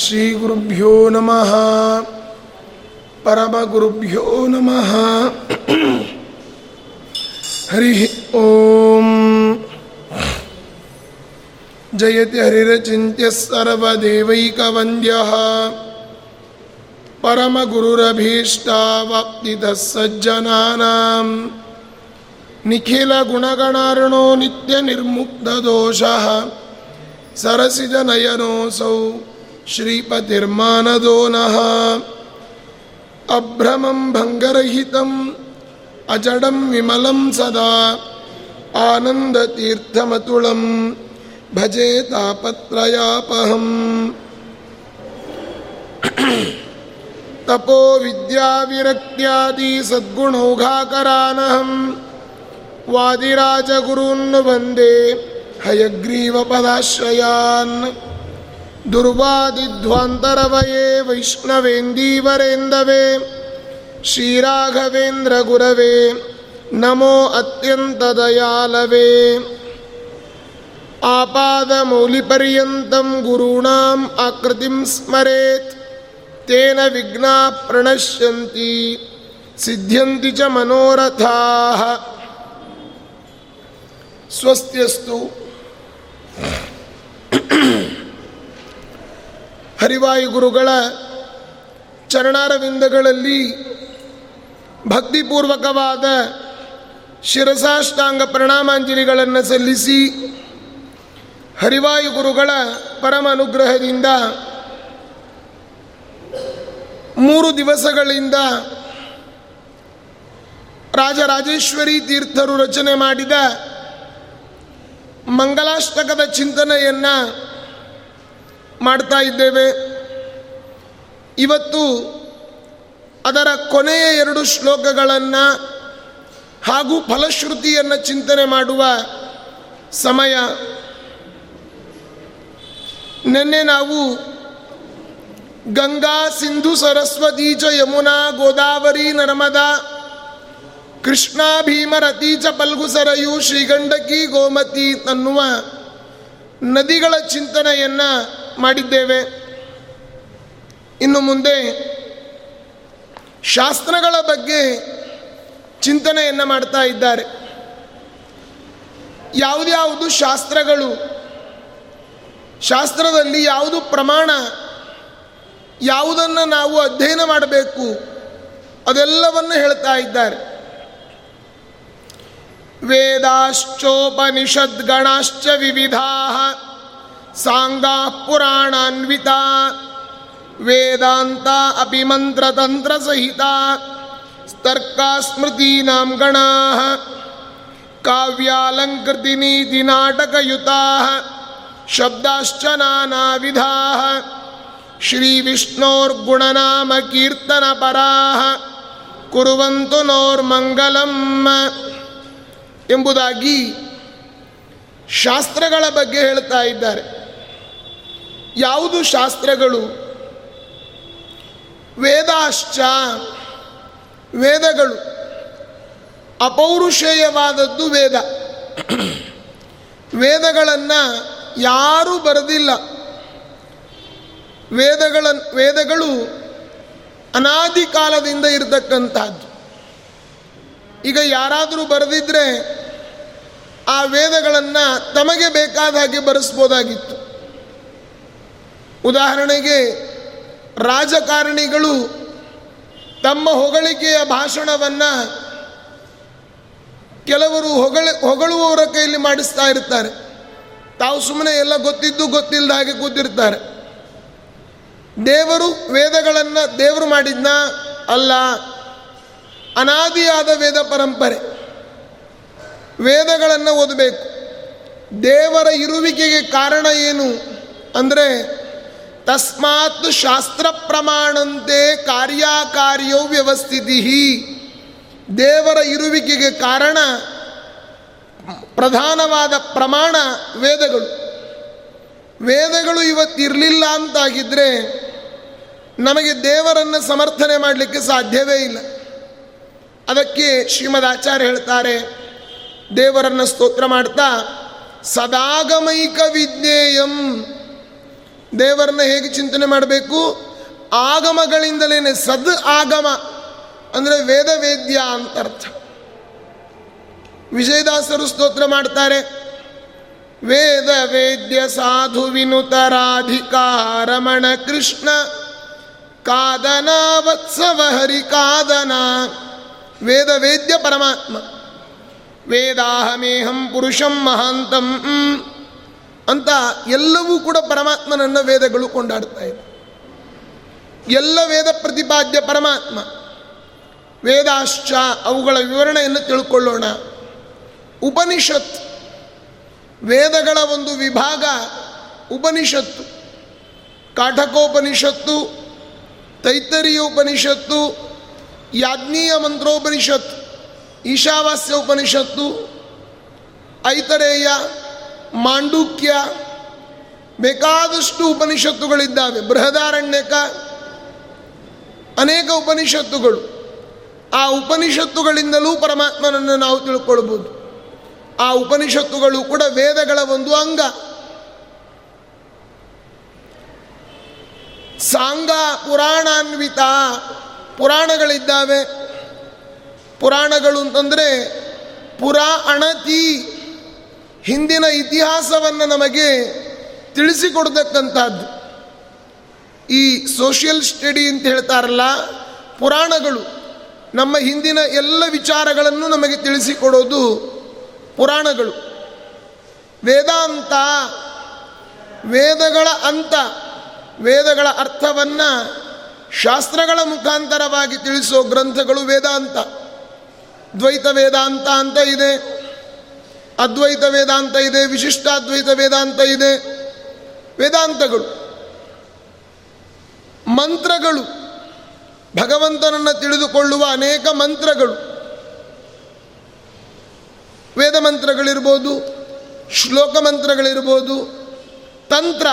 ಶ್ರೀಗುರುಭ್ಯೋ ನಮಃ ಪರಮಗುರುಭ್ಯೋ ನಮಃ ಹರಿ ಓಂ ಜಯತಿ ಹರಿರಚಿತ್ಯ ಸರ್ವದೇವೈಕವಂದ್ಯಃ परमगुरुरभीष्टावाप्तितः सज्जनानां निखिलगुणगणार्णो नित्यनिर्मुक्तदोषः सरसिजनयनोऽसौ श्रीपतिर्मानदो नः अभ्रमं भङ्गरहितम् अजडं विमलं सदा आनन्दतीर्थमतुलं भजे तापत्रयापहम् तपो विद्याविरक्त्यादि सद्गुणौघाकरानहं वादिराजगुरून् वन्दे हयग्रीवपदाश्रयान् दुर्वादिध्वान्तरवये वैष्णवेन्दीवरेन्दवे श्रीराघवेन्द्रगुरवे नमो अत्यन्तदयालवे आपादमौलिपर्यन्तं गुरूणाम् आकृतिं स्मरेत् तेन विघ्ना प्रणश्यन्ति सिद्ध्यन्ति च मनोरथाः स्वस्त्यस्तु ಹರಿವಾಯು ಗುರುಗಳ ಚರಣಾರವಿಂದಗಳಲ್ಲಿ ಭಕ್ತಿಪೂರ್ವಕವಾದ ಶಿರಸಾಷ್ಟಾಂಗ ಪ್ರಣಾಮಾಂಜಲಿಗಳನ್ನು ಸಲ್ಲಿಸಿ ಹರಿವಾಯು ಗುರುಗಳ ಪರಮ ಅನುಗ್ರಹದಿಂದ ಮೂರು ದಿವಸಗಳಿಂದ ರಾಜರಾಜೇಶ್ವರಿ ತೀರ್ಥರು ರಚನೆ ಮಾಡಿದ ಮಂಗಲಾಷ್ಟಕದ ಚಿಂತನೆಯನ್ನು ಮಾಡ್ತಾ ಇದ್ದೇವೆ. ಇವತ್ತು ಅದರ ಕೊನೆಯ ಎರಡು ಶ್ಲೋಕಗಳನ್ನು ಹಾಗೂ ಫಲಶ್ರುತಿಯನ್ನು ಚಿಂತನೆ ಮಾಡುವ ಸಮಯ. ನಿನ್ನೆ ನಾವು ಗಂಗಾ ಸಿಂಧು ಸರಸ್ವತಿ ಚ ಯಮುನಾ ಗೋದಾವರಿ ನರ್ಮದಾ ಕೃಷ್ಣ ಭೀಮರತಿ ಚ ಪಲ್ಗು ಸರಯು ಶ್ರೀಗಂಡಕಿ ಗೋಮತಿ ಅನ್ನುವ ನದಿಗಳ ಚಿಂತನೆಯನ್ನು ಮಾಡಿದ್ದೇವೆ. ಇನ್ನು ಮುಂದೆ ಶಾಸ್ತ್ರಗಳ ಬಗ್ಗೆ ಚಿಂತನೆಯನ್ನು ಮಾಡ್ತಾ ಇದ್ದಾರೆ. ಯಾವುದ್ಯಾವುದು ಶಾಸ್ತ್ರಗಳು, ಶಾಸ್ತ್ರದಲ್ಲಿ ಯಾವುದು ಪ್ರಮಾಣ, ಯಾವುದನ್ನು ನಾವು ಅಧ್ಯಯನ ಮಾಡಬೇಕು, ಅದೆಲ್ಲವನ್ನು ಹೇಳ್ತಾ ಇದ್ದಾರೆ. ವೇದಾಶ್ಚೋಪನಿಷದ್ಗಣಾಶ್ಚ ವಿವಿಧಾ. ಸಾಂಗಾ ಪುರಾಣಾನ್ವಿತಾ, ವೇದಾಂತ ಅಪಿ ಮಂತ್ರತಂತ್ರಸಹಿತ ತರ್ಕಾ ಸ್ಮೃತೀನಾಂ ಗಣಾ ಕಾವ್ಯಾಲಂಕೃತಿ ನೀತಿ ನಾಟಕಯುತಾ, ಶಬ್ದಾಶ್ಚ ನಾನಾ ವಿಧಾ ಶ್ರೀವಿಷ್ಣೋರ್ಗುಣನಾಮ ಕೀರ್ತನ ಪರಾ ಕುರುವಂತು ನೋರ್ಮಂಗಲಂ ಎಂಬುದಾಗಿ ಶಾಸ್ತ್ರಗಳ ಬಗ್ಗೆ ಹೇಳ್ತಾ ಇದ್ದಾರೆ. ಯಾವುದು ಶಾಸ್ತ್ರಗಳು? ವೇದಾಶ್ಚ ವೇದಗಳು. ಅಪೌರುಷೇಯವಾದದ್ದು ವೇದ. ವೇದಗಳನ್ನು ಯಾರೂ ಬರೆದಿಲ್ಲ. ವೇದಗಳ, ವೇದಗಳು ಅನಾದಿ ಕಾಲದಿಂದ ಇರತಕ್ಕಂಥದ್ದು. ಈಗ ಯಾರಾದರೂ ಬರೆದಿದ್ರೆ ಆ ವೇದಗಳನ್ನು ತಮಗೆ ಬೇಕಾದ ಹಾಗೆ ಬರೆಸ್ಬೋದಾಗಿತ್ತು. ಉದಾಹರಣೆಗೆ ರಾಜಕಾರಣಿಗಳು ತಮ್ಮ ಹೊಗಳಿಕೆಯ ಭಾಷಣವನ್ನು ಕೆಲವರು ಹೊಗಳ, ಹೊಗಳುವವರ ಕೈಯಲ್ಲಿ ಮಾಡಿಸ್ತಾ ಇರ್ತಾರೆ. ತಾವು ಸುಮ್ಮನೆ ಎಲ್ಲ ಗೊತ್ತಿದ್ದು ಗೊತ್ತಿಲ್ಲದ ಹಾಗೆ ಕೂತಿರ್ತಾರೆ. ದೇವರು ವೇದಗಳನ್ನು ದೇವರು ಮಾಡಿದ್ನ ಅಲ್ಲ, ಅನಾದಿಯಾದ ವೇದ ಪರಂಪರೆ. ವೇದಗಳನ್ನು ಓದಬೇಕು. ದೇವರ ಇರುವಿಕೆಗೆ ಕಾರಣ ಏನು ಅಂದರೆ ತಸ್ಮಾತ್ ಶಾಸ್ತ್ರ ಪ್ರಮಾಣಂತೆ ಕಾರ್ಯಕಾರ್ಯೋ ವ್ಯವಸ್ಥಿತಿ ದೇವರ ಇರುವಿಕೆಗೆ ಕಾರಣ ಪ್ರಧಾನವಾದ ಪ್ರಮಾಣ ವೇದಗಳು. ವೇದಗಳು ಇವತ್ತಿರಲಿಲ್ಲ ಅಂತಾಗಿದ್ದರೆ ನಮಗೆ ದೇವರನ್ನು ಸಮರ್ಥನೆ ಮಾಡಲಿಕ್ಕೆ ಸಾಧ್ಯವೇ ಇಲ್ಲ. ಅದಕ್ಕೆ ಶ್ರೀಮದ್ ಆಚಾರ್ಯ ಹೇಳ್ತಾರೆ, ದೇವರನ್ನು ಸ್ತೋತ್ರ ಮಾಡ್ತಾ, ಸದಾಗಮೈಕ ವಿಜ್ಞೇಯಂ ದೇವರನ್ನ ಹೇಗೆ ಚಿಂತನೆ ಮಾಡಬೇಕು? ಆಗಮಗಳಿಂದಲೇ ಸದ್ ಆಗಮ. ಅಂದರೆ ವೇದ ವೇದ್ಯ ಅಂತ ಅರ್ಥ. ವಿಜಯದಾಸರು ಸ್ತೋತ್ರ ಮಾಡ್ತಾರೆ. ವೇದ ವೇದ್ಯ ಸಾಧು ವಿನುತರಾಧಿಕಾರಮಣ ಕೃಷ್ಣ. ಕಾದನ ವತ್ಸವ ಹರಿ ಕಾದನ. ವೇದ ವೇದ್ಯ ಪರಮಾತ್ಮ. ವೇದಾಹಮೇಹಂ ಪುರುಷಂ ಮಹಾಂತಂ. ಅಂತ ಎಲ್ಲವೂ ಕೂಡ ಪರಮಾತ್ಮನನ್ನು ವೇದಗಳು ಕೊಂಡಾಡ್ತಾ ಇದೆ. ಎಲ್ಲ ವೇದ ಪ್ರತಿಪಾದ್ಯ ಪರಮಾತ್ಮ. ವೇದಾಶ್ಚ ಅವುಗಳ ವಿವರಣೆಯನ್ನು ತಿಳ್ಕೊಳ್ಳೋಣ. ಉಪನಿಷತ್ ವೇದಗಳ ಒಂದು ವಿಭಾಗ ಉಪನಿಷತ್ತು. ಕಾಠಕೋಪನಿಷತ್ತು ತೈತರಿಯ ಉಪನಿಷತ್ತು ಯಾಜ್ಞೀಯ ಮಂತ್ರೋಪನಿಷತ್ ಈಶಾವಾಸ್ಯ ಉಪನಿಷತ್ತು, ಐತರೇಯ ಮಾಂಡುಕ್ಯ ಬೇಕಾದಷ್ಟು ಉಪನಿಷತ್ತುಗಳಿದ್ದಾವೆ. ಬೃಹದಾರಣ್ಯಕ ಅನೇಕ ಉಪನಿಷತ್ತುಗಳು. ಆ ಉಪನಿಷತ್ತುಗಳಿಂದಲೂ ಪರಮಾತ್ಮನನ್ನು ನಾವು ತಿಳ್ಕೊಳ್ಬೋದು. ಆ ಉಪನಿಷತ್ತುಗಳು ಕೂಡ ವೇದಗಳ ಒಂದು ಅಂಗ. ಸಾಂಗ ಪುರಾಣಾನ್ವಿತ ಪುರಾಣಗಳಿದ್ದಾವೆ. ಪುರಾಣಗಳು ಅಂತಂದರೆ ಪುರಾ ಅಣತಿ ಹಿಂದಿನ ಇತಿಹಾಸವನ್ನು ನಮಗೆ ತಿಳಿಸಿಕೊಡ್ತಕ್ಕಂಥದ್ದು. ಈ ಸೋಷಿಯಲ್ ಸ್ಟಡಿ ಅಂತ ಹೇಳ್ತಾರಲ್ಲ, ಪುರಾಣಗಳು ನಮ್ಮ ಹಿಂದಿನ ಎಲ್ಲ ವಿಚಾರಗಳನ್ನು ನಮಗೆ ತಿಳಿಸಿಕೊಡೋದು ಪುರಾಣಗಳು. ವೇದಾಂತ, ವೇದಗಳ ಅಂತ, ವೇದಗಳ ಅರ್ಥವನ್ನು ಶಾಸ್ತ್ರಗಳ ಮುಖಾಂತರವಾಗಿ ತಿಳಿಸೋ ಗ್ರಂಥಗಳು ವೇದಾಂತ. ದ್ವೈತ ವೇದಾಂತ ಅಂತ ಇದೆ. ಅದ್ವೈತ ವೇದಾಂತ ಇದೆ ವಿಶಿಷ್ಟಾದ್ವೈತ ವೇದಾಂತ ಇದೆ. ವೇದಾಂತಗಳು, ಮಂತ್ರಗಳು, ಭಗವಂತನನ್ನು ತಿಳಿದುಕೊಳ್ಳುವ ಅನೇಕ ಮಂತ್ರಗಳು. ವೇದ ಮಂತ್ರಗಳಿರ್ಬೋದು, ಶ್ಲೋಕ ಮಂತ್ರಗಳಿರ್ಬೋದು, ತಂತ್ರ.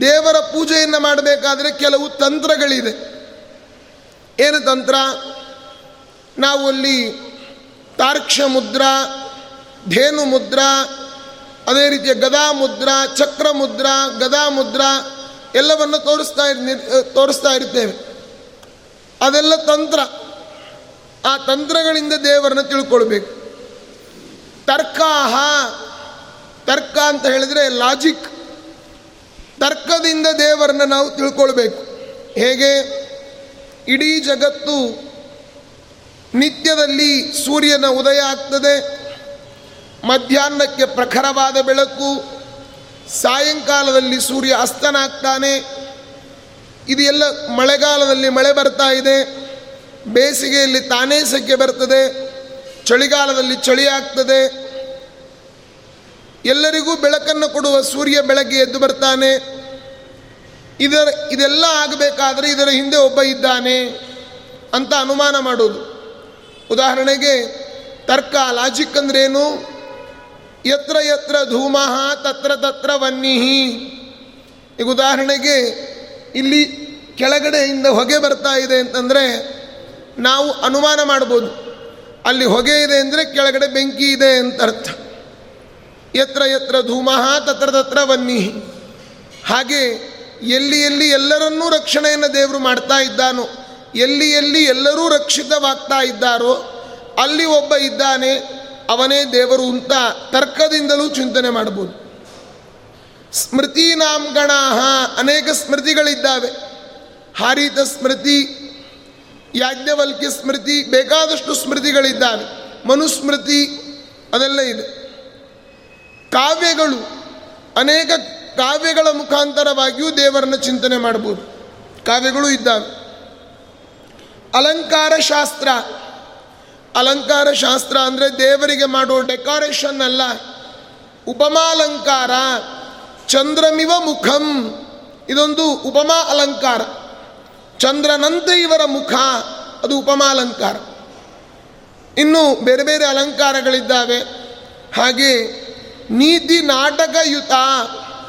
ದೇವರ ಪೂಜೆಯನ್ನು ಮಾಡಬೇಕಾದ್ರೆ ಕೆಲವು ತಂತ್ರಗಳಿದೆ. ಏನು ತಂತ್ರ? ನಾವು ಅಲ್ಲಿ ತಾರ್ಕ್ಷ ಮುದ್ರಾ ಧೇನು ಮುದ್ರ ಅದೇ ರೀತಿಯ ಗದಾ ಮುದ್ರಾ ಚಕ್ರ ಮುದ್ರಾ ಗದಾ ಮುದ್ರ ಎಲ್ಲವನ್ನು ತೋರಿಸ್ತಾ ತೋರಿಸ್ತಾ ಇರ್ತೇವೆ. ಅದೆಲ್ಲ ತಂತ್ರ. ಆ ತಂತ್ರಗಳಿಂದ ದೇವರನ್ನು ತಿಳ್ಕೊಳ್ಬೇಕು. ತರ್ಕಾಹ, ತರ್ಕ ಅಂತ ಹೇಳಿದರೆ ಲಾಜಿಕ್ ತರ್ಕದಿಂದ ದೇವರನ್ನು ನಾವು ತಿಳ್ಕೊಳ್ಬೇಕು. ಹೇಗೆ? ಇಡೀ ಜಗತ್ತು ನಿತ್ಯದಲ್ಲಿ ಸೂರ್ಯನ ಉದಯ ಆಗ್ತದೆ. ಮಧ್ಯಾಹ್ನಕ್ಕೆ ಪ್ರಖರವಾದ ಬೆಳಕು, ಸಾಯಂಕಾಲದಲ್ಲಿ ಸೂರ್ಯ ಅಸ್ತನಾಗ್ತಾನೆ. ಇದು ಎಲ್ಲ ಮಳೆಗಾಲದಲ್ಲಿ ಮಳೆ ಬರ್ತಾ ಇದೆ. ಬೇಸಿಗೆಯಲ್ಲಿ ತಾನೇ ಸೆಕೆ ಬರ್ತದೆ. ಚಳಿಗಾಲದಲ್ಲಿ ಚಳಿ ಆಗ್ತದೆ. ಎಲ್ಲರಿಗೂ ಬೆಳಕನ್ನು ಕೊಡುವ ಸೂರ್ಯ ಬೆಳಗ್ಗೆ ಎದ್ದು ಬರ್ತಾನೆ. ಇದರ, ಇದೆಲ್ಲ ಆಗಬೇಕಾದ್ರೆ ಇದರ ಹಿಂದೆ ಒಬ್ಬ ಇದ್ದಾನೆ ಅಂತ ಅನುಮಾನ ಮಾಡೋದು. ಉದಾಹರಣೆಗೆ, ತರ್ಕ ಲಾಜಿಕ್ ಅಂದ್ರೇನು? ಯತ್ರ ಯತ್ರ ಧೂಮಃ, ತತ್ರ ತತ್ರ ವನ್ನಿಹಿ ಈಗ ಉದಾಹರಣೆಗೆ ಇಲ್ಲಿ ಕೆಳಗಡೆಯಿಂದ ಹೊಗೆ ಬರ್ತಾ ಇದೆ ಅಂತಂದರೆ ನಾವು ಅನುಮಾನ ಮಾಡ್ಬೋದು. ಅಲ್ಲಿ ಹೊಗೆ ಇದೆ ಅಂದರೆ ಕೆಳಗಡೆ ಬೆಂಕಿ ಇದೆ ಅಂತ ಅರ್ಥ. ಯತ್ರ ಯತ್ರ ಧೂಮಃ, ತತ್ರ ತತ್ರ ವನ್ನಿ. ಹಾಗೆ ಎಲ್ಲಿ ಎಲ್ಲಿ ಎಲ್ಲರನ್ನೂ ರಕ್ಷಣೆಯನ್ನು ದೇವರು ಮಾಡ್ತಾ ಇದ್ದಾನೋ, ಎಲ್ಲಿ ಎಲ್ಲಿ ಎಲ್ಲರೂ ರಕ್ಷಿತವಾಗ್ತಾ ಇದ್ದಾರೋ, ಅಲ್ಲಿ ಒಬ್ಬ ಇದ್ದಾನೆ ಅವನೇ ದೇವರು ಅಂತ ತರ್ಕದಿಂದಲೂ ಚಿಂತನೆ ಮಾಡ್ಬೋದು ಸ್ಮೃತಿ ನಾಮಗಣಾಹ ಅನೇಕ ಸ್ಮೃತಿಗಳಿದ್ದಾವೆ. ಹಾರಿತ ಸ್ಮೃತಿ, ಯಾಜ್ಞವಲ್ಕ್ಯ ಸ್ಮೃತಿ, ಬೇಕಾದಷ್ಟು ಸ್ಮೃತಿಗಳಿದ್ದಾವೆ. ಮನುಸ್ಮೃತಿ ಅದೆಲ್ಲ ಇದೆ. ಕಾವ್ಯಗಳು, ಅನೇಕ ಕಾವ್ಯಗಳ ಮುಖಾಂತರವಾಗಿಯೂ ದೇವರನ್ನು ಚಿಂತನೆ ಮಾಡ್ಬೋದು ಕಾವ್ಯಗಳು ಇದ್ದಾವೆ. ಅಲಂಕಾರ ಶಾಸ್ತ್ರ ಅಲಂಕಾರ ಶಾಸ್ತ್ರ ಅಂದರೆ ದೇವರಿಗೆ ಮಾಡುವ ಡೆಕೋರೇಷನ್ ಅಲ್ಲ. ಉಪಮಾಲಂಕಾರ ಚಂದ್ರಮಿವ ಮುಖಂ. ಇದೊಂದು ಉಪಮಾ ಅಲಂಕಾರ. ಚಂದ್ರನಂತೆ ಇವರ ಮುಖ, ಅದು ಉಪಮಾಲಂಕಾರ ಇನ್ನು ಬೇರೆ ಬೇರೆ ಅಲಂಕಾರಗಳಿದ್ದಾವೆ. ಹಾಗೆ ನೀತಿ ನಾಟಕಯುತ,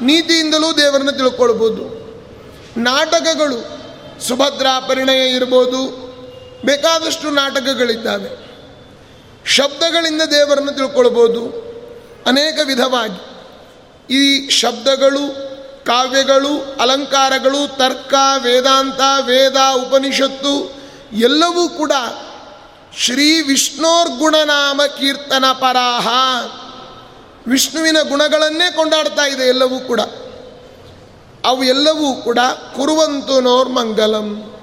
ನೀತಿಯಿಂದಲೂ ದೇವರನ್ನು ತಿಳ್ಕೊಳ್ಬೋದು. ನಾಟಕಗಳು ಸುಭದ್ರ ಪರಿಣಯ ಇರ್ಬೋದು, ಬೇಕಾದಷ್ಟು ನಾಟಕಗಳಿದ್ದಾವೆ. ಶಬ್ದಗಳಿಂದ ದೇವರನ್ನು ತಿಳ್ಕೊಳ್ಬೋದು. ಅನೇಕ ವಿಧವಾಗಿ. ಈ ಶಬ್ದಗಳು, ಕಾವ್ಯಗಳು, ಅಲಂಕಾರಗಳು, ತರ್ಕ, ವೇದಾಂತ, ವೇದ, ಉಪನಿಷತ್ತು ಎಲ್ಲವೂ ಕೂಡ ಶ್ರೀ ವಿಷ್ಣೋರ್ಗುಣನಾಮ ಕೀರ್ತನ ಪರಾಹ ವಿಷ್ಣುವಿನ ಗುಣಗಳನ್ನೇ ಕೊಂಡಾಡ್ತಾ ಇದೆ ಎಲ್ಲವೂ ಕೂಡ. ಅವು ಎಲ್ಲವೂ ಕೂಡ ಕುರುವಂತು ಮಂಗಲಂ.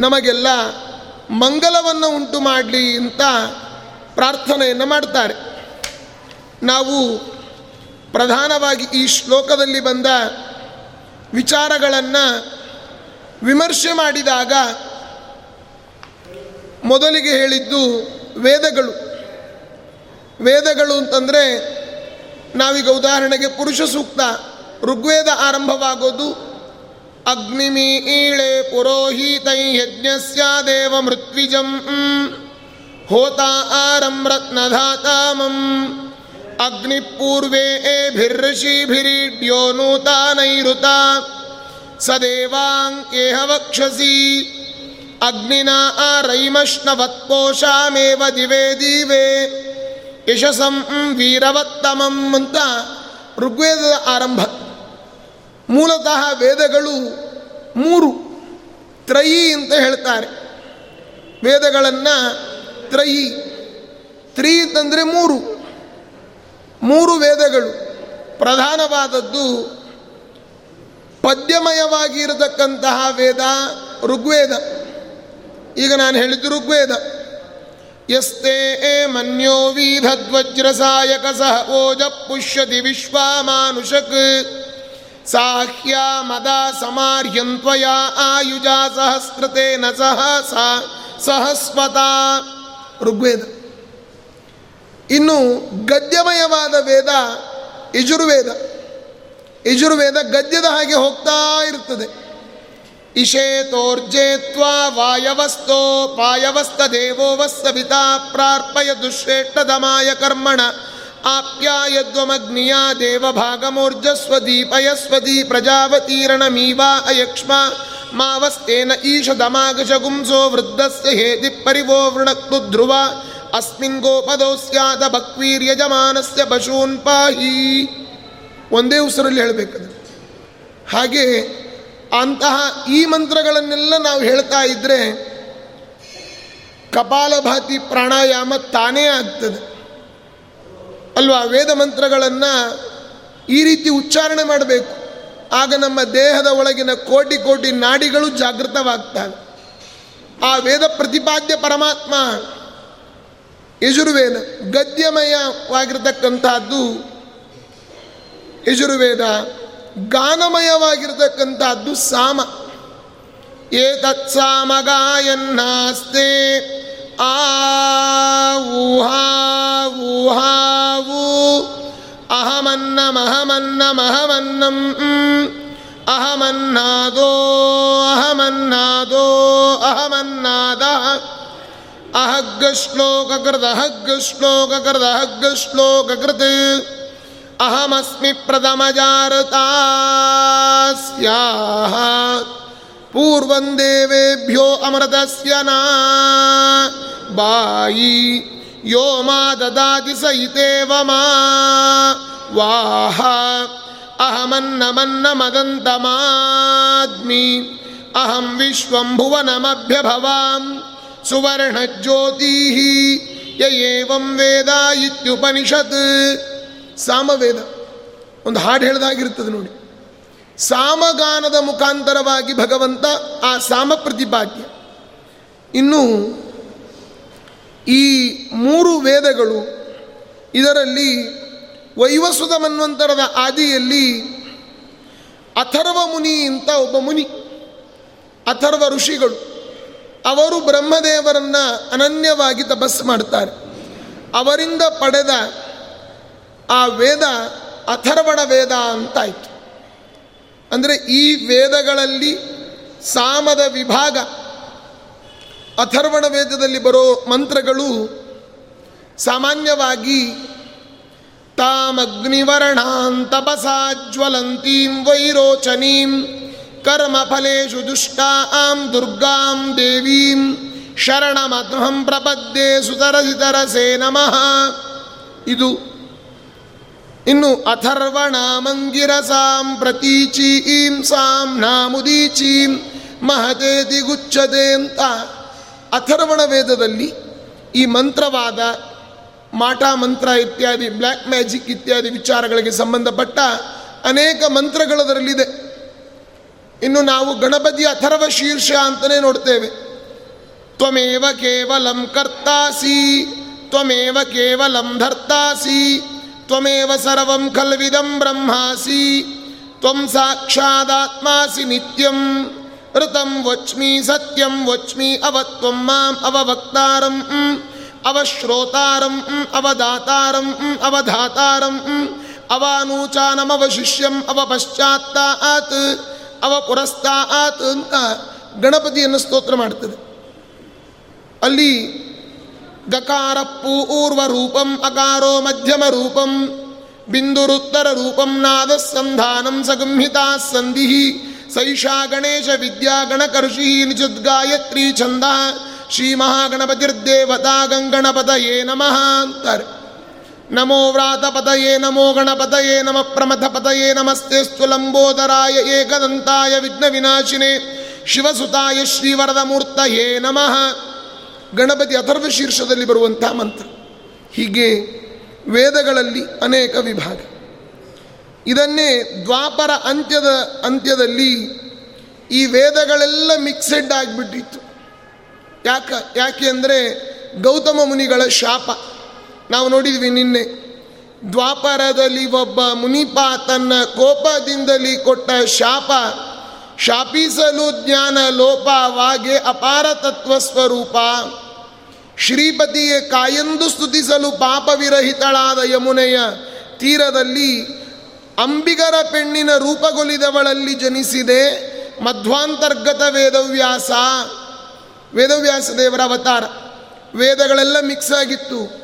ನಮಗೆಲ್ಲ ಮಂಗಲವನ್ನು ಉಂಟು ಮಾಡಲಿ ಅಂತ ಪ್ರಾರ್ಥನೆಯನ್ನು ಮಾಡ್ತಾರೆ. ನಾವು ಪ್ರಧಾನವಾಗಿ ಈ ಶ್ಲೋಕದಲ್ಲಿ ಬಂದ ವಿಚಾರಗಳನ್ನು ವಿಮರ್ಶೆ ಮಾಡಿದಾಗ ಮೊದಲಿಗೆ ಹೇಳಿದ್ದು ವೇದಗಳು. ವೇದಗಳು ಅಂತಂದರೆ ನಾವೀಗ ಉದಾಹರಣೆಗೆ ಪುರುಷ ಸೂಕ್ತ ಋಗ್ವೇದ ಆರಂಭವಾಗೋದು ಅಗ್ನಿಮೀಳೆ ಪುರೋಹಿತೈ ಯಜ್ಞಸ್ಯ ದೇವ ಮೃತ್ವಿಜಂ. ಹೋತ ಆರಂ ರತ್ನಧಾತಾಮಂ ಅಗ್ನಿಪೂರ್ವೇಭಿರ್ಷಿಭಿರೀಡ್ಯೋ ನೂತಾನೈರುತ ದೇವಾಂಕೇಹ ವಕ್ಷಸಿ ಅಗ್ನಿನ ರೈಮಶ್ನವತ್ಪೋಷಾಮೇವ ದಿವೇ ದಿವೆ ಯಶಸಂ ವೀರವತ್ತಮಂ ಅಂತ ಋಗ್ವೇದದ ಆರಂಭ ಮೂಲತಃ ವೇದಗಳು ಮೂರು ತ್ರಯಿ ಅಂತ ಹೇಳ್ತಾರೆ. ವೇದಗಳನ್ನು ತ್ರಯಿ ತ್ರೀ ಅಂತಂದರೆ ಮೂರು. ಮೂರು ವೇದಗಳು. ಪ್ರಧಾನವಾದದ್ದು ಪದ್ಯಮಯವಾಗಿರತಕ್ಕಂತಹ ವೇದ ಋಗ್ವೇದ. ಈಗ ನಾನು ಹೇಳಿದ್ದು ಋಗ್ವೇದ. ಯಸ್ತೆ ಮನ್ಯೋ ವೀಧದ್ವಜ್ರಸಾಯಕ ಸಹ ಓಜ ಪುಷ್ಯತಿ ವಿಶ್ವಾಮಾನುಷಕ್. ಸಾಹ್ಯ ಮದ ಸಮಾರ್ಯಂತ್ವಯ ಆಯುಜ ಸಹಸ್ರತೇನ ಸಹ ಸಹಸ್ವತ. ಋಗ್ವೇದ. ಇನ್ನು ಗದ್ಯಮಯವಾದ ವೇದ ಯಜುರ್ವೇದ. ಯಜುರ್ವೇದ ಗದ್ಯದ ಹಾಗೆ ಹೋಗ್ತಾ ಇರುತ್ತದೆ ಇಶೇತೋರ್ಜೇತ್ವಾ ವಾಯವಸ್ತೋ ಪಾಯವಸ್ತ ದೇವೋ ಪ್ರಾರ್ಪಯ ದುಶ್ರೇಷ್ಠದಮಾಯ ಕರ್ಮಣ. ಆಪ್ಯಾಯದ್ವಮಗ್ನಿಯ ದೇವಭಾಗಮೂರ್ಜಸ್ವ ದೀಪಯಸ್ವದಿ ಪ್ರಜಾವತೀರಣಮೀವಾ ಅಯಕ್ಷ್ಮ ಮಾವಸ್ತೇನ ಈಶದಮಾಗಶಗುಂಸೋ ವೃದ್ಧಸ್ಯ ಹೇತಿ ಪರಿವೋ ವೃಣಕ್ತು ಧ್ರುವ. ಅಸ್ಮಿನ್ ಗೋಪದೋ ಸ್ಯಾದ ಯಜಮಾನಸ್ಯ ಪಶೂನ್ ಪಾಹಿ. ಒಂದೇ ಉಸಿರಲ್ಲಿ ಹೇಳಬೇಕದು. ಹಾಗೆ ಅಂತಹ ಈ ಮಂತ್ರಗಳನ್ನೆಲ್ಲ ನಾವು ಹೇಳ್ತಾ ಇದ್ದರೆ ಕಪಾಲಭಾತಿ ಪ್ರಾಣಾಯಾಮ ತಾನೇ ಆಗ್ತದೆ. ಅಲ್ವಾ ವೇದ ಮಂತ್ರಗಳನ್ನು ಈ ರೀತಿ ಉಚ್ಚಾರಣೆ ಮಾಡಬೇಕು. ಆಗ ನಮ್ಮ ದೇಹದ ಒಳಗಿನ ಕೋಟಿ ಕೋಟಿ ನಾಡಿಗಳು ಜಾಗೃತವಾಗ್ತವೆ. ಆ ವೇದ ಪ್ರತಿಪಾದ್ಯ ಪರಮಾತ್ಮ ಯಜುರ್ವೇದ ಗದ್ಯಮಯವಾಗಿರತಕ್ಕಂಥದ್ದು. ಯಜುರ್ವೇದ ಗಾನಮಯವಾಗಿರತಕ್ಕಂಥದ್ದು ಸಾಮ. ಏತತ್ ಸಾಮಗಾಯನ್ನಾಸ್ತೆ. ಆ ಊಹಾ ಊಹಾವು ಅಹಮನ್ನಮಹಮನ್ನಮಹಮನ್ನಂ ಅಹಮನ್ನಾದೋ ಅಹಮನ್ನಾದೋ ಅಹಮನ್ನಾದ ಅಹಗ್ಗಶ್ಲೋಕೃತ ಅಹಗ್ಗಶ್ಲೋಕೃತ ಅಹಗ್ಗಶ್ಲೋಕೃತ್ ಅಹಮಸ್ಮಿ ಪ್ರಥಮಜಾರತಾಸ್ಯಾಹ ಪೂರ್ವಂ ದೇವೇಭ್ಯೋ ಅಮೃತಸ್ಯ ನಾ ಬಾಯಿ ಯೋ ಮಾ ದದಾತಿ ಸಹಿತೇವ ಮಾ ವಾಹ ಅಹಮನ್ನಮನ್ನ ಮದಂತಮಾದ್ಮಿ. ಅಹಂ ವಿಶ್ವಂ ಭುವನಮಭ್ಯಭವಾಂ. ಸುವರ್ಣಜ್ಯೋತಿ ಏವಂ ವೇದ ಇತ್ಯುಪನಿಷತ್. ಸಾಮವೇದ. ಒಂದು ಹಾಡು ಹೇಳ್ದಾಗಿರ್ತದೆ ನೋಡಿ. ಸಾಮಗಾನದ ಮುಖಾಂತರವಾಗಿ ಭಗವಂತ ಆ ಸಾಮ ಪ್ರತಿಪಾದ್ಯ ಇನ್ನು ಈ ಮೂರು ವೇದಗಳು ಇದರಲ್ಲಿ ವೈವಸುದ ಮನ್ವಂತರದ ಆದಿಯಲ್ಲಿ ಅಥರ್ವ ಮುನಿ ಅಂತ ಒಬ್ಬ ಮುನಿ, ಅಥರ್ವ ಋಷಿಗಳು, ಅವರು ಬ್ರಹ್ಮದೇವರನ್ನ ಅನನ್ಯವಾಗಿ ತಪಸ್ಸು ಮಾಡ್ತಾರೆ. ಅವರಿಂದ ಪಡೆದ ಆ ವೇದ ಅಥರ್ವಣ ವೇದ ಅಂತಾಯಿತು. ಅಂದರೆ ಈ ವೇದಗಳಲ್ಲಿ ಸಾಮದ ವಿಭಾಗ ಅಥರ್ವಣ ವೇದದಲ್ಲಿ ಬರೋ ಮಂತ್ರಗಳು ಸಾಮಾನ್ಯವಾಗಿ ತಾಮಗ್ನಿವರ್ಣಾಂ ತಪಸಾಜ್ವಲಂತೀಂ ವೈರೋಚನೀಂ ಕರ್ಮಫಲೇಶು ದುಷ್ಟಾಂ ದುರ್ಗಾಂ ದೇವೀಂ ಶರಣಮಹಂ ಪ್ರಪದ್ಯೆ ಸುತರಸಿತರಸೇ ನಮಃ. ಇದು ಇನ್ನು ಅಥರ್ವಣ ಮಂಗಿರಸಾಂ ಪ್ರತೀಚೀಂ ಸಾಂ ನಾಮುದೀಚೀಂ ಮಹತೇತಿ ಗುಚ್ಚದೆ ಅಂತ ಅಥರ್ವಣ ವೇದದಲ್ಲಿ ಈ ಮಂತ್ರವಾದ ಮಾಟ ಮಂತ್ರ ಇತ್ಯಾದಿ ಬ್ಲ್ಯಾಕ್ ಮ್ಯಾಜಿಕ್ ಇತ್ಯಾದಿ ವಿಚಾರಗಳಿಗೆ ಸಂಬಂಧಪಟ್ಟ ಅನೇಕ ಮಂತ್ರಗಳದರಲ್ಲಿದೆ. ಇನ್ನು ನಾವು ಗಣಪತಿ ಅಥರ್ವ ಶೀರ್ಷ ಅಂತಲೇ ನೋಡ್ತೇವೆ. ತ್ವಮೇವ ಕೇವಲಂ ಕರ್ತಾಸಿ, ತ್ವಮೇವ ಕೇವಲಂ ಧರ್ತಾಸಿ, ತ್ವಮೇವ ಸರ್ವಂ ಖಲ್ವಿದಂ ಬ್ರಹ್ಮಾಸಿ, ತ್ವಂ ಸಾಕ್ಷಾದಾತ್ಮಾಸಿ ನಿತ್ಯಂ. ಋತಂ ವಚ್ಮಿ ಸತ್ಯಂ ವಚ್ಮಿ ಅವತ್ವಂ ಮಾಂ ಅವವಕ್ತಾರಂ ಅವಶ್ರೋತಾರಂ ಅವದಾತಾರಂ ಅವಧಾತಾರಂ ಅವಾನೂಚಾನಮವಶಿಷ್ಯಂ ಅವಪಶ್ಚಾತ್ತಾತ್ ಅವಪುರಸ್ತಾತ್ ಅಂತ ಗಣಪತಿಯನ್ನು ಸ್ತೋತ್ರ ಮಾಡ್ತದೆ. ಅಲ್ಲಿ ಗಕಾರ ಪೂರ್ವ ರೂಪಂ ಅಕಾರೋ ಮಧ್ಯಮ ರೂಪಂ ಬಿಂದುರುತ್ತರ ರೂಪಂ ನಾದ ಸಂಧಾನಂ ಸಗಂಹಿತಾ ಸಂಧಿ ಸೈಷಾ ಗಣೇಶ ವಿದ್ಯಾ ಗಣಕರ್ಷಿ ನಿಜದ್ಗಾಯತ್ರಿ ಛಂದ. ಶ್ರೀ ಮಹಾಗಣಪತಿರ್ದೇವತಾ ಗಂಗಣಪತಯೇ ನಮಃ ಅಂತಾರೆ. ನಮೋ ವ್ರಾತಪತಯೇ ನಮೋ ಗಣಪತಯೇ ನಮ ಪ್ರಮಥಪತಯೇ ನಮಸ್ತೆ ಲಂಬೋದರಾಯ ಏಕದಂತಾಯ ವಿಘ್ನ ವಿನಾಶಿನೇ ಶಿವಸುತಾಯ ಶ್ರೀವರದ ಮೂರ್ತಯೇ ನಮಃ. ಗಣಪತಿ ಅಥರ್ವ ಶೀರ್ಷದಲ್ಲಿ ಬರುವಂಥ ಮಂತ್ರ. ಹೀಗೆ ವೇದಗಳಲ್ಲಿ ಅನೇಕ ವಿಭಾಗ. ಇದನ್ನೇ ದ್ವಾಪರ ಅಂತ್ಯದ ಅಂತ್ಯದಲ್ಲಿ ಈ ವೇದಗಳೆಲ್ಲ ಮಿಕ್ಸೆಡ್ ಆಗಿಬಿಟ್ಟಿತ್ತು. ಯಾಕೆ ಯಾಕೆ ಅಂದರೆ ಗೌತಮ ಮುನಿಗಳ ಶಾಪ. ನಾವು ನೋಡಿದ್ವಿ ನಿನ್ನೆ. ದ್ವಾಪರದಲ್ಲಿ ಒಬ್ಬ ಮುನಿಪ ತನ್ನ ಕೋಪದಿಂದಲಿ ಕೊಟ್ಟ ಶಾಪ, ಶಾಪಿಸಲು ಜ್ಞಾನ ಲೋಪವಾಗೆ ಅಪಾರ ತತ್ವ ಸ್ವರೂಪ. ಶ್ರೀಪತಿಯೇ ಕಾಯಂದು ಸ್ತುತಿಸಲು ಪಾಪವಿರಹಿತಳಾದ ಯಮುನೆಯ ತೀರದಲ್ಲಿ ಅಂಬಿಗರ ಪೆಣ್ಣಿನ ರೂಪಗೊಲಿದವಳಲ್ಲಿ ಜನಿಸಿದೆ ಮಧ್ವಾಂತರ್ಗತ ವೇದವ್ಯಾಸ. ವೇದವ್ಯಾಸ ದೇವರ ಅವತಾರ. ವೇದಗಳೆಲ್ಲ ಮಿಕ್ಸ್ ಆಗಿತ್ತು.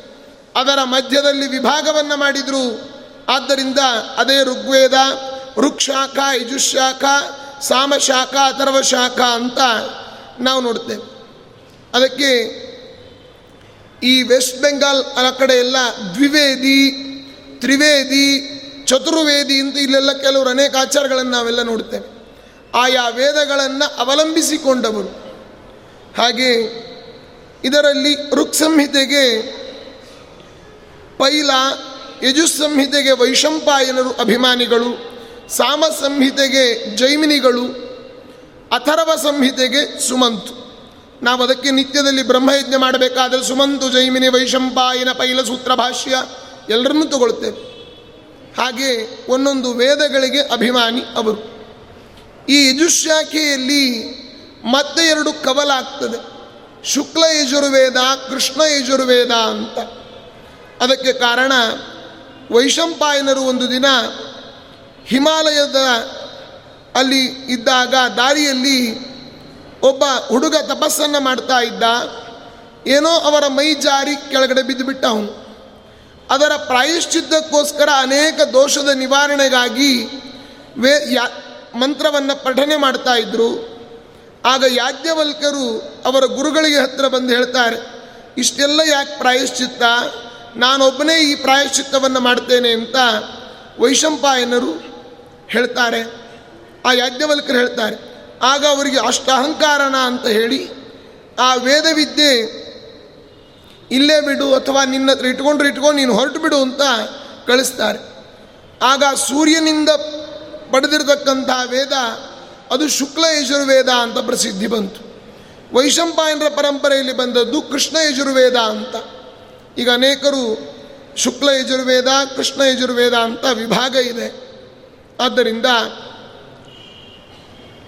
ಅದರ ಮಧ್ಯದಲ್ಲಿ ವಿಭಾಗವನ್ನು ಮಾಡಿದರು. ಆದ್ದರಿಂದ ಅದೇ ಋಗ್ವೇದ ಋಕ್ಷಾಖ ಯಜುಶಾಖ ಸಾಮಶಾಖ ಅಥರ್ವಶಾಖ ಅಂತ ನಾವು ನೋಡ್ತೇವೆ. ಅದಕ್ಕೆ ಈ ವೆಸ್ಟ್ ಬೆಂಗಾಲ್ ಆ ಕಡೆ ಎಲ್ಲ ದ್ವಿವೇದಿ, ತ್ರಿವೇದಿ ಚತುರ್ವೇದಿ ಅಂತ ಇಲ್ಲೆಲ್ಲ ಕೆಲವರು ಅನೇಕ ಆಚಾರಗಳನ್ನು ನಾವೆಲ್ಲ ನೋಡ್ತೇವೆ. ಆಯಾ ವೇದಗಳನ್ನು ಅವಲಂಬಿಸಿಕೊಂಡವರು. ಹಾಗೆ ಇದರಲ್ಲಿ ಋಕ್ ಸಂಹಿತೆಗೆ ಪೈಲ ಯಜುಸ್ ಸಂಹಿತೆಗೆ ವೈಶಂಪಾಯನರು ಅಭಿಮಾನಿಗಳು ಸಾಮ ಸಂಹಿತೆಗೆ ಜೈಮಿನಿಗಳು ಅಥರ್ವ ಸಂಹಿತೆಗೆ ಸುಮಂತು. ನಾವು ಅದಕ್ಕೆ ನಿತ್ಯದಲ್ಲಿ ಬ್ರಹ್ಮಯಜ್ಞ ಮಾಡಬೇಕಾದರೆ ಸುಮಂತು, ಜೈಮಿನಿ, ವೈಶಂಪಾಯನ ಪೈಲ ಸೂತ್ರ ಭಾಷ್ಯ ಎಲ್ಲರನ್ನೂ ತಗೊಳ್ತೇವೆ. ಹಾಗೆ ಒಂದೊಂದು ವೇದಗಳಿಗೆ ಅಭಿಮಾನಿ ಅವರು. ಈ ಯಜುಶಾಖೆಯಲ್ಲಿ ಮತ್ತೆ ಎರಡು ಕವಲಾಗ್ತದೆ ಶುಕ್ಲ ಯಜುರ್ವೇದ, ಕೃಷ್ಣ ಯಜುರ್ವೇದ ಅಂತ. ಅದಕ್ಕೆ ಕಾರಣ ವೈಶಂಪಾಯನರು ಒಂದು ದಿನ ಹಿಮಾಲಯದ ಅಲ್ಲಿ ಇದ್ದಾಗ, ದಾರಿಯಲ್ಲಿ ಒಬ್ಬ ಹುಡುಗ ತಪಸ್ಸನ್ನು ಮಾಡ್ತಾ ಇದ್ದ. ಏನೋ ಅವರ ಮೈ ಜಾರಿ ಕೆಳಗಡೆ ಬಿದ್ದುಬಿಟ್ಟ ಅವನು ಅದರ ಪ್ರಾಯಶ್ಚಿತ್ತಕ್ಕೋಸ್ಕರ ಅನೇಕ ದೋಷದ ನಿವಾರಣೆಗಾಗಿ ವೇ ಯಾ ಮಂತ್ರವನ್ನು ಪಠನೆ ಮಾಡ್ತಾ ಇದ್ದರು ಆಗ ಯಾಜ್ಞವಲ್ಕರು ಅವರ ಗುರುಗಳಿಗೆ ಹತ್ತಿರ ಬಂದು ಹೇಳ್ತಾರೆ, ಇಷ್ಟೆಲ್ಲ ಯಾಕೆ ಪ್ರಾಯಶ್ಚಿತ್ತ? ನಾನೊಬ್ಬನೇ ಈ ಪ್ರಾಯಶ್ಚಿತ್ತವನ್ನು ಮಾಡ್ತೇನೆ ಅಂತ ವೈಶಂಪಾಯನರು ಹೇಳ್ತಾರೆ. ಆ ಯಾಜ್ಞವಲ್ಕರು ಹೇಳ್ತಾರೆ, ಆಗ ಅವರಿಗೆ ಅಷ್ಟ ಅಹಂಕಾರನ ಅಂತ ಹೇಳಿ ಆ ವೇದವಿದ್ಯೆ ಇಲ್ಲೇ ಬಿಡು ಅಥವಾ ನಿನ್ನ ಹತ್ರ ಇಟ್ಕೊಂಡ್ರೆ ಇಟ್ಕೊಂಡು ನೀನು ಹೊರಟು ಬಿಡು ಅಂತ ಕಳಿಸ್ತಾರೆ. ಆಗ ಸೂರ್ಯನಿಂದ ಪಡೆದಿರತಕ್ಕಂಥ ವೇದ, ಅದು ಶುಕ್ಲ ಯಜುರ್ವೇದ ಅಂತ ಪ್ರಸಿದ್ಧಿ ಬಂತು. ವೈಶಂಪಾಯನರ ಪರಂಪರೆಯಲ್ಲಿ ಬಂದದ್ದು ಕೃಷ್ಣ ಯಜುರ್ವೇದ ಅಂತ. ಈಗ ಅನೇಕರು ಶುಕ್ಲ ಯಜುರ್ವೇದ, ಕೃಷ್ಣ ಯಜುರ್ವೇದ ಅಂತ ವಿಭಾಗ ಇದೆ. ಆದ್ದರಿಂದ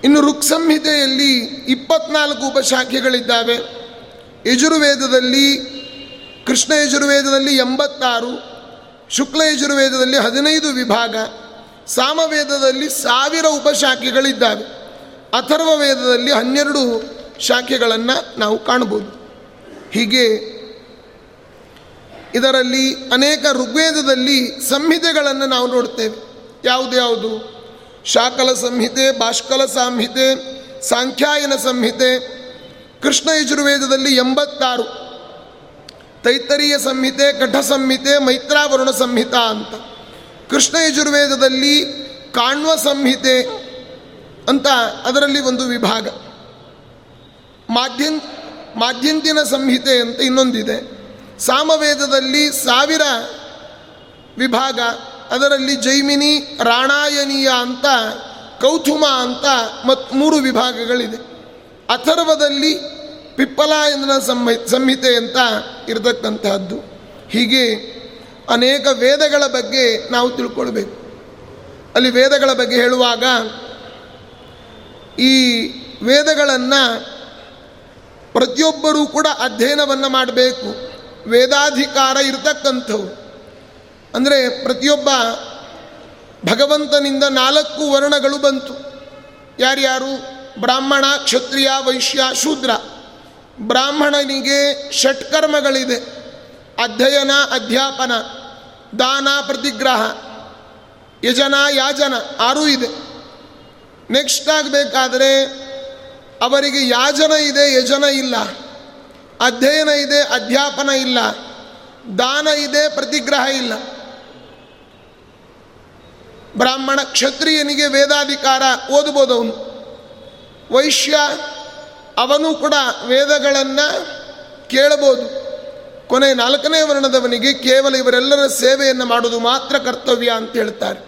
ಇನ್ನು ಋಕ್ ಸಂಹಿತೆಯಲ್ಲಿ ಇಪ್ಪತ್ನಾಲ್ಕು ಉಪಶಾಖೆಗಳಿದ್ದಾವೆ. ಯಜುರ್ವೇದದಲ್ಲಿ ಕೃಷ್ಣ ಯಜುರ್ವೇದದಲ್ಲಿ ಎಂಬತ್ತಾರು, ಶುಕ್ಲ ಯಜುರ್ವೇದದಲ್ಲಿ ಹದಿನೈದು ವಿಭಾಗ, ಸಾಮವೇದದಲ್ಲಿ ಸಾವಿರ ಉಪಶಾಖೆಗಳಿದ್ದಾವೆ. ಅಥರ್ವ ವೇದದಲ್ಲಿ ಹನ್ನೆರಡು ಶಾಖೆಗಳನ್ನು ನಾವು ಕಾಣ್ಬೋದು ಹೀಗೆ ಇದರಲ್ಲಿ ಅನೇಕ ಋಗ್ವೇದದಲ್ಲಿ ಸಂಹಿತೆಗಳನ್ನು ನಾವು ನೋಡ್ತೇವೆ. ಯಾವುದು ಯಾವುದು? ಶಾಕಲ ಸಂಹಿತೆ ಭಾಷ್ಕಲ ಸಂಹಿತೆ, ಸಾಂಖ್ಯಾಯನ ಸಂಹಿತೆ, ಕೃಷ್ಣ ಯಜುರ್ವೇದದಲ್ಲಿ ಎಂಬತ್ತಾರು. ತೈತರೀಯ ಸಂಹಿತೆ ಕಠ ಸಂಹಿತೆ, ಮೈತ್ರಾವರುಣ ಸಂಹಿತ ಅಂತ. ಕೃಷ್ಣ ಯಜುರ್ವೇದದಲ್ಲಿ ಕಾಣ್ವ ಸಂಹಿತೆ ಅಂತ ಅದರಲ್ಲಿ ಒಂದು ವಿಭಾಗ. ಮಾಧ್ಯಂ ಮಾಧ್ಯಂತಿನ ಸಂಹಿತೆ ಅಂತ ಇನ್ನೊಂದಿದೆ. ಸಾಮವೇದದಲ್ಲಿ ಸಾವಿರ ವಿಭಾಗ, ಅದರಲ್ಲಿ ಜೈಮಿನಿ, ರಾಣಾಯನೀಯ ಅಂತ ಕೌಥುಮ ಅಂತ ಮತ್ತು ಮೂರು ವಿಭಾಗಗಳಿದೆ. ಅಥರ್ವದಲ್ಲಿ ಪಿಪ್ಪಲಾಯನ ಸಂಹಿ, ಸಂಹಿತೆ ಅಂತ ಇರತಕ್ಕಂತಹದ್ದು. ಹೀಗೆ ಅನೇಕ ವೇದಗಳ ಬಗ್ಗೆ ನಾವು ತಿಳ್ಕೊಳ್ಬೇಕು. ಅಲ್ಲಿ ವೇದಗಳ ಬಗ್ಗೆ ಹೇಳುವಾಗ ಈ ವೇದಗಳನ್ನು ಪ್ರತಿಯೊಬ್ಬರೂ ಕೂಡ ಅಧ್ಯಯನವನ್ನು ಮಾಡಬೇಕು. ವೇದಾಧಿಕಾರ ಇರತಕ್ಕಂಥವು. ಅಂದರೆ ಪ್ರತಿಯೊಬ್ಬ ಭಗವಂತನಿಂದ ನಾಲ್ಕು ವರ್ಣಗಳು ಬಂತು. ಯಾರ್ಯಾರು? ಬ್ರಾಹ್ಮಣ, ಕ್ಷತ್ರಿಯ, ವೈಶ್ಯ, ಶೂದ್ರ. ಬ್ರಾಹ್ಮಣನಿಗೆ ಷಟ್ಕರ್ಮಗಳಿದೆ. ಅಧ್ಯಯನ, ಅಧ್ಯಾಪನ, ದಾನ, ಪ್ರತಿಗ್ರಹ, ಯಜನ, ಯಾಜನ ಆರೂ ಇದೆ. ನೆಕ್ಸ್ಟ್ ಆಗಬೇಕಾದ್ರೆ ಅವರಿಗೆ ಯಾಜನ ಇದೆ, ಯಜನ ಇಲ್ಲ. ಅಧ್ಯಯನ ಇದೆ, ಅಧ್ಯಾಪನ ಇಲ್ಲ. ದಾನ ಇದೆ, ಪ್ರತಿಗ್ರಹ ಇಲ್ಲ. ಬ್ರಾಹ್ಮಣ ಕ್ಷತ್ರಿಯನಿಗೆ ವೇದಾಧಿಕಾರ ಓದ್ಬೋದು ಅವನು ವೈಶ್ಯ ಅವನು ಕೂಡ ವೇದಗಳನ್ನು ಕೇಳಬಹುದು. ಕೊನೆ ನಾಲ್ಕನೇ ವರ್ಣದವನಿಗೆ ಕೇವಲ ಇವರೆಲ್ಲರ ಸೇವೆಯನ್ನು ಮಾಡುವುದು ಮಾತ್ರ ಕರ್ತವ್ಯ ಅಂತ ಹೇಳ್ತಾರೆ.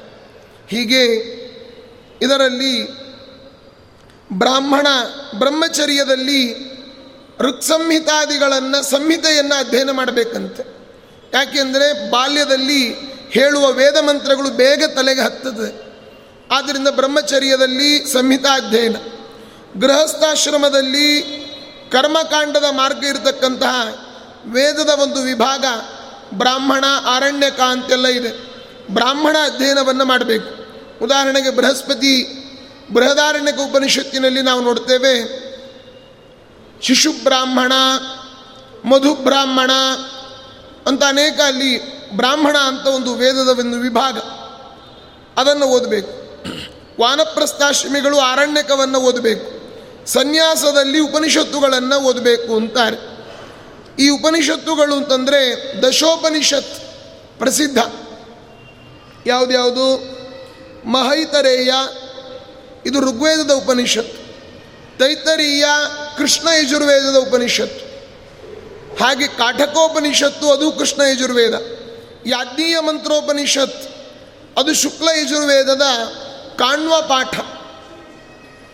ಹೀಗೆ ಇದರಲ್ಲಿ ಬ್ರಾಹ್ಮಣ ಬ್ರಹ್ಮಚರ್ಯದಲ್ಲಿ ಋಕ್ಸಂಹಿತಾದಿಗಳನ್ನು ಸಂಹಿತೆಯನ್ನು ಅಧ್ಯಯನ ಮಾಡಬೇಕಂತೆ. ಯಾಕೆಂದರೆ ಬಾಲ್ಯದಲ್ಲಿ ಹೇಳುವ ವೇದ ಮಂತ್ರಗಳು ಬೇಗ ತಲೆಗೆ ಹತ್ತದೆ ಆದ್ದರಿಂದ ಬ್ರಹ್ಮಚರ್ಯದಲ್ಲಿ ಸಂಹಿತಾ ಅಧ್ಯಯನ ಗೃಹಸ್ಥಾಶ್ರಮದಲ್ಲಿ ಕರ್ಮಕಾಂಡದ ಮಾರ್ಗ ಇರತಕ್ಕಂತಹ ವೇದದ ಒಂದು ವಿಭಾಗ ಬ್ರಾಹ್ಮಣ ಆರಣ್ಯಕ ಅಂತೆಲ್ಲ ಇದೆ. ಬ್ರಾಹ್ಮಣ ಅಧ್ಯಯನವನ್ನು ಮಾಡಬೇಕು. ಉದಾಹರಣೆಗೆ ಬೃಹಸ್ಪತಿ, ಬೃಹದಾರಣ್ಯಕ ಉಪನಿಷತ್ತಿನಲ್ಲಿ ನಾವು ನೋಡ್ತೇವೆ ಶಿಶು ಬ್ರಾಹ್ಮಣ ಮಧು ಬ್ರಾಹ್ಮಣ ಅಂತ ಅನೇಕ ಅಲ್ಲಿ ಬ್ರಾಹ್ಮಣ ಅಂತ ಒಂದು ವೇದದ ಒಂದು ವಿಭಾಗ. ಅದನ್ನು ಓದಬೇಕು. ವಾನಪ್ರಸ್ಥಾಶ್ರಮಿಗಳು ಆರಣ್ಯಕವನ್ನು ಓದಬೇಕು. ಸನ್ಯಾಸದಲ್ಲಿ ಉಪನಿಷತ್ತುಗಳನ್ನು ಓದಬೇಕು ಅಂತಾರೆ. ಈ ಉಪನಿಷತ್ತುಗಳು ಅಂತಂದರೆ ದಶೋಪನಿಷತ್ ಪ್ರಸಿದ್ಧ. ಯಾವುದ್ಯಾವುದು? ಮಹೈತರೇಯ, ಇದು ಋಗ್ವೇದದ ಉಪನಿಷತ್ತು. ತೈತರೀಯ, ಕೃಷ್ಣ ಯಜುರ್ವೇದದ ಉಪನಿಷತ್ತು. ಹಾಗೆ ಕಾಠಕೋಪನಿಷತ್ತು ಅದು ಕೃಷ್ಣ ಯಜುರ್ವೇದ. ಯಾಜ್ಞೀಯ ಮಂತ್ರೋಪನಿಷತ್, ಅದು ಶುಕ್ಲ ಯಜುರ್ವೇದದ ಕಾಣ್ವ ಪಾಠ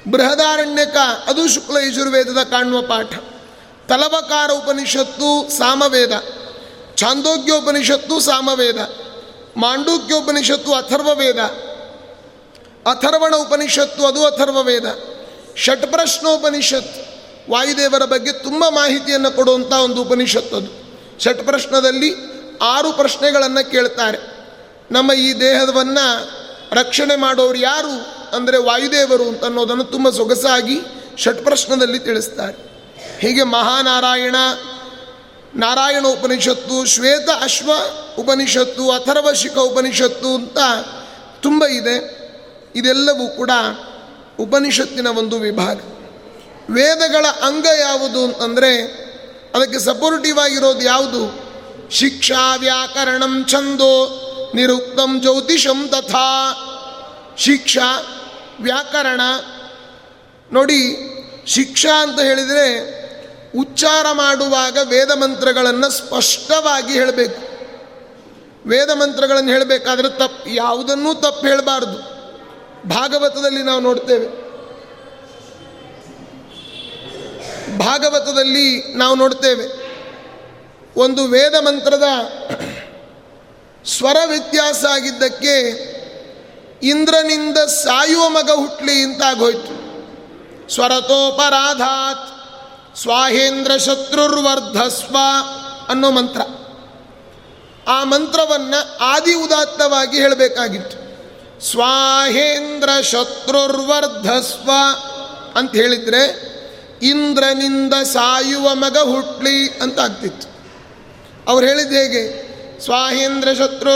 ಬೃಹದಾರಣ್ಯಕ, ಅದು ಶುಕ್ಲ ಯಜುರ್ವೇದದ ಕಾಣುವ ಪಾಠ. ತಲವಕಾರ ಉಪನಿಷತ್ತು ಸಾಮವೇದ. ಛಾಂದೋಗ್ಯೋಪನಿಷತ್ತು ಸಾಮವೇದ. ಮಾಂಡೂಕ್ಯೋಪನಿಷತ್ತು ಅಥರ್ವವೇದ. ಅಥರ್ವಣ ಉಪನಿಷತ್ತು, ಅದು ಅಥರ್ವವೇದ. ಷಟ್ಪ್ರಶ್ನೋಪನಿಷತ್ ವಾಯುದೇವರ ಬಗ್ಗೆ ತುಂಬ ಮಾಹಿತಿಯನ್ನು ಕೊಡುವಂಥ ಒಂದು ಉಪನಿಷತ್ತು ಅದು. ಷಟ್ಪ್ರಶ್ನದಲ್ಲಿ ಆರು ಪ್ರಶ್ನೆಗಳನ್ನು ಕೇಳ್ತಾರೆ. ನಮ್ಮ ಈ ದೇಹವನ್ನು ರಕ್ಷಣೆ ಮಾಡೋರು ಯಾರು ಅಂದರೆ ವಾಯುದೇವರು ಅಂತ ಅನ್ನೋದನ್ನು ತುಂಬ ಸೊಗಸಾಗಿ ಷಟ್ಪ್ರಶ್ನದಲ್ಲಿ ತಿಳಿಸ್ತಾರೆ. ಹೀಗೆ ಮಹಾನಾರಾಯಣ ನಾರಾಯಣ ಉಪನಿಷತ್ತು ಶ್ವೇತ ಅಶ್ವ ಉಪನಿಷತ್ತು, ಅಥರ್ವಶಿಖ ಉಪನಿಷತ್ತು ಅಂತ ತುಂಬ ಇದೆ. ಇದೆಲ್ಲವೂ ಕೂಡ ಉಪನಿಷತ್ತಿನ ಒಂದು ವಿಭಾಗ. ವೇದಗಳ ಅಂಗ ಯಾವುದು ಅಂತಂದರೆ ಅದಕ್ಕೆ ಸಪೋರ್ಟಿವ್ ಆಗಿರೋದು ಯಾವುದು? ಶಿಕ್ಷಾ ವ್ಯಾಕರಣಂ ಛಂದೋ ನಿರುಕ್ತಂ ಜ್ಯೋತಿಷಂ ತಥಾ ಶಿಕ್ಷಾ ವ್ಯಾಕರಣ ನೋಡಿ, ಶಿಕ್ಷಾ ಅಂತ ಹೇಳಿದರೆ ಉಚ್ಚಾರ ಮಾಡುವಾಗ ವೇದ ಮಂತ್ರಗಳನ್ನು ಸ್ಪಷ್ಟವಾಗಿ ಹೇಳಬೇಕು. ವೇದ ಮಂತ್ರಗಳನ್ನು ಹೇಳಬೇಕಾದ್ರೆ ತಪ್ಪು ಯಾವುದನ್ನೂ ತಪ್ಪು ಹೇಳಬಾರ್ದು. ಭಾಗವತದಲ್ಲಿ ನಾವು ನೋಡ್ತೇವೆ. ಭಾಗವತದಲ್ಲಿ ನಾವು ನೋಡ್ತೇವೆ. ಒಂದು ವೇದ ಮಂತ್ರದ ಸ್ವರ ವ್ಯತ್ಯಾಸ ಆಗಿದ್ದಕ್ಕೆ ಇಂದ್ರನಿಂದ ಸಾಯುವ ಮಗ ಹುಟ್ಲಿ ಅಂತ ಆಗೋಯ್ತು. ಸ್ವರತೋಪರಾಧಾತ್ ಸ್ವಾಹೇಂದ್ರ ಶತ್ರುರ್ವರ್ಧಸ್ವ ಅನ್ನೋ ಮಂತ್ರ. ಆ ಮಂತ್ರವನ್ನು ಆದಿ ಉದಾತ್ತವಾಗಿ ಹೇಳಬೇಕಾಗಿತ್ತು. ಸ್ವಾಹೇಂದ್ರ ಶತ್ರುರ್ವರ್ಧಸ್ವ ಅಂತ ಹೇಳಿದರೆ ಇಂದ್ರನಿಂದ ಸಾಯುವ ಮಗ ಹುಟ್ಲಿ ಅಂತ ಆಗ್ತಿತ್ತು. ಅವ್ರು ಹೇಳಿದ್ದು ಹೇಗೆ? ಸ್ವಾಹೇಂದ್ರ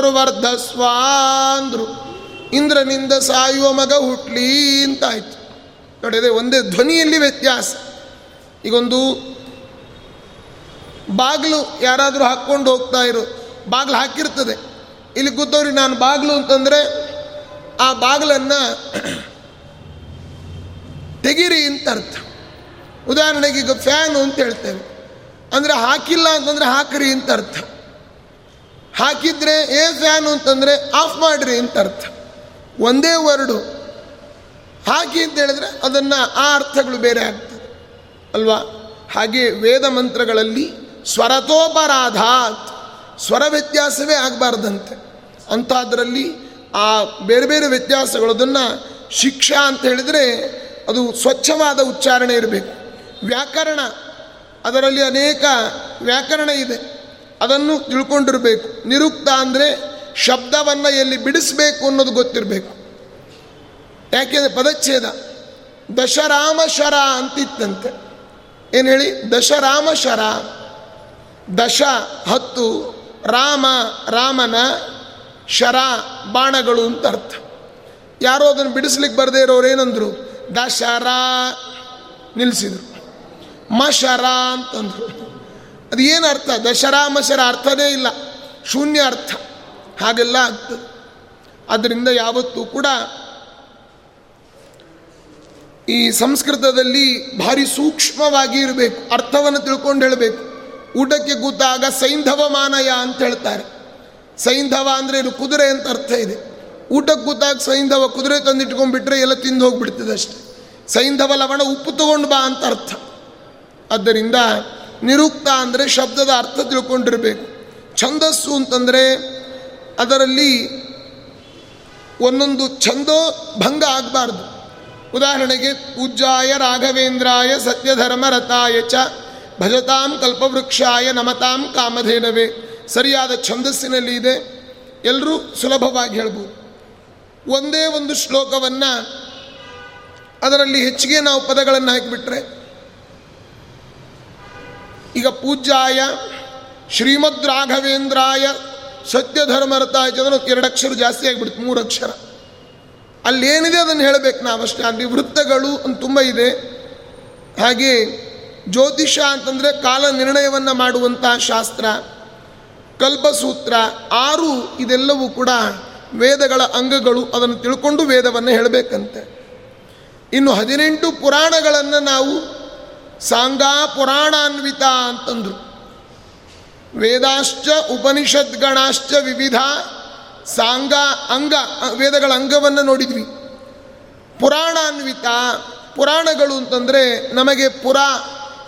ವರ್ಧ ಸ್ವಾಂದ್ರು ಇಂದ್ರನಿಂದ ಸಾಯುವ ಮಗ ಹುಟ್ಲಿ ಅಂತ ನೋಡಿದ್ರೆ ನೋಡಿದೆ ಒಂದೇ ಧ್ವನಿಯಲ್ಲಿ ವ್ಯತ್ಯಾಸ. ಈಗೊಂದು ಬಾಗಿಲು ಯಾರಾದರೂ ಹಾಕ್ಕೊಂಡು ಹೋಗ್ತಾ ಇರು, ಬಾಗಿಲು ಹಾಕಿರ್ತದೆ. ಇಲ್ಲಿ ಕೂತವ್ರಿಗೆ ನಾನು ಬಾಗಿಲು ಅಂತಂದರೆ ಆ ಬಾಗಿಲನ್ನು ತೆಗಿರಿ ಅಂತ ಅರ್ಥ. ಉದಾಹರಣೆಗೆ ಈಗ ಫ್ಯಾನು ಅಂತ ಹೇಳ್ತೇವೆ. ಅಂದರೆ ಹಾಕಿಲ್ಲ ಅಂತಂದರೆ ಹಾಕಿರಿ ಅಂತ ಅರ್ಥ. ಹಾಕಿದ್ರೆ ಏ ಫ್ಯಾನು ಅಂತಂದರೆ ಆಫ್ ಮಾಡಿರಿ ಅಂತ ಅರ್ಥ. ಒಂದೇ ವರ್ಡು. ಹಾಕಿ ಅಂತ ಹೇಳಿದ್ರೆ ಅದನ್ನು ಆ ಅರ್ಥಗಳು ಬೇರೆ ಆಗ್ತದೆ. ಅಲ್ವಾ? ಹಾಗೆ ವೇದ ಮಂತ್ರಗಳಲ್ಲಿ ಸ್ವರತೋಪರಾಧ ಸ್ವರ ವ್ಯತ್ಯಾಸವೇ ಆಗಬಾರ್ದಂತೆ. ಅಂಥದ್ರಲ್ಲಿ ಆ ಬೇರೆ ಬೇರೆ ವ್ಯತ್ಯಾಸಗಳು ಅದನ್ನು ಶಿಕ್ಷಾ ಅಂತ ಹೇಳಿದರೆ ಅದು ಸ್ವಚ್ಛವಾದ ಉಚ್ಚಾರಣೆ ಇರಬೇಕು. ವ್ಯಾಕರಣ. ಅದರಲ್ಲಿ ಅನೇಕ ವ್ಯಾಕರಣ ಇದೆ. ಅದನ್ನು ತಿಳ್ಕೊಂಡಿರಬೇಕು. ನಿರುಕ್ತ ಅಂದರೆ ಶಬ್ದವನ್ನು ಎಲ್ಲಿ ಬಿಡಿಸಬೇಕು ಅನ್ನೋದು ಗೊತ್ತಿರಬೇಕು. ಯಾಕೆಂದರೆ ಪದಚ್ಛೇದ. ದಶರಾಮ ಶರ ಅಂತಿತ್ತಂತೆ. ಏನು ಹೇಳಿ? ದಶರಾಮ ಶರ ದಶ ಹತ್ತು, ರಾಮ, ರಾಮನ ಶರ ಬಾಣಗಳು ಅಂತ ಅರ್ಥ. ಯಾರೋ ಅದನ್ನು ಬಿಡಿಸ್ಲಿಕ್ಕೆ ಬರದೇ ಇರೋರು ಏನಂದ್ರು? ದಶರಾ ನಿಲ್ಲಿಸಿದರು ಮಶರ ಅಂತಂದ್ರು. ಅದು ಏನು ಅರ್ಥ? ದಶರಾಮಶರ ಅರ್ಥನೇ ಇಲ್ಲ. ಶೂನ್ಯ ಅರ್ಥ. ಹಾಗೆಲ್ಲ ಆಗ್ತದೆ. ಅದರಿಂದ ಯಾವತ್ತೂ ಕೂಡ ಈ ಸಂಸ್ಕೃತದಲ್ಲಿ ಭಾರಿ ಸೂಕ್ಷ್ಮವಾಗಿ ಇರಬೇಕು. ಅರ್ಥವನ್ನು ತಿಳ್ಕೊಂಡು ಹೇಳಬೇಕು. ಊಟಕ್ಕೆ ಕೂತಾಗ ಸೈಂಧವ ಮಾನಯ ಅಂತ ಹೇಳ್ತಾರೆ. ಸೈಂಧವ ಅಂದರೆ ಇದು ಕುದುರೆ ಅಂತ ಅರ್ಥ ಇದೆ. ಊಟಕ್ಕೆ ಕೂತಾಗ ಸೈಂಧವ ಕುದುರೆ ತಂದಿಟ್ಕೊಂಡ್ಬಿಟ್ರೆ ಎಲ್ಲ ತಿಂದು ಹೋಗ್ಬಿಡ್ತದೆ ಅಷ್ಟೆ. ಸೈಂಧವ ಲವಣ ಉಪ್ಪು ತಗೊಂಡು ಬಾ ಅಂತ ಅರ್ಥ. ಆದ್ದರಿಂದ ನಿರುಕ್ತ ಅಂದರೆ ಶಬ್ದದ ಅರ್ಥ ತಿಳ್ಕೊಂಡಿರಬೇಕು. ಛಂದಸ್ಸು ಅಂತಂದರೆ ಅದರಲ್ಲಿ ಒಂದೊಂದು ಛಂದೋ ಭಂಗ ಆಗಬಾರ್ದು. ಉದಾಹರಣೆಗೆ, ಪೂಜ್ಯಾಯ ರಾಘವೇಂದ್ರಾಯ ಸತ್ಯಧರ್ಮ ರಥಾಯ ಚ ಭಜತಾಂ ಕಲ್ಪವೃಕ್ಷಾಯ ನಮತಾಂ ಕಾಮಧೇನವೇ. ಸರಿಯಾದ ಛಂದಸ್ಸಿನಲ್ಲಿ ಇದೆ. ಎಲ್ಲರೂ ಸುಲಭವಾಗಿ ಹೇಳ್ಬೋದು. ಒಂದೇ ಒಂದು ಶ್ಲೋಕವನ್ನು ಅದರಲ್ಲಿ ಹೆಚ್ಚಿಗೆ ನಾವು ಪದಗಳನ್ನು ಹಾಕಿಬಿಟ್ರೆ ಈಗ ಪೂಜ್ಯಾಯ ಶ್ರೀಮದ್ ರಾಘವೇಂದ್ರಾಯ ಸತ್ಯಧರ್ಮರತಾಯ ಚಂದ್ರ ಎರಡು ಅಕ್ಷರ ಜಾಸ್ತಿ ಆಗಿಬಿಡುತ್ತೆ ಮೂರು ಅಕ್ಷರ. ಅಲ್ಲೇನಿದೆ ಅದನ್ನು ಹೇಳಬೇಕು ನಾವಷ್ಟೇ. ಅಲ್ಲಿ ವೃತ್ತಗಳು ಅಂತ ತುಂಬ ಇದೆ. ಹಾಗೆ ಜ್ಯೋತಿಷ ಅಂತಂದರೆ ಕಾಲ ನಿರ್ಣಯವನ್ನು ಮಾಡುವಂತಹ ಶಾಸ್ತ್ರ, ಕಲ್ಪಸೂತ್ರ, ಆರು ಇದೆಲ್ಲವೂ ಕೂಡ ವೇದಗಳ ಅಂಗಗಳು, ಅದನ್ನು ತಿಳ್ಕೊಂಡು ವೇದವನ್ನು ಹೇಳಬೇಕಂತೆ. ಇನ್ನು ಹದಿನೆಂಟು ಪುರಾಣಗಳನ್ನು ನಾವು ಸಾಂಗಾ ಪುರಾಣಾನ್ವಿತ ಅಂತಂದರು. ವೇದಾಶ್ಚ ಉಪನಿಷದ್ಗಣಾಶ್ಚ ವಿವಿಧ ಸಾಂಗ ಅಂಗ, ವೇದಗಳ ಅಂಗವನ್ನು ನೋಡಿದ್ವಿ. ಪುರಾಣಾನ್ವಿತ ಪುರಾಣಗಳು ಅಂತಂದರೆ ನಮಗೆ ಪುರ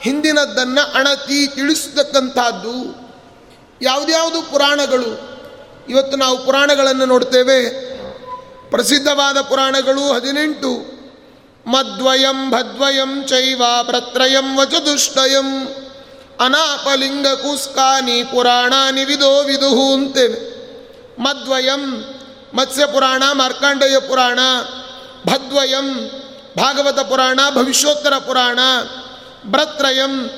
ಹಿಂದಿನದ್ದನ್ನು ಅಣತಿ ತಿಳಿಸತಕ್ಕಂಥದ್ದು ಯಾವುದ್ಯಾವುದು ಪುರಾಣಗಳು? ಇವತ್ತು ನಾವು ಪುರಾಣಗಳನ್ನು ನೋಡ್ತೇವೆ. ಪ್ರಸಿದ್ಧವಾದ ಪುರಾಣಗಳು ಹದಿನೆಂಟು. ಮದ್ವಯಂ ಭದ್ವಯಂ ಚೈವ ಭ್ರತ್ರಯಂ ವಚದುಷ್ಟಯಂ. ಅನಾಪಲಿಂಗ ಕುಸ್ಕಾನಿ ಪುರಾಣಾನಿ ವಿದೋ ವಿದುಹು ಅಂತೇವೆ. ಮದ್ವಯಂ ಮತ್ಸ್ಯ ಪುರಾಣ ಮಾರ್ಕಾಂಡೇಯ ಪುರಾಣ, ಭದ್ವಯಂ ಭಾಗವತ ಪುರಾಣ, ಭವಿಷ್ಯೋತ್ತರ ಪುರಾಣ, ಭ್ರತ್ರಯಂ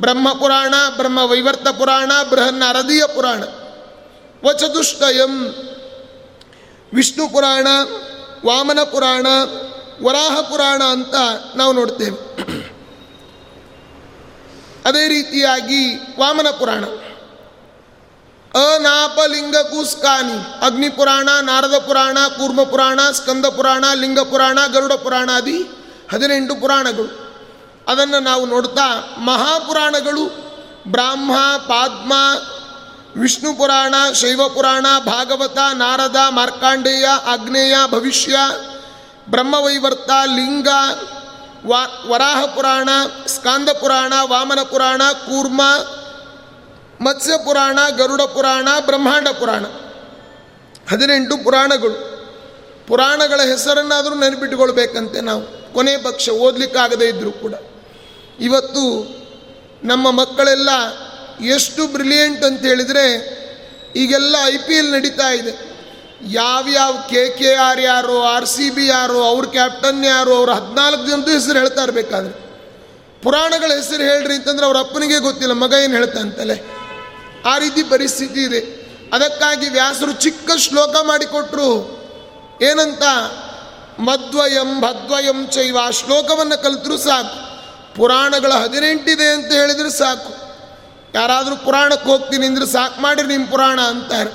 ಬ್ರಹ್ಮಪುರಾಣ ಬ್ರಹ್ಮ ವೈವರ್ತ ಪುರಾಣ, ಬೃಹನ್ನರದೀಯ ಪುರಾಣ. ವಚದುಷ್ಟಯಂ ವಿಷ್ಣು ಪುರಾಣ ವಾಮನ ಪುರಾಣ ವರಾಹ ಪುರಾಣ ಅಂತ ನಾವು ನೋಡ್ತೇವೆ. ಅದೇ ರೀತಿಯಾಗಿ ವಾಮನ ಪುರಾಣ. ಅನಾಪಲಿಂಗ ಕುಸ್ಕಾನಿ. ಅಗ್ನಿ ಪುರಾಣ, ನಾರದ ಪುರಾಣ, ಕೂರ್ಮ ಪುರಾಣ, ಸ್ಕಂದ ಪುರಾಣ, ಲಿಂಗ ಪುರಾಣ, ಗರುಡ ಪುರಾಣ ಆದಿ ಹದಿನೆಂಟು ಪುರಾಣಗಳು. ಅದನ್ನು ನಾವು ನೋಡ್ತಾ ಮಹಾಪುರಾಣಗಳು ಬ್ರಾಹ್ಮ, ಪಾದ್ಮ, ವಿಷ್ಣು ಪುರಾಣ, ಶೈವ ಪುರಾಣ, ಭಾಗವತ, ನಾರದ, ಮಾರ್ಕಾಂಡೇಯ ಆಗ್ನೇಯ ಭವಿಷ್ಯ ಬ್ರಹ್ಮವೈವರ್ತ, ಲಿಂಗ, ವಾ, ವರಾಹ ಪುರಾಣ, ಸ್ಕಾಂದ ಪುರಾಣ, ವಾಮನ ಪುರಾಣ, ಕೂರ್ಮ, ಮತ್ಸ್ಯ ಪುರಾಣ, ಗರುಡ ಪುರಾಣ, ಬ್ರಹ್ಮಾಂಡ ಪುರಾಣ. ಹದಿನೆಂಟು ಪುರಾಣಗಳು. ಪುರಾಣಗಳ ಹೆಸರನ್ನಾದರೂ ನೆನಪಿಟ್ಟುಕೊಳ್ಬೇಕಂತೆ ನಾವು. ಕೊನೆ ಪಕ್ಷ ಓದಲಿಕ್ಕಾಗದೇ ಇದ್ದರೂ ಕೂಡ. ಇವತ್ತು ನಮ್ಮ ಮಕ್ಕಳೆಲ್ಲ ಎಷ್ಟು ಬ್ರಿಲಿಯಂಟ್ ಅಂತ ಹೇಳಿದರೆ ಈಗೆಲ್ಲ ಐ ಪಿ ಎಲ್ ನಡೀತಾ ಇದೆ. ಯಾವ್ಯಾವ ಕೆ ಕೆ ಆರ್ ಯಾರು, ಆರ್ ಸಿ ಬಿ ಯಾರು, ಅವ್ರ ಕ್ಯಾಪ್ಟನ್ ಯಾರು, ಅವ್ರು ಹದಿನಾಲ್ಕು ಜನದ್ದು ಹೆಸರು ಹೇಳ್ತಾ ಇರಬೇಕಾದ್ರೆ. ಪುರಾಣಗಳ ಹೆಸರು ಹೇಳ್ರಿ ಅಂತಂದ್ರೆ ಅವ್ರ ಅಪ್ಪನಿಗೆ ಗೊತ್ತಿಲ್ಲ, ಮಗ ಏನು ಹೇಳ್ತಾನಂತಲೇ ಆ ರೀತಿ ಪರಿಸ್ಥಿತಿ ಇದೆ. ಅದಕ್ಕಾಗಿ ವ್ಯಾಸರು ಚಿಕ್ಕ ಶ್ಲೋಕ ಮಾಡಿಕೊಟ್ರು. ಏನಂತ? ಮದ್ವಯಂ ಭದ್ವಯಂ ಚೈವ. ಶ್ಲೋಕವನ್ನು ಕಲಿತರೂ ಸಾಕು. ಪುರಾಣಗಳ ಹದಿನೆಂಟಿದೆ ಅಂತ ಹೇಳಿದ್ರೆ ಸಾಕು. ಯಾರಾದರೂ ಪುರಾಣಕ್ಕೆ ಹೋಗ್ತೀನಿ ಅಂದ್ರೆ ಸಾಕು, ಮಾಡಿರಿ ನಿಮ್ಮ ಪುರಾಣ ಅಂತಾರೆ.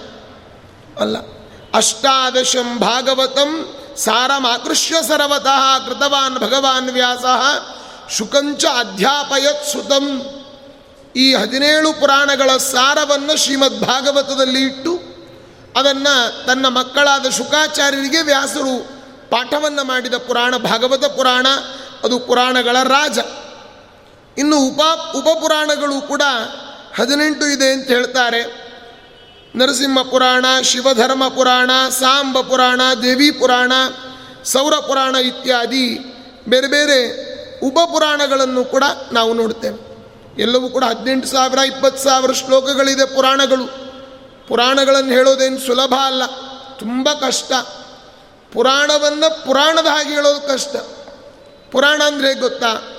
ಅಲ್ಲ. ಅಷ್ಟಾದಶಂ ಭಾಗವತಂ ಸಾರಮಾಕೃಷ್ಯ ಸರ್ವತಃ ಕೃತವಾನ್ ಭಗವಾನ್ ವ್ಯಾಸ ಶುಕಂಚ ಅಧ್ಯಾಪಯತ್ ಸುತಂ. ಈ ಹದಿನೇಳು ಪುರಾಣಗಳ ಸಾರವನ್ನು ಶ್ರೀಮದ್ ಭಾಗವತದಲ್ಲಿ ಇಟ್ಟು ಅದನ್ನು ತನ್ನ ಮಕ್ಕಳಾದ ಶುಕಾಚಾರ್ಯರಿಗೆ ವ್ಯಾಸರು ಪಾಠವನ್ನು ಮಾಡಿದ ಪುರಾಣ, ಭಾಗವತ ಪುರಾಣ, ಅದು ಪುರಾಣಗಳ ರಾಜ. ಇನ್ನು ಉಪ ಉಪಪುರಾಣಗಳು ಕೂಡ ಹದಿನೆಂಟು ಇದೆ ಅಂತ ಹೇಳ್ತಾರೆ. ನರಸಿಂಹ ಪುರಾಣ ಶಿವಧರ್ಮ ಪುರಾಣ ಸಾಂಬ ಪುರಾಣ ದೇವಿ ಪುರಾಣ ಸೌರ ಪುರಾಣ ಇತ್ಯಾದಿ ಬೇರೆ ಬೇರೆ ಉಪಪುರಾಣಗಳನ್ನು ಕೂಡ ನಾವು ನೋಡ್ತೇವೆ ಎಲ್ಲವೂ ಕೂಡ ಹದಿನೆಂಟು ಸಾವಿರ, ಇಪ್ಪತ್ತು ಸಾವಿರ ಶ್ಲೋಕಗಳಿದೆ ಪುರಾಣಗಳು. ಪುರಾಣಗಳನ್ನು ಹೇಳೋದೇನು ಸುಲಭ ಅಲ್ಲ, ತುಂಬ ಕಷ್ಟ. ಪುರಾಣವನ್ನು ಪುರಾಣದ ಹಾಗೆ ಹೇಳೋದು ಕಷ್ಟ. ಪುರಾಣ ಅಂದರೆ ಗೊತ್ತಾ?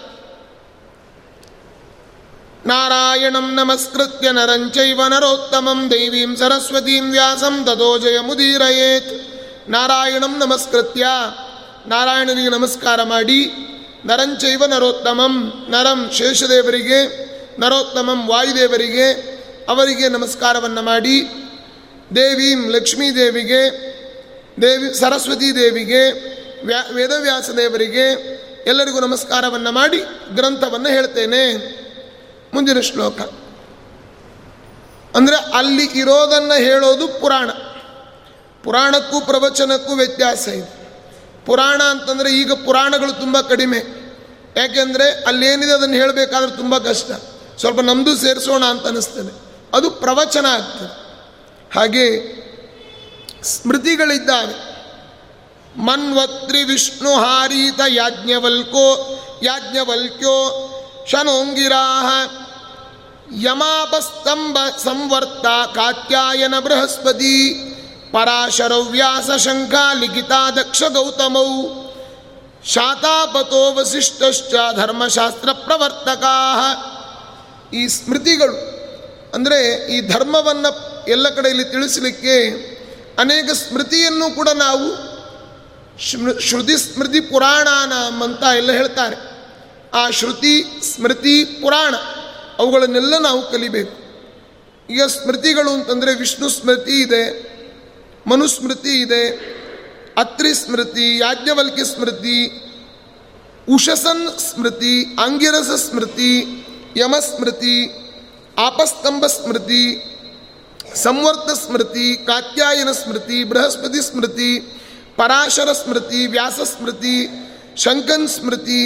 ನಾರಾಯಣಂ ನಮಸ್ಕೃತ್ಯ ನರಂಚೈವ ನರೋತ್ತಮಂ देवीं ಸರಸ್ವತೀಂ ವ್ಯಾಸಂ ತದೋ जयमुदीरयेत्। ನಾರಾಯಣಂ ನಮಸ್ಕೃತ್ಯ ನಾರಾಯಣನಿಗೆ ನಮಸ್ಕಾರ ಮಾಡಿ ನರಂಚೈವ ನರೋತ್ತಮಂ ನರಂ ಶೇಷದೇವರಿಗೆ ನರೋತ್ತಮಂ ವಾಯುದೇವರಿಗೆ ಅವರಿಗೆ ನಮಸ್ಕಾರವನ್ನು ಮಾಡಿ। ದೇವೀಂ ಲಕ್ಷ್ಮೀದೇವಿಗೆ। ದೇವಿ ಸರಸ್ವತೀ ದೇವಿಗೆ। ವ್ಯಾ, ವೇದವ್ಯಾಸ ದೇವರಿಗೆ। ಎಲ್ಲರಿಗೂ ನಮಸ್ಕಾರವನ್ನು ಮಾಡಿ। ಗ್ರಂಥವನ್ನು ಹೇಳ್ತೇನೆ। ಮುಂದಿನ ಶ್ಲೋಕ. ಅಂದರೆ ಅಲ್ಲಿ ಇರೋದನ್ನು ಹೇಳೋದು ಪುರಾಣ. ಪುರಾಣಕ್ಕೂ ಪ್ರವಚನಕ್ಕೂ ವ್ಯತ್ಯಾಸ ಇದೆ. ಪುರಾಣ ಅಂತಂದರೆ ಈಗ ಪುರಾಣಗಳು ತುಂಬ ಕಡಿಮೆ. ಯಾಕೆಂದರೆ ಅಲ್ಲೇನಿದೆ ಅದನ್ನು ಹೇಳಬೇಕಾದ್ರೆ ತುಂಬ ಕಷ್ಟ. ಸ್ವಲ್ಪ ನಮ್ಮದು ಸೇರಿಸೋಣ ಅಂತ ಅನ್ನಿಸ್ತದೆ ಅದು ಪ್ರವಚನ ಆಗ್ತದೆ. ಹಾಗೆ ಸ್ಮೃತಿಗಳಿದ್ದಾವೆ. ಮನ್ವತ್ರಿ ವಿಷ್ಣು ಹಾರೀತ ಯಾಜ್ಞವಲ್ಕೋ, ಯಾಜ್ಞವಲ್ಕ್ಯೋ, ಶನೋಂಗಿರಾಹ ಯಮಾಪಸ್ತಂಭ ಸಂವರ್ತ ಕಾತ್ಯಾಯನ ಬೃಹಸ್ಪತಿ ಪರಾಶರವ್ಯಾಸ ಶಂಖ ಲಿಖಿತ ದಕ್ಷ ಗೌತಮೌ ಶಾತಾಪತೋ ವಸಿಷ್ಠಶ್ಚ ಧರ್ಮಶಾಸ್ತ್ರ ಪ್ರವರ್ತಕ ಈ ಸ್ಮೃತಿಗಳು, ಅಂದರೆ ಈ ಧರ್ಮವನ್ನು ಎಲ್ಲ ಕಡೆಯಲ್ಲಿ ತಿಳಿಸಲಿಕ್ಕೆ ಅನೇಕ ಸ್ಮೃತಿಯನ್ನು ಕೂಡ ನಾವು ಶ್ರುತಿ ಸ್ಮೃತಿ ಪುರಾಣಾನ ಅಂತ ಎಲ್ಲ ಹೇಳ್ತಾರೆ. ಆ ಶ್ರುತಿ ಸ್ಮೃತಿ ಪುರಾಣ. ಅವುಗಳನ್ನೆಲ್ಲ ನಾವು ಕಲಿಬೇಕು. ಈಗ ಸ್ಮೃತಿಗಳು ಅಂತಂದರೆ ವಿಷ್ಣು ಸ್ಮೃತಿ ಇದೆ ಮನುಸ್ಮೃತಿ ಇದೆ, ಅತ್ರಿ ಸ್ಮೃತಿ ಯಾಜ್ಞವಲ್ಕಿ ಸ್ಮೃತಿ, ಉಷಸನ್ ಸ್ಮೃತಿ ಆಂಗಿರಸ ಸ್ಮೃತಿ, ಯಮಸ್ಮೃತಿ, ಆಪಸ್ತಂಭ ಸ್ಮೃತಿ, ಸಂವರ್ತ ಸ್ಮೃತಿ, ಕಾತ್ಯಾಯನ ಸ್ಮೃತಿ, ಬೃಹಸ್ಪತಿ ಸ್ಮೃತಿ, ಪರಾಶರ ಸ್ಮೃತಿ, ವ್ಯಾಸ ಸ್ಮೃತಿ, ಶಂಕನ್ ಸ್ಮೃತಿ,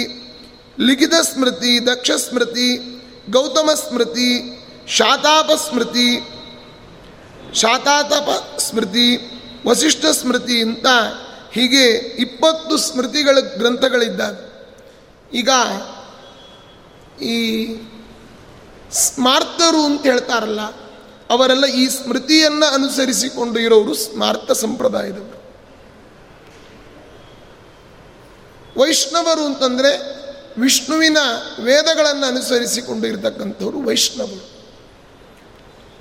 ಲಿಖಿತ ಸ್ಮೃತಿ, ದಕ್ಷ ಸ್ಮೃತಿ ಗೌತಮ ಸ್ಮೃತಿ, ಶಾತಾಪ ಸ್ಮೃತಿ, ಶಾತಾತಪ ಸ್ಮೃತಿ, ವಸಿಷ್ಠ ಸ್ಮೃತಿ ಅಂತ ಹೀಗೆ ಇಪ್ಪತ್ತು ಸ್ಮೃತಿಗಳ ಗ್ರಂಥಗಳಿದ್ದಾವೆ. ಈಗ ಈ ಸ್ಮಾರ್ತರು ಅಂತ ಹೇಳ್ತಾರಲ್ಲ, ಅವರೆಲ್ಲ ಈ ಸ್ಮೃತಿಯನ್ನು ಅನುಸರಿಸಿಕೊಂಡು ಇರೋರು ಸ್ಮಾರ್ತ ಸಂಪ್ರದಾಯದವರು. ವೈಷ್ಣವರು ಅಂತಂದರೆ ವಿಷ್ಣುವಿನ ವೇದಗಳನ್ನು ಅನುಸರಿಸಿಕೊಂಡು ಇರತಕ್ಕಂಥವ್ರು ವೈಷ್ಣವರು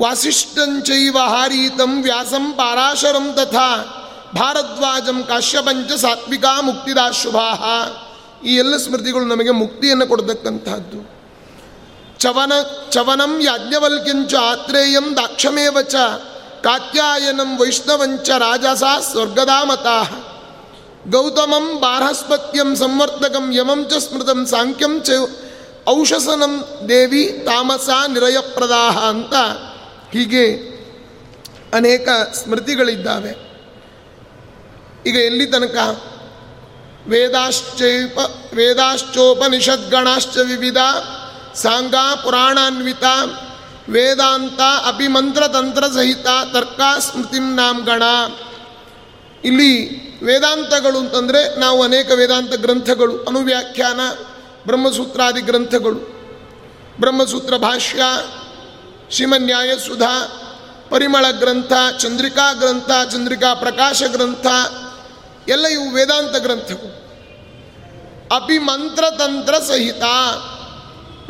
ವಾಸಿಷ್ಠಂಚೈವ ಹಾರೀತಂ ವ್ಯಾಸಂ ಪಾರಾಶರಂ ತಥಾ ಭಾರದ್ವಾಜಂ ಕಾಶ್ಯಪಂಚ ಸಾತ್ವಿಕ ಮುಕ್ತಿದಾಶುಭಾಹ. ಈ ಎಲ್ಲ ಸ್ಮೃತಿಗಳು ನಮಗೆ ಮುಕ್ತಿಯನ್ನು ಕೊಡತಕ್ಕಂಥದ್ದು ಚವನ, ಚವನಂ ಯಾಜ್ಞವಲ್ಕ್ಯಂಚ ಆತ್ರೇಯಂ ದಾಕ್ಷಮೇವ ಚ ಕಾತ್ಯಾಯನಂ ವೈಷ್ಣವಂಚ ರಾಜಸ ಸ್ವರ್ಗದಾಮತಾ ಗೌತಮಂ ಬಾರಹಸ್ಪತ್ಯಂ ಸಂವರ್ತಕಂ ಯಮಂ ಚ ಸ್ಮೃತಂ ಸಾಂಖ್ಯಂ ಚ ಔಷಸನಂ ದೇವಿ ತಾಮಸ ನಿರಯಪ್ರದಾಹ ಅಂತ ಹೀಗೆ ಅನೇಕ ಸ್ಮೃತಿಗಳಿದ್ದಾವೆ. ಈಗ ಎಲ್ಲಿ ತನಕ? ವೇದಾಶ್ಚೈಪ, ವೇದಾಶ್ಚೋಪನಿಷದ್ಗಣಾಶ್ಚ ವಿವಿಧ, ಸಾಂಗ ಪುರಾಣಾನ್ವಿತ, ವೇದಾಂತ ಅಪಿಮಂತ್ರತಂತ್ರ ಸಹಿತ ತರ್ಕ ಸ್ಮೃತಿಂ ನಾಮ ಗಣ ಇಲ್ಲಿ ವೇದಾಂತಗಳು ಅಂತಂದರೆ ನಾವು ಅನೇಕ ವೇದಾಂತ ಗ್ರಂಥಗಳು, ಅನುವ್ಯಾಖ್ಯಾನ, ಬ್ರಹ್ಮಸೂತ್ರಾದಿ ಗ್ರಂಥಗಳು. ಬ್ರಹ್ಮಸೂತ್ರ ಭಾಷ್ಯ, ಶ್ರೀಮನ್ಯಾಯ ಪರಿಮಳ ಗ್ರಂಥ, ಚಂದ್ರಿಕಾ ಗ್ರಂಥ, ಚಂದ್ರಿಕಾ ಪ್ರಕಾಶ ಗ್ರಂಥ, ಎಲ್ಲ ಇವು ವೇದಾಂತ ಗ್ರಂಥಗಳು. ಅಪಿ ಮಂತ್ರತಂತ್ರ ಸಹಿತ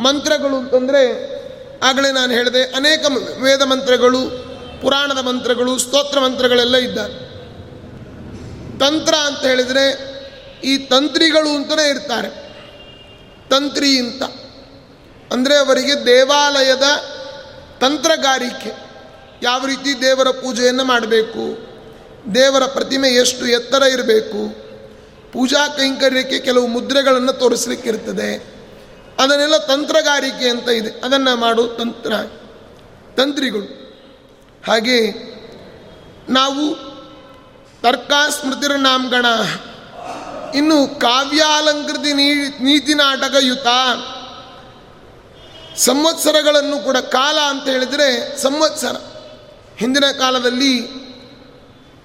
ಮಂತ್ರಗಳು ಅಂತಂದರೆ ಆಗಲೇ ನಾನು ಹೇಳಿದೆ, ಅನೇಕ ವೇದ ಮಂತ್ರಗಳು, ಪುರಾಣದ ಮಂತ್ರಗಳು, ಸ್ತೋತ್ರ ಮಂತ್ರಗಳೆಲ್ಲ ಇದ್ದಾವೆ. ತಂತ್ರ ಅಂತ ಹೇಳಿದರೆ ಈ ತಂತ್ರಿಗಳು ಅಂತಲೇ ಇರ್ತಾರೆ. ತಂತ್ರಿ ಅಂತ. ಅಂದರೆ ಅವರಿಗೆ ದೇವಾಲಯದ ತಂತ್ರಗಾರಿಕೆ. ಯಾವ ರೀತಿ ದೇವರ ಪೂಜೆಯನ್ನು ಮಾಡಬೇಕು, ದೇವರ ಪ್ರತಿಮೆ ಎಷ್ಟು ಎತ್ತರ ಇರಬೇಕು, ಪೂಜಾ ಕೈಂಕರ್ಯಕ್ಕೆ ಕೆಲವು ಮುದ್ರೆಗಳನ್ನು ತೋರಿಸ್ಲಿಕ್ಕಿರ್ತದೆ. ಅದನ್ನೆಲ್ಲ ತಂತ್ರಗಾರಿಕೆ ಅಂತ ಇದೆ. ಅದನ್ನು ಮಾಡೋ ತಂತ್ರ, ತಂತ್ರಿಗಳು. ಹಾಗೆ ನಾವು ತರ್ಕ ಸ್ಮೃತಿರ ನಾಮಗಣ. ಇನ್ನು ಕಾವ್ಯಾಲಂಕೃತಿ ನೀತಿ ನಾಟಕ ಯುತ. ಸಂವತ್ಸರಗಳನ್ನು ಕೂಡ ಕಾಲ ಅಂತ ಹೇಳಿದರೆ ಸಂವತ್ಸರ. ಹಿಂದಿನ ಕಾಲದಲ್ಲಿ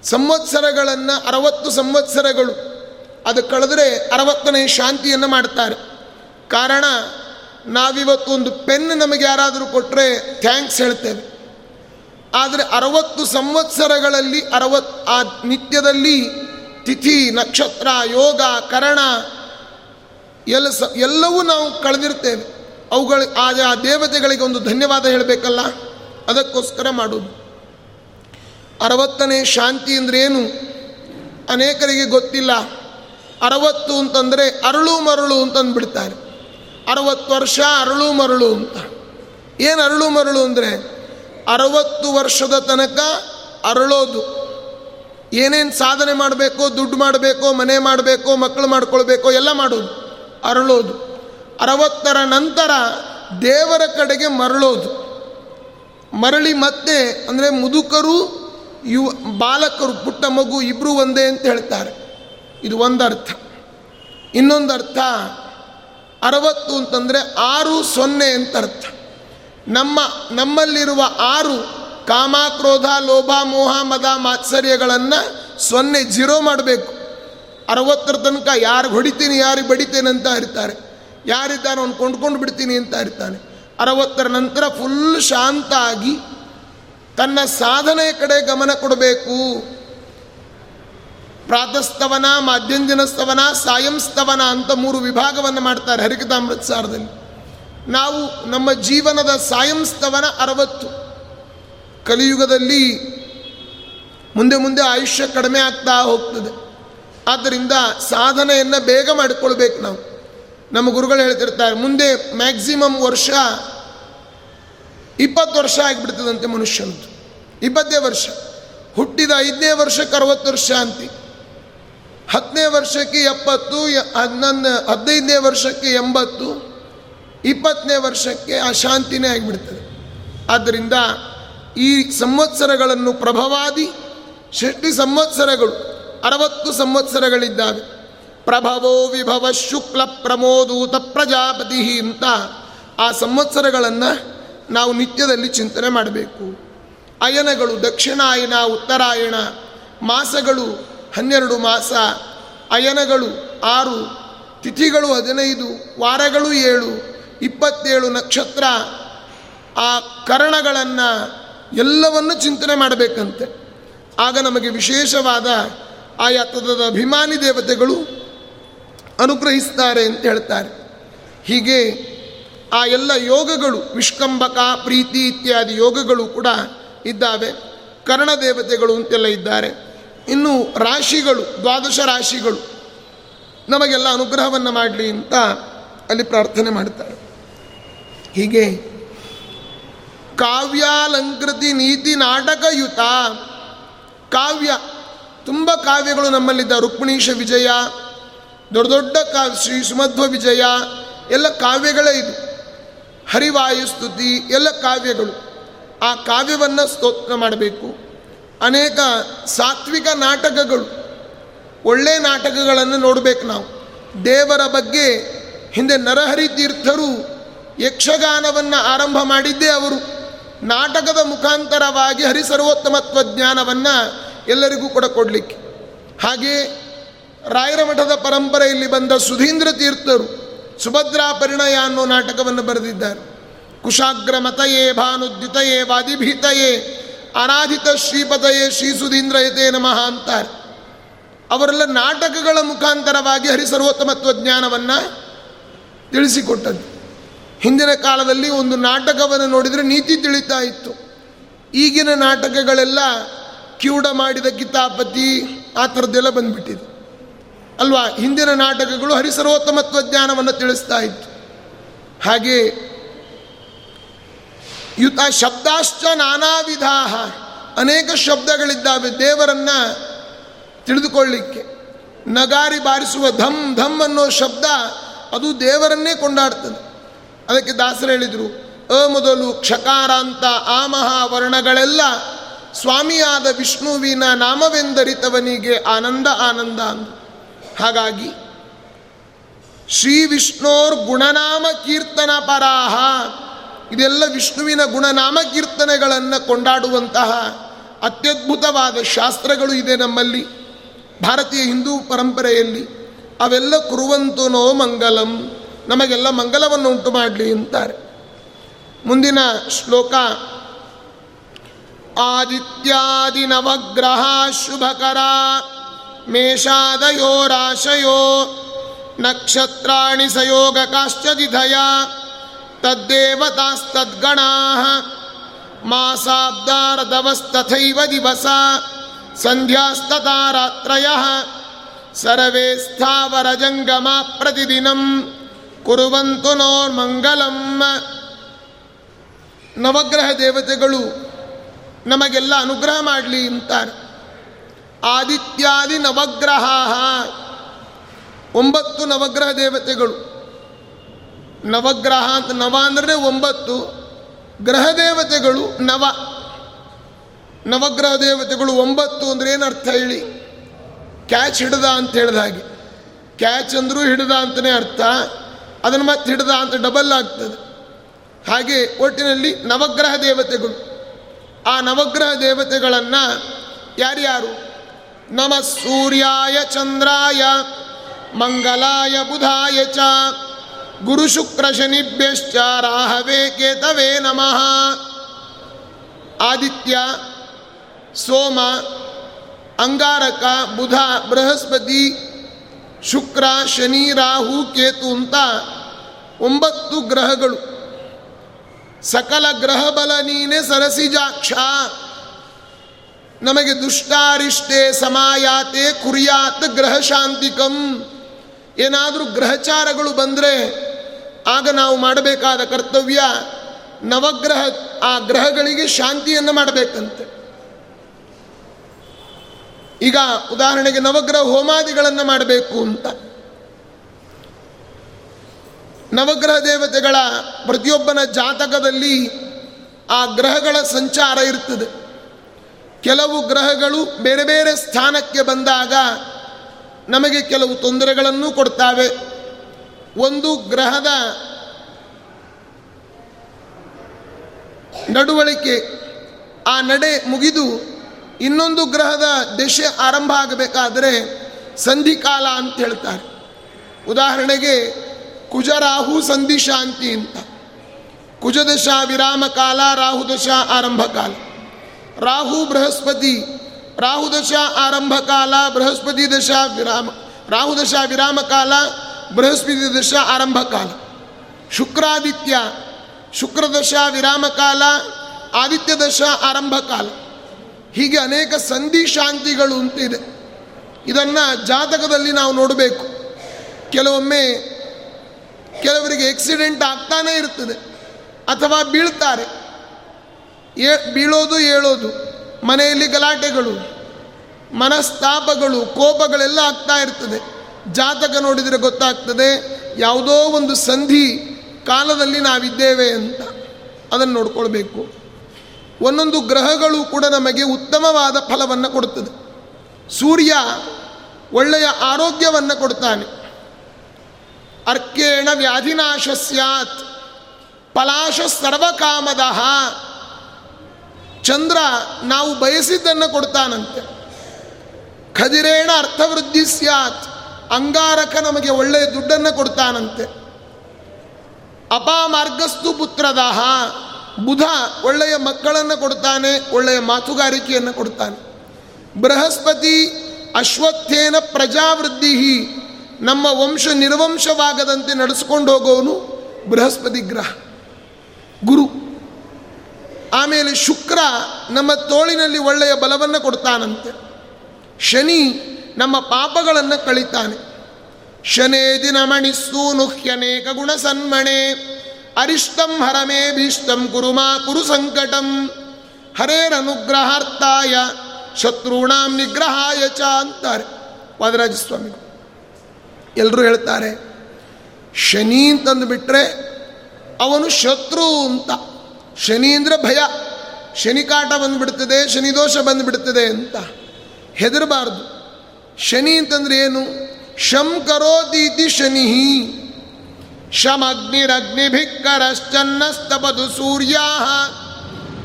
ಸಂವತ್ಸರಗಳನ್ನು ಅರವತ್ತು ಸಂವತ್ಸರಗಳು. ಅದು ಕಳೆದರೆ ಅರವತ್ತನೇ ಶಾಂತಿಯನ್ನು ಮಾಡ್ತಾರೆ. ಕಾರಣ ನಾವಿವತ್ತು ಒಂದು ಪೆನ್ ನಮಗೆ ಯಾರಾದರೂ ಕೊಟ್ಟರೆ ಥ್ಯಾಂಕ್ಸ್ ಹೇಳ್ತೇವೆ. ಆದರೆ ಅರವತ್ತು ಸಂವತ್ಸರಗಳಲ್ಲಿ ಅರವತ್ ಆ ನಿತ್ಯದಲ್ಲಿ ತಿಥಿ, ನಕ್ಷತ್ರ, ಯೋಗ, ಕರಣ, ಎಲ್ಲ ಸ, ಎಲ್ಲವೂ ನಾವು ಕಳೆದಿರ್ತೇವೆ. ಅವುಗಳ ಆ ದೇವತೆಗಳಿಗೆ ಒಂದು ಧನ್ಯವಾದ ಹೇಳಬೇಕಲ್ಲ? ಅದಕ್ಕೋಸ್ಕರ ಮಾಡೋದು ಅರವತ್ತನೇ ಶಾಂತಿ ಅಂದರೆ ಏನು? ಅನೇಕರಿಗೆ ಗೊತ್ತಿಲ್ಲ. ಅರವತ್ತು ಅಂತಂದರೆ ಅರಳು ಮರಳು ಅಂತಂದ್ಬಿಡ್ತಾರೆ. ಅರವತ್ತು ವರ್ಷ ಅರಳು ಮರಳು ಅಂತ. ಏನು ಅರಳು ಮರಳು ಅಂದರೆ? ಅರವತ್ತು ವರ್ಷದ ತನಕ ಅರಳೋದು. ಏನೇನು ಸಾಧನೆ ಮಾಡಬೇಕೋ, ದುಡ್ಡು ಮಾಡಬೇಕೋ, ಮನೆ ಮಾಡಬೇಕೋ, ಮಕ್ಕಳು ಮಾಡ್ಕೊಳ್ಬೇಕೋ, ಎಲ್ಲ ಮಾಡೋದು. ಅರಳೋದು. ಅರವತ್ತರ ನಂತರ ದೇವರ ಕಡೆಗೆ ಮರಳೋದು. ಮರಳಿ ಮತ್ತೆ, ಅಂದರೆ ಮುದುಕರು ಯುವ ಬಾಲಕರು, ಪುಟ್ಟ ಮಗು ಇಬ್ಬರು ಒಂದೇ ಅಂತ ಹೇಳ್ತಾರೆ. ಇದು ಒಂದು ಅರ್ಥ ಇನ್ನೊಂದು ಅರ್ಥ ಅರವತ್ತು ಅಂತಂದರೆ ಆರು ಸೊನ್ನೆ ಅಂತ ಅರ್ಥ. ನಮ್ಮ, ನಮ್ಮಲ್ಲಿರುವ ಆರು ಕಾಮ ಕ್ರೋಧ ಲೋಭ, ಮೋಹ, ಮದ, ಮಾತ್ಸರ್ಯಗಳನ್ನು ಸೊನ್ನೆ ಜೀರೋ ಮಾಡಬೇಕು. ಅರವತ್ತರ ತನಕ ಯಾರು ಹೊಡಿತೀನಿ ಯಾರಿಗೆ ಬಡಿತೇನೆ ಅಂತ ಇರ್ತಾರೆ. ಯಾರಿದ್ದಾನೋ ಅವ್ನು ಕೊಂಡ್ಕೊಂಡು ಬಿಡ್ತೀನಿ ಅಂತ ಇರ್ತಾನೆ. ಅರವತ್ತರ ನಂತರ ಫುಲ್ ಶಾಂತ ಆಗಿ ತನ್ನ ಸಾಧನೆಯ ಕಡೆ ಗಮನ ಕೊಡಬೇಕು. ಪ್ರಾತಸ್ತವನ ಮಾಧ್ಯಂಜನ ಸ್ತವನ ಸಾಯಂಸ್ತವನ ಅಂತ ಮೂರು ವಿಭಾಗವನ್ನು ಮಾಡ್ತಾರೆ ಹರಿಕತಾಮೃತಸಾರದಲ್ಲಿ ನಾವು ನಮ್ಮ ಜೀವನದ ಸಾಯಂಸ್ತವನ ಅರವತ್ತು. ಕಲಿಯುಗದಲ್ಲಿ ಮುಂದೆ ಮುಂದೆ ಆಯುಷ್ಯ ಕಡಿಮೆ ಆಗ್ತಾ ಹೋಗ್ತದೆ. ಆದ್ದರಿಂದ ಸಾಧನೆಯನ್ನು ಬೇಗ ಮಾಡಿಕೊಳ್ಬೇಕು ನಾವು. ನಮ್ಮ ಗುರುಗಳು ಹೇಳ್ತಿರ್ತಾರೆ, ಮುಂದೆ ಮ್ಯಾಕ್ಸಿಮಮ್ ವರ್ಷ ಇಪ್ಪತ್ತು ವರ್ಷ ಆಗಿಬಿಡ್ತದಂತೆ ಮನುಷ್ಯನದು ಇಪ್ಪತ್ತೇ ವರ್ಷ. ಹುಟ್ಟಿದ ಐದನೇ ವರ್ಷಕ್ಕೆ ಅರವತ್ತು ವರ್ಷ ಅಂತಿ. ಹತ್ತನೇ ವರ್ಷಕ್ಕೆ ಎಪ್ಪತ್ತು, ಹನ್ನೊಂದು, ಹದಿನೈದನೇ ವರ್ಷಕ್ಕೆ ಎಂಬತ್ತು ಇಪ್ಪತ್ತನೇ ವರ್ಷಕ್ಕೆ ಅಶಾಂತಿನೇ ಆಗಿಬಿಡ್ತದೆ. ಆದ್ದರಿಂದ ಈ ಸಂವತ್ಸರಗಳನ್ನು ಪ್ರಭವಾದಿ ಷಷ್ಟಿ ಸಂವತ್ಸರಗಳು, ಅರವತ್ತು ಸಂವತ್ಸರಗಳಿದ್ದಾವೆ. ಪ್ರಭವೋ ವಿಭವ ಶುಕ್ಲ ಪ್ರಮೋದೂತ ಪ್ರಜಾಪತಿ ಅಂತ ಆ ಸಂವತ್ಸರಗಳನ್ನು ನಾವು ನಿತ್ಯದಲ್ಲಿ ಚಿಂತನೆ ಮಾಡಬೇಕು. ಅಯನಗಳು ದಕ್ಷಿಣಾಯನ, ಉತ್ತರಾಯಣ, ಮಾಸಗಳು ಹನ್ನೆರಡು ಮಾಸ, ಅಯನಗಳು ಆರು, ತಿಥಿಗಳು ಹದಿನೈದು, ವಾರಗಳು ಏಳು ಇಪ್ಪತ್ತೇಳು ನಕ್ಷತ್ರ ಆ ಕರಣಗಳನ್ನು ಎಲ್ಲವನ್ನು ಚಿಂತನೆ ಮಾಡಬೇಕಂತೆ. ಆಗ ನಮಗೆ ವಿಶೇಷವಾದ ಆಯಾ ತದದ ಅಭಿಮಾನಿ ದೇವತೆಗಳು ಅನುಗ್ರಹಿಸ್ತಾರೆ ಅಂತ ಹೇಳ್ತಾರೆ. ಹೀಗೆ ಆ ಎಲ್ಲ ಯೋಗಗಳು ವಿಷ್ಕಂಬಕ ಪ್ರೀತಿ ಇತ್ಯಾದಿ ಯೋಗಗಳು ಕೂಡ ಇದ್ದಾವೆ. ಕರ್ಣ ದೇವತೆಗಳು ಅಂತೆಲ್ಲ ಇದ್ದಾರೆ. ಇನ್ನು ರಾಶಿಗಳು, ದ್ವಾದಶ ರಾಶಿಗಳು ನಮಗೆಲ್ಲ ಅನುಗ್ರಹವನ್ನು ಮಾಡಲಿ ಅಂತ ಅಲ್ಲಿ ಪ್ರಾರ್ಥನೆ ಮಾಡ್ತಾರೆ. ಹೀಗೆ ಕಾವ್ಯಾಲಂಕೃತಿ ನೀತಿ ನಾಟಕಯುತ ಕಾವ್ಯ ತುಂಬ ಕಾವ್ಯಗಳು ನಮ್ಮಲ್ಲಿದ್ದ. ರುಕ್ಮಿಣೀಶ ವಿಜಯ, ದೊಡ್ಡ ದೊಡ್ಡ ಕಾವ್ಯ, ಶ್ರೀ ಸುಮಧ್ವ ವಿಜಯ, ಎಲ್ಲ ಕಾವ್ಯಗಳೇ ಇದು. ಹರಿವಾಯುಸ್ತುತಿ ಎಲ್ಲ ಕಾವ್ಯಗಳು. ಆ ಕಾವ್ಯವನ್ನು ಸ್ತೋತ್ರ ಮಾಡಬೇಕು. ಅನೇಕ ಸಾತ್ವಿಕ ನಾಟಕಗಳು, ಒಳ್ಳೆ ನಾಟಕಗಳನ್ನು ನೋಡಬೇಕು ನಾವು. ದೇವರ ಬಗ್ಗೆ ಹಿಂದೆ ನರಹರಿ ತೀರ್ಥರು ಯಕ್ಷಗಾನವನ್ನು ಆರಂಭ ಮಾಡಿದ್ದೇ ಅವರು. ನಾಟಕದ ಮುಖಾಂತರವಾಗಿ ಹರಿಸರ್ವೋತ್ತಮತ್ವ ಜ್ಞಾನವನ್ನು ಎಲ್ಲರಿಗೂ ಕೂಡ ಕೊಡಲಿಕ್ಕೆ. ಹಾಗೆ ರಾಯರ ಮಠದ ಪರಂಪರೆಯಲ್ಲಿ ಬಂದ ಸುಧೀಂದ್ರ ತೀರ್ಥರು ಸುಭದ್ರಾ ಪರಿಣಯ ಅನ್ನೋ ನಾಟಕವನ್ನು ಬರೆದಿದ್ದಾರೆ. ಕುಶಾಗ್ರ ಮತಯೇ ಭಾನುದ್ಯುತಯೇ ವಾದಿಭೀತಯೇ ಅನಾಧಿತ ಶ್ರೀಪತಯೇ ಶ್ರೀ ಸುಧೀಂದ್ರಯತೆ ನಮಃ ಅಂತಾರೆ. ಅವರೆಲ್ಲ ನಾಟಕಗಳ ಮುಖಾಂತರವಾಗಿ ಹರಿಸರ್ವೋತ್ತಮತ್ವ ಜ್ಞಾನವನ್ನು ತಿಳಿಸಿಕೊಟ್ಟದ್ದು. ಹಿಂದಿನ ಕಾಲದಲ್ಲಿ ಒಂದು ನಾಟಕವನ್ನು ನೋಡಿದರೆ ನೀತಿ ತಿಳಿತಾ ಇತ್ತು. ಈಗಿನ ನಾಟಕಗಳೆಲ್ಲ ಕಿವುಡ ಮಾಡಿದ ಕಿತಾಪತಿ ಆ ಥರದ್ದೆಲ್ಲ ಬಂದ್ಬಿಟ್ಟಿದೆ. ಅಲ್ವಾ? ಹಿಂದಿನ ನಾಟಕಗಳು ಹರಿಸರ್ವೋತ್ತಮತ್ವ ಜ್ಞಾನವನ್ನು ತಿಳಿಸ್ತಾ ಇತ್ತು. ಹಾಗೆ ಯುತ ಶಬ್ದಾಶ್ಚ ನಾನಾ ವಿಧಾ ಅನೇಕ ಶಬ್ದಗಳಿದ್ದಾವೆ ದೇವರನ್ನು ತಿಳಿದುಕೊಳ್ಳಿಕ್ಕೆ. ನಗಾರಿ ಬಾರಿಸುವ ಧಮ್ ಧಮ್ ಅನ್ನೋ ಶಬ್ದ ಅದು ದೇವರನ್ನೇ ಕೊಂಡಾಡ್ತದೆ. ಅದಕ್ಕೆ ದಾಸರು ಹೇಳಿದರು, ಅ ಮೊದಲು ಕ್ಷಕಾರಾಂತ ಆ ಮಹಾವರ್ಣಗಳೆಲ್ಲ ಸ್ವಾಮಿಯಾದ ವಿಷ್ಣುವಿನ ನಾಮವೆಂದರಿತವನಿಗೆ ಆನಂದ ಆನಂದ ಅಂದು ಹಾಗಾಗಿ ಶ್ರೀ ವಿಷ್ಣೋರ್ ಗುಣನಾಮ ಕೀರ್ತನ ಪರಾಹ, ಇದೆಲ್ಲ ವಿಷ್ಣುವಿನ ಗುಣನಾಮ ಕೀರ್ತನೆಗಳನ್ನು ಕೊಂಡಾಡುವಂತಹ ಅತ್ಯದ್ಭುತವಾದ ಶಾಸ್ತ್ರಗಳು ಇದೆ ನಮ್ಮಲ್ಲಿ. ಭಾರತೀಯ ಹಿಂದೂ ಪರಂಪರೆಯಲ್ಲಿ ಅವೆಲ್ಲ ಕುರುವಂತನೋ ಮಂಗಲಂ. ನಮಗೆಲ್ಲ ಮಂಗಲವನ್ನು ಉಂಟು ಮಾಡಲಿ ಅಂತಾರೆ. ಮುಂದಿನ ಶ್ಲೋಕ ಆದಿತ್ಯಾದಿ ನವಗ್ರಹ ಶುಭಕರ ಮೇಷಾದಯೋ ರಾಶಯೋ ನಕ್ಷತ್ರಾಣಿ ಸಯೋಗ ಕಾಶ್ಚಿಧಯ ತದ್ದೇವತಾಸ್ತದ್ಗಣಾ ಮಾಸಾಬ್ದಾರದವಸ್ತಥೈವ ದಿವಸ ಸಂಧ್ಯಾಸ್ತತಾ ರಾತ್ರಯ ಸರ್ವೇ ಸ್ಥಾವರಜಂಗಮ ಪ್ರತಿದಿನಂ. ಕುರುವಂತು ಮಂಗಲಮ್ಮ. ನವಗ್ರಹ ದೇವತೆಗಳು ನಮಗೆಲ್ಲ ಅನುಗ್ರಹ ಮಾಡಲಿ ಅಂತಾರೆ. ಆದಿತ್ಯಾದಿ ನವಗ್ರಹ ಒಂಬತ್ತು ನವಗ್ರಹ ದೇವತೆಗಳು. ನವಗ್ರಹ ಅಂತ ನವ ಅಂದರೆ ಒಂಬತ್ತು. ಗ್ರಹ ದೇವತೆಗಳು ನವ. ನವಗ್ರಹ ದೇವತೆಗಳು ಒಂಬತ್ತು ಅಂದರೆ ಏನರ್ಥ ಹೇಳಿ? ಕ್ಯಾಚ್ ಹಿಡ್ದ ಅಂತ ಹೇಳಿದ ಹಾಗೆ. ಕ್ಯಾಚ್ ಅಂದರೂ ಹಿಡ್ದ ಅಂತಲೇ ಅರ್ಥ. ಅದನ್ನು ಮತ್ತೆ ಹಿಡಿದ ಅಂತ ಡಬಲ್ ಆಗ್ತದೆ. ಹಾಗೆ ಒಟ್ಟಿನಲ್ಲಿ ನವಗ್ರಹ ದೇವತೆಗಳು. ಆ ನವಗ್ರಹ ದೇವತೆಗಳನ್ನು ಯಾರ್ಯಾರು? ನಮ ಸೂರ್ಯಾಯ, ಚಂದ್ರಾಯ, ಮಂಗಲಾಯ, ಬುಧಾಯ ಚ, ಗುರು ಶುಕ್ರ ಶನಿಭ್ಯಶ್ಚ, ರಾಹವೇ, ಕೇತವೇ ನಮಃ. ಆದಿತ್ಯ, ಸೋಮ, ಅಂಗಾರಕ, ಬುಧ, ಬೃಹಸ್ಪತಿ ಶುಕ್ರ, ಶನಿ, ರಾಹು, ಕೇತು ಅಂತ ಒಂಬತ್ತು ಗ್ರಹಗಳು. ಸಕಲ ಗ್ರಹ ಬಲ ನೀನೆ ಸರಸಿಜಾಕ್ಷ ನಮಗೆ ದುಷ್ಟಾರಿಷ್ಟೇ ಸಮಾಯಾತೆ ಕುರಿಯಾತ್ ಗ್ರಹ ಶಾಂತಿಕಂ. ಏನಾದರೂ ಗ್ರಹಚಾರಗಳು ಬಂದರೆ ಆಗ ನಾವು ಮಾಡಬೇಕಾದ ಕರ್ತವ್ಯ ನವಗ್ರಹ, ಆ ಗ್ರಹಗಳಿಗೆ ಶಾಂತಿಯನ್ನು ಮಾಡಬೇಕಂತೆ. ಈಗ ಉದಾಹರಣೆಗೆ ನವಗ್ರಹ ಹೋಮಾದಿಗಳನ್ನು ಮಾಡಬೇಕು ಅಂತ. ನವಗ್ರಹ ದೇವತೆಗಳ ಪ್ರತಿಯೊಬ್ಬನ ಜಾತಕದಲ್ಲಿ ಆ ಗ್ರಹಗಳ ಸಂಚಾರ ಇರ್ತದೆ. ಕೆಲವು ಗ್ರಹಗಳು ಬೇರೆ ಬೇರೆ ಸ್ಥಾನಕ್ಕೆ ಬಂದಾಗ ನಮಗೆ ಕೆಲವು ತೊಂದರೆಗಳನ್ನು ಕೊಡ್ತಾವೆ. ಒಂದು ಗ್ರಹದ ನಡುವಳಿಕೆ, ಆ ನಡೆ ಮುಗಿದು ಇನ್ನೊಂದು ಗ್ರಹದ ದಶೆ ಆರಂಭ ಆಗಬೇಕಾದರೆ ಸಂಧಿಕಾಲ ಅಂತ ಹೇಳ್ತಾರೆ. ಉದಾಹರಣೆಗೆ ಕುಜರಾಹು ಸಂಧಿ ಶಾಂತಿ ಅಂತ. ಕುಜದಶ ವಿರಾಮ ಕಾಲ, ರಾಹುದಶ ಆರಂಭ ಕಾಲ. ರಾಹು ಬೃಹಸ್ಪತಿ, ರಾಹುದಶ ಆರಂಭ ಕಾಲ, ಬೃಹಸ್ಪತಿ ದಶ ವಿರಾಮ, ರಾಹುದಶ ವಿರಾಮ ಕಾಲ, ಬೃಹಸ್ಪತಿ ದಶ ಆರಂಭ ಕಾಲ. ಶುಕ್ರಾದಿತ್ಯ, ಶುಕ್ರದಶ ವಿರಾಮ ಕಾಲ ಆದಿತ್ಯ ದಶ ಆರಂಭ ಕಾಲ. ಹೀಗೆ ಅನೇಕ ಸಂಧಿ ಶಾಂತಿಗಳು ಅಂತಿದೆ. ಇದನ್ನು ಜಾತಕದಲ್ಲಿ ನಾವು ನೋಡಬೇಕು. ಕೆಲವೊಮ್ಮೆ ಕೆಲವರಿಗೆ ಆಕ್ಸಿಡೆಂಟ್ ಆಗ್ತಾನೇ ಇರ್ತದೆ. ಅಥವಾ ಬೀಳ್ತಾರೆ. ಏ, ಬೀಳೋದು, ಏಳೋದು, ಮನೆಯಲ್ಲಿ ಗಲಾಟೆಗಳು, ಮನಸ್ತಾಪಗಳು, ಕೋಪಗಳೆಲ್ಲ ಆಗ್ತಾ ಇರ್ತದೆ. ಜಾತಕ ನೋಡಿದರೆ ಗೊತ್ತಾಗ್ತದೆ, ಯಾವುದೋ ಒಂದು ಸಂಧಿ ಕಾಲದಲ್ಲಿ ನಾವಿದ್ದೇವೆ ಅಂತ. ಅದನ್ನು ನೋಡ್ಕೊಳ್ಬೇಕು. ಒಂದೊಂದು ಗ್ರಹಗಳು ಕೂಡ ನಮಗೆ ಉತ್ತಮವಾದ ಫಲವನ್ನು ಕೊಡುತ್ತದೆ. ಸೂರ್ಯ ಒಳ್ಳೆಯ ಆರೋಗ್ಯವನ್ನು ಕೊಡ್ತಾನೆ. ಅರ್ಕೇಣ ವ್ಯಾಧಿನಾಶ ಸ್ಯಾತ್. ಪಲಾಶ ಸರ್ವಕಾಮದಹ ಚಂದ್ರ ನಾವು ಬಯಸಿದ್ದನ್ನು ಕೊಡ್ತಾನಂತೆ. ಖದಿರೇಣ ಅರ್ಥವೃದ್ಧಿ ಸ್ಯಾತ್. ಅಂಗಾರಕ ನಮಗೆ ಒಳ್ಳೆಯ ದುಡ್ಡನ್ನು ಕೊಡ್ತಾನಂತೆ. ಅಪಾಮಾರ್ಗಸ್ತು ಪುತ್ರದಹ ಬುಧ ಒಳ್ಳೆಯ ಮಕ್ಕಳನ್ನು ಕೊಡ್ತಾನೆ, ಒಳ್ಳೆಯ ಮಾತುಗಾರಿಕೆಯನ್ನು ಕೊಡ್ತಾನೆ. ಬೃಹಸ್ಪತಿ ಅಶ್ವತ್ಥೇನ ಪ್ರಜಾವೃದ್ಧಿ ನಮ್ಮ ವಂಶ ನಿರ್ವಂಶವಾಗದಂತೆ ನಡೆಸ್ಕೊಂಡು ಹೋಗೋನು ಬೃಹಸ್ಪತಿ ಗ್ರಹ. ಗುರು. ಆಮೇಲೆ ಶುಕ್ರ ನಮ್ಮ ತೋಳಿನಲ್ಲಿ ಒಳ್ಳೆಯ ಬಲವನ್ನು ಕೊಡ್ತಾನಂತೆ. ಶನಿ ನಮ್ಮ ಪಾಪಗಳನ್ನು ಕಳಿತಾನೆ. ಶನೇ ದಿನ ಮಣಿಸ್ಸು ನುಹ್ಯನೇಕ ಗುಣ ಸನ್ಮಣೆ ಅರಿಷ್ಟಂ ಹರಮೇ ಭೀಷ್ಟಂ ಕುರುಮಾ ಕುರು ಸಂಕಟಂ. ಹರೇರನುಗ್ರಹಾರ್ಥಾಯ ಶತ್ರುಣಾಂ ನಿಗ್ರಹಾಯ ಚ ಅಂತಾರೆ. ವಾದರಾಜ ಸ್ವಾಮಿ ಎಲ್ಲರೂ ಹೇಳ್ತಾರೆ, ಶನಿ ಅಂತಂದು ಬಿಟ್ಟರೆ ಅವನು ಶತ್ರು ಅಂತ. ಶನಿ ಅಂದರೆ ಭಯ. ಶನಿ ಕಾಟ ಬಂದುಬಿಡ್ತದೆ, ಶನಿ ದೋಷ ಬಂದುಬಿಡ್ತದೆ ಅಂತ. ಹೆದರಬಾರ್ದು. ಶನಿ ಅಂತಂದ್ರೆ ಏನು? ಶಂ ಕರೋತೀತಿ ಶನಿ ಶಮಗ್ನಿರಗ್ನಿಭಿಕ್ಕರಶ್ಚನ್ನಸ್ತಪದು ಸೂರ್ಯ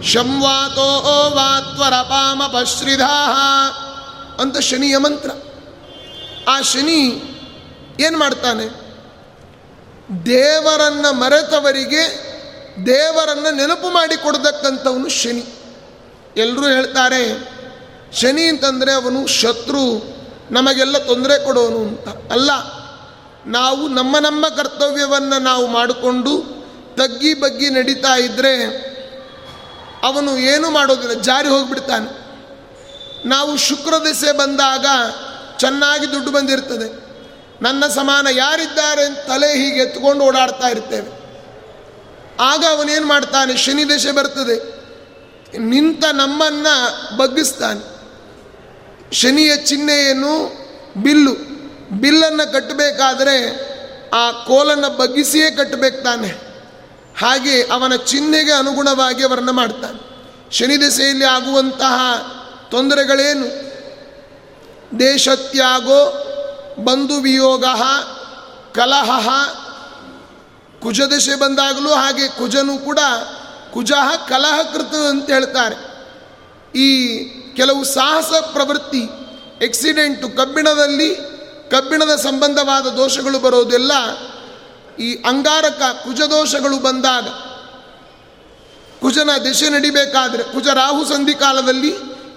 ಶಂವಾತೋ ವಾತ್ವರಪಾಮಪಶ್ರಿಧಾ ಅಂತ ಶನಿಯ ಮಂತ್ರ. ಆ ಶನಿ ಏನು ಮಾಡ್ತಾನೆ? ದೇವರನ್ನು ಮರೆತವರಿಗೆ ದೇವರನ್ನು ನೆನಪು ಮಾಡಿ ಕೊಡತಕ್ಕಂಥವನು ಶನಿ. ಎಲ್ಲರೂ ಹೇಳ್ತಾರೆ, ಶನಿ ಅಂತಂದರೆ ಅವನು ಶತ್ರು, ನಮಗೆಲ್ಲ ತೊಂದರೆ ಕೊಡೋನು ಅಂತ. ಅಲ್ಲ ನಾವು ನಮ್ಮ ನಮ್ಮ ಕರ್ತವ್ಯವನ್ನು ನಾವು ಮಾಡಿಕೊಂಡು ತಗ್ಗಿ ಬಗ್ಗಿ ನಡೀತಾ ಇದ್ದರೆ ಅವನು ಏನು ಮಾಡೋದಿಲ್ಲ, ಜಾರಿ ಹೋಗಿಬಿಡ್ತಾನೆ. ನಾವು ಶುಕ್ರ ದಿಸೆ ಬಂದಾಗ ಚೆನ್ನಾಗಿ ದುಡ್ಡು ಬಂದಿರ್ತದೆ. ನನ್ನ ಸಮಾನ ಯಾರಿದ್ದಾರೆ ಅಂತ ತಲೆ ಹೀಗೆ ಎತ್ಕೊಂಡು ಓಡಾಡ್ತಾ ಇರ್ತೇವೆ. ಆಗ ಅವನೇನು ಮಾಡ್ತಾನೆ, ಶನಿ ದಶೆ ಬರ್ತದೆ. ನಿಂತ ನಮ್ಮನ್ನು ಬಗ್ಗಿಸ್ತಾನೆ. ಶನಿಯ ಚಿಹ್ನೆಯನ್ನು ಬಿಲ್ಲು. ಬಿಲ್ಲನ್ನು ಕಟ್ಟಬೇಕಾದರೆ ಆ ಕೋಲನ್ನು ಬಗ್ಗಿಸಿಯೇ ಕಟ್ಟಬೇಕು ತಾನೆ. ಹಾಗೆ ಅವನ ಚಿಹ್ನೆಗೆ ಅನುಗುಣವಾಗಿ ವರ್ಣ ಮಾಡ್ತಾನೆ. ಶನಿ ದೆಸೆಯಲ್ಲಿ ಆಗುವಂತಹ ತೊಂದರೆಗಳೇನು? ದೇಶತ್ಯಾಗೋ ಬಂಧು ವಿಯೋಗ ಕಲಹ, ಕುಜದಶೆ ಬಂದಾಗಲೂ ಹಾಗೆ ಕುಜನು ಕೂಡ ಕುಜ ಕಲಹಕೃತ ಅಂತ ಹೇಳ್ತಾರೆ. ಈ ಕೆಲವು ಸಾಹಸ ಪ್ರವೃತ್ತಿ ಎಕ್ಸಿಡೆಂಟು ಕಬ್ಬಿಣದಲ್ಲಿ ಕಬ್ಬಿಣದ ಸಂಬಂಧವಾದ ದೋಷಗಳು ಬರೋದೆಲ್ಲ ಈ ಅಂಗಾರಕ ಕುಜದೋಷಗಳು ಬಂದಾಗ ಕುಜನ ದಿಶೆ ನಡಿಬೇಕಾದರೆ ಕುಜ ರಾಹು ಸಂಧಿ ಕಾಲದಲ್ಲಿ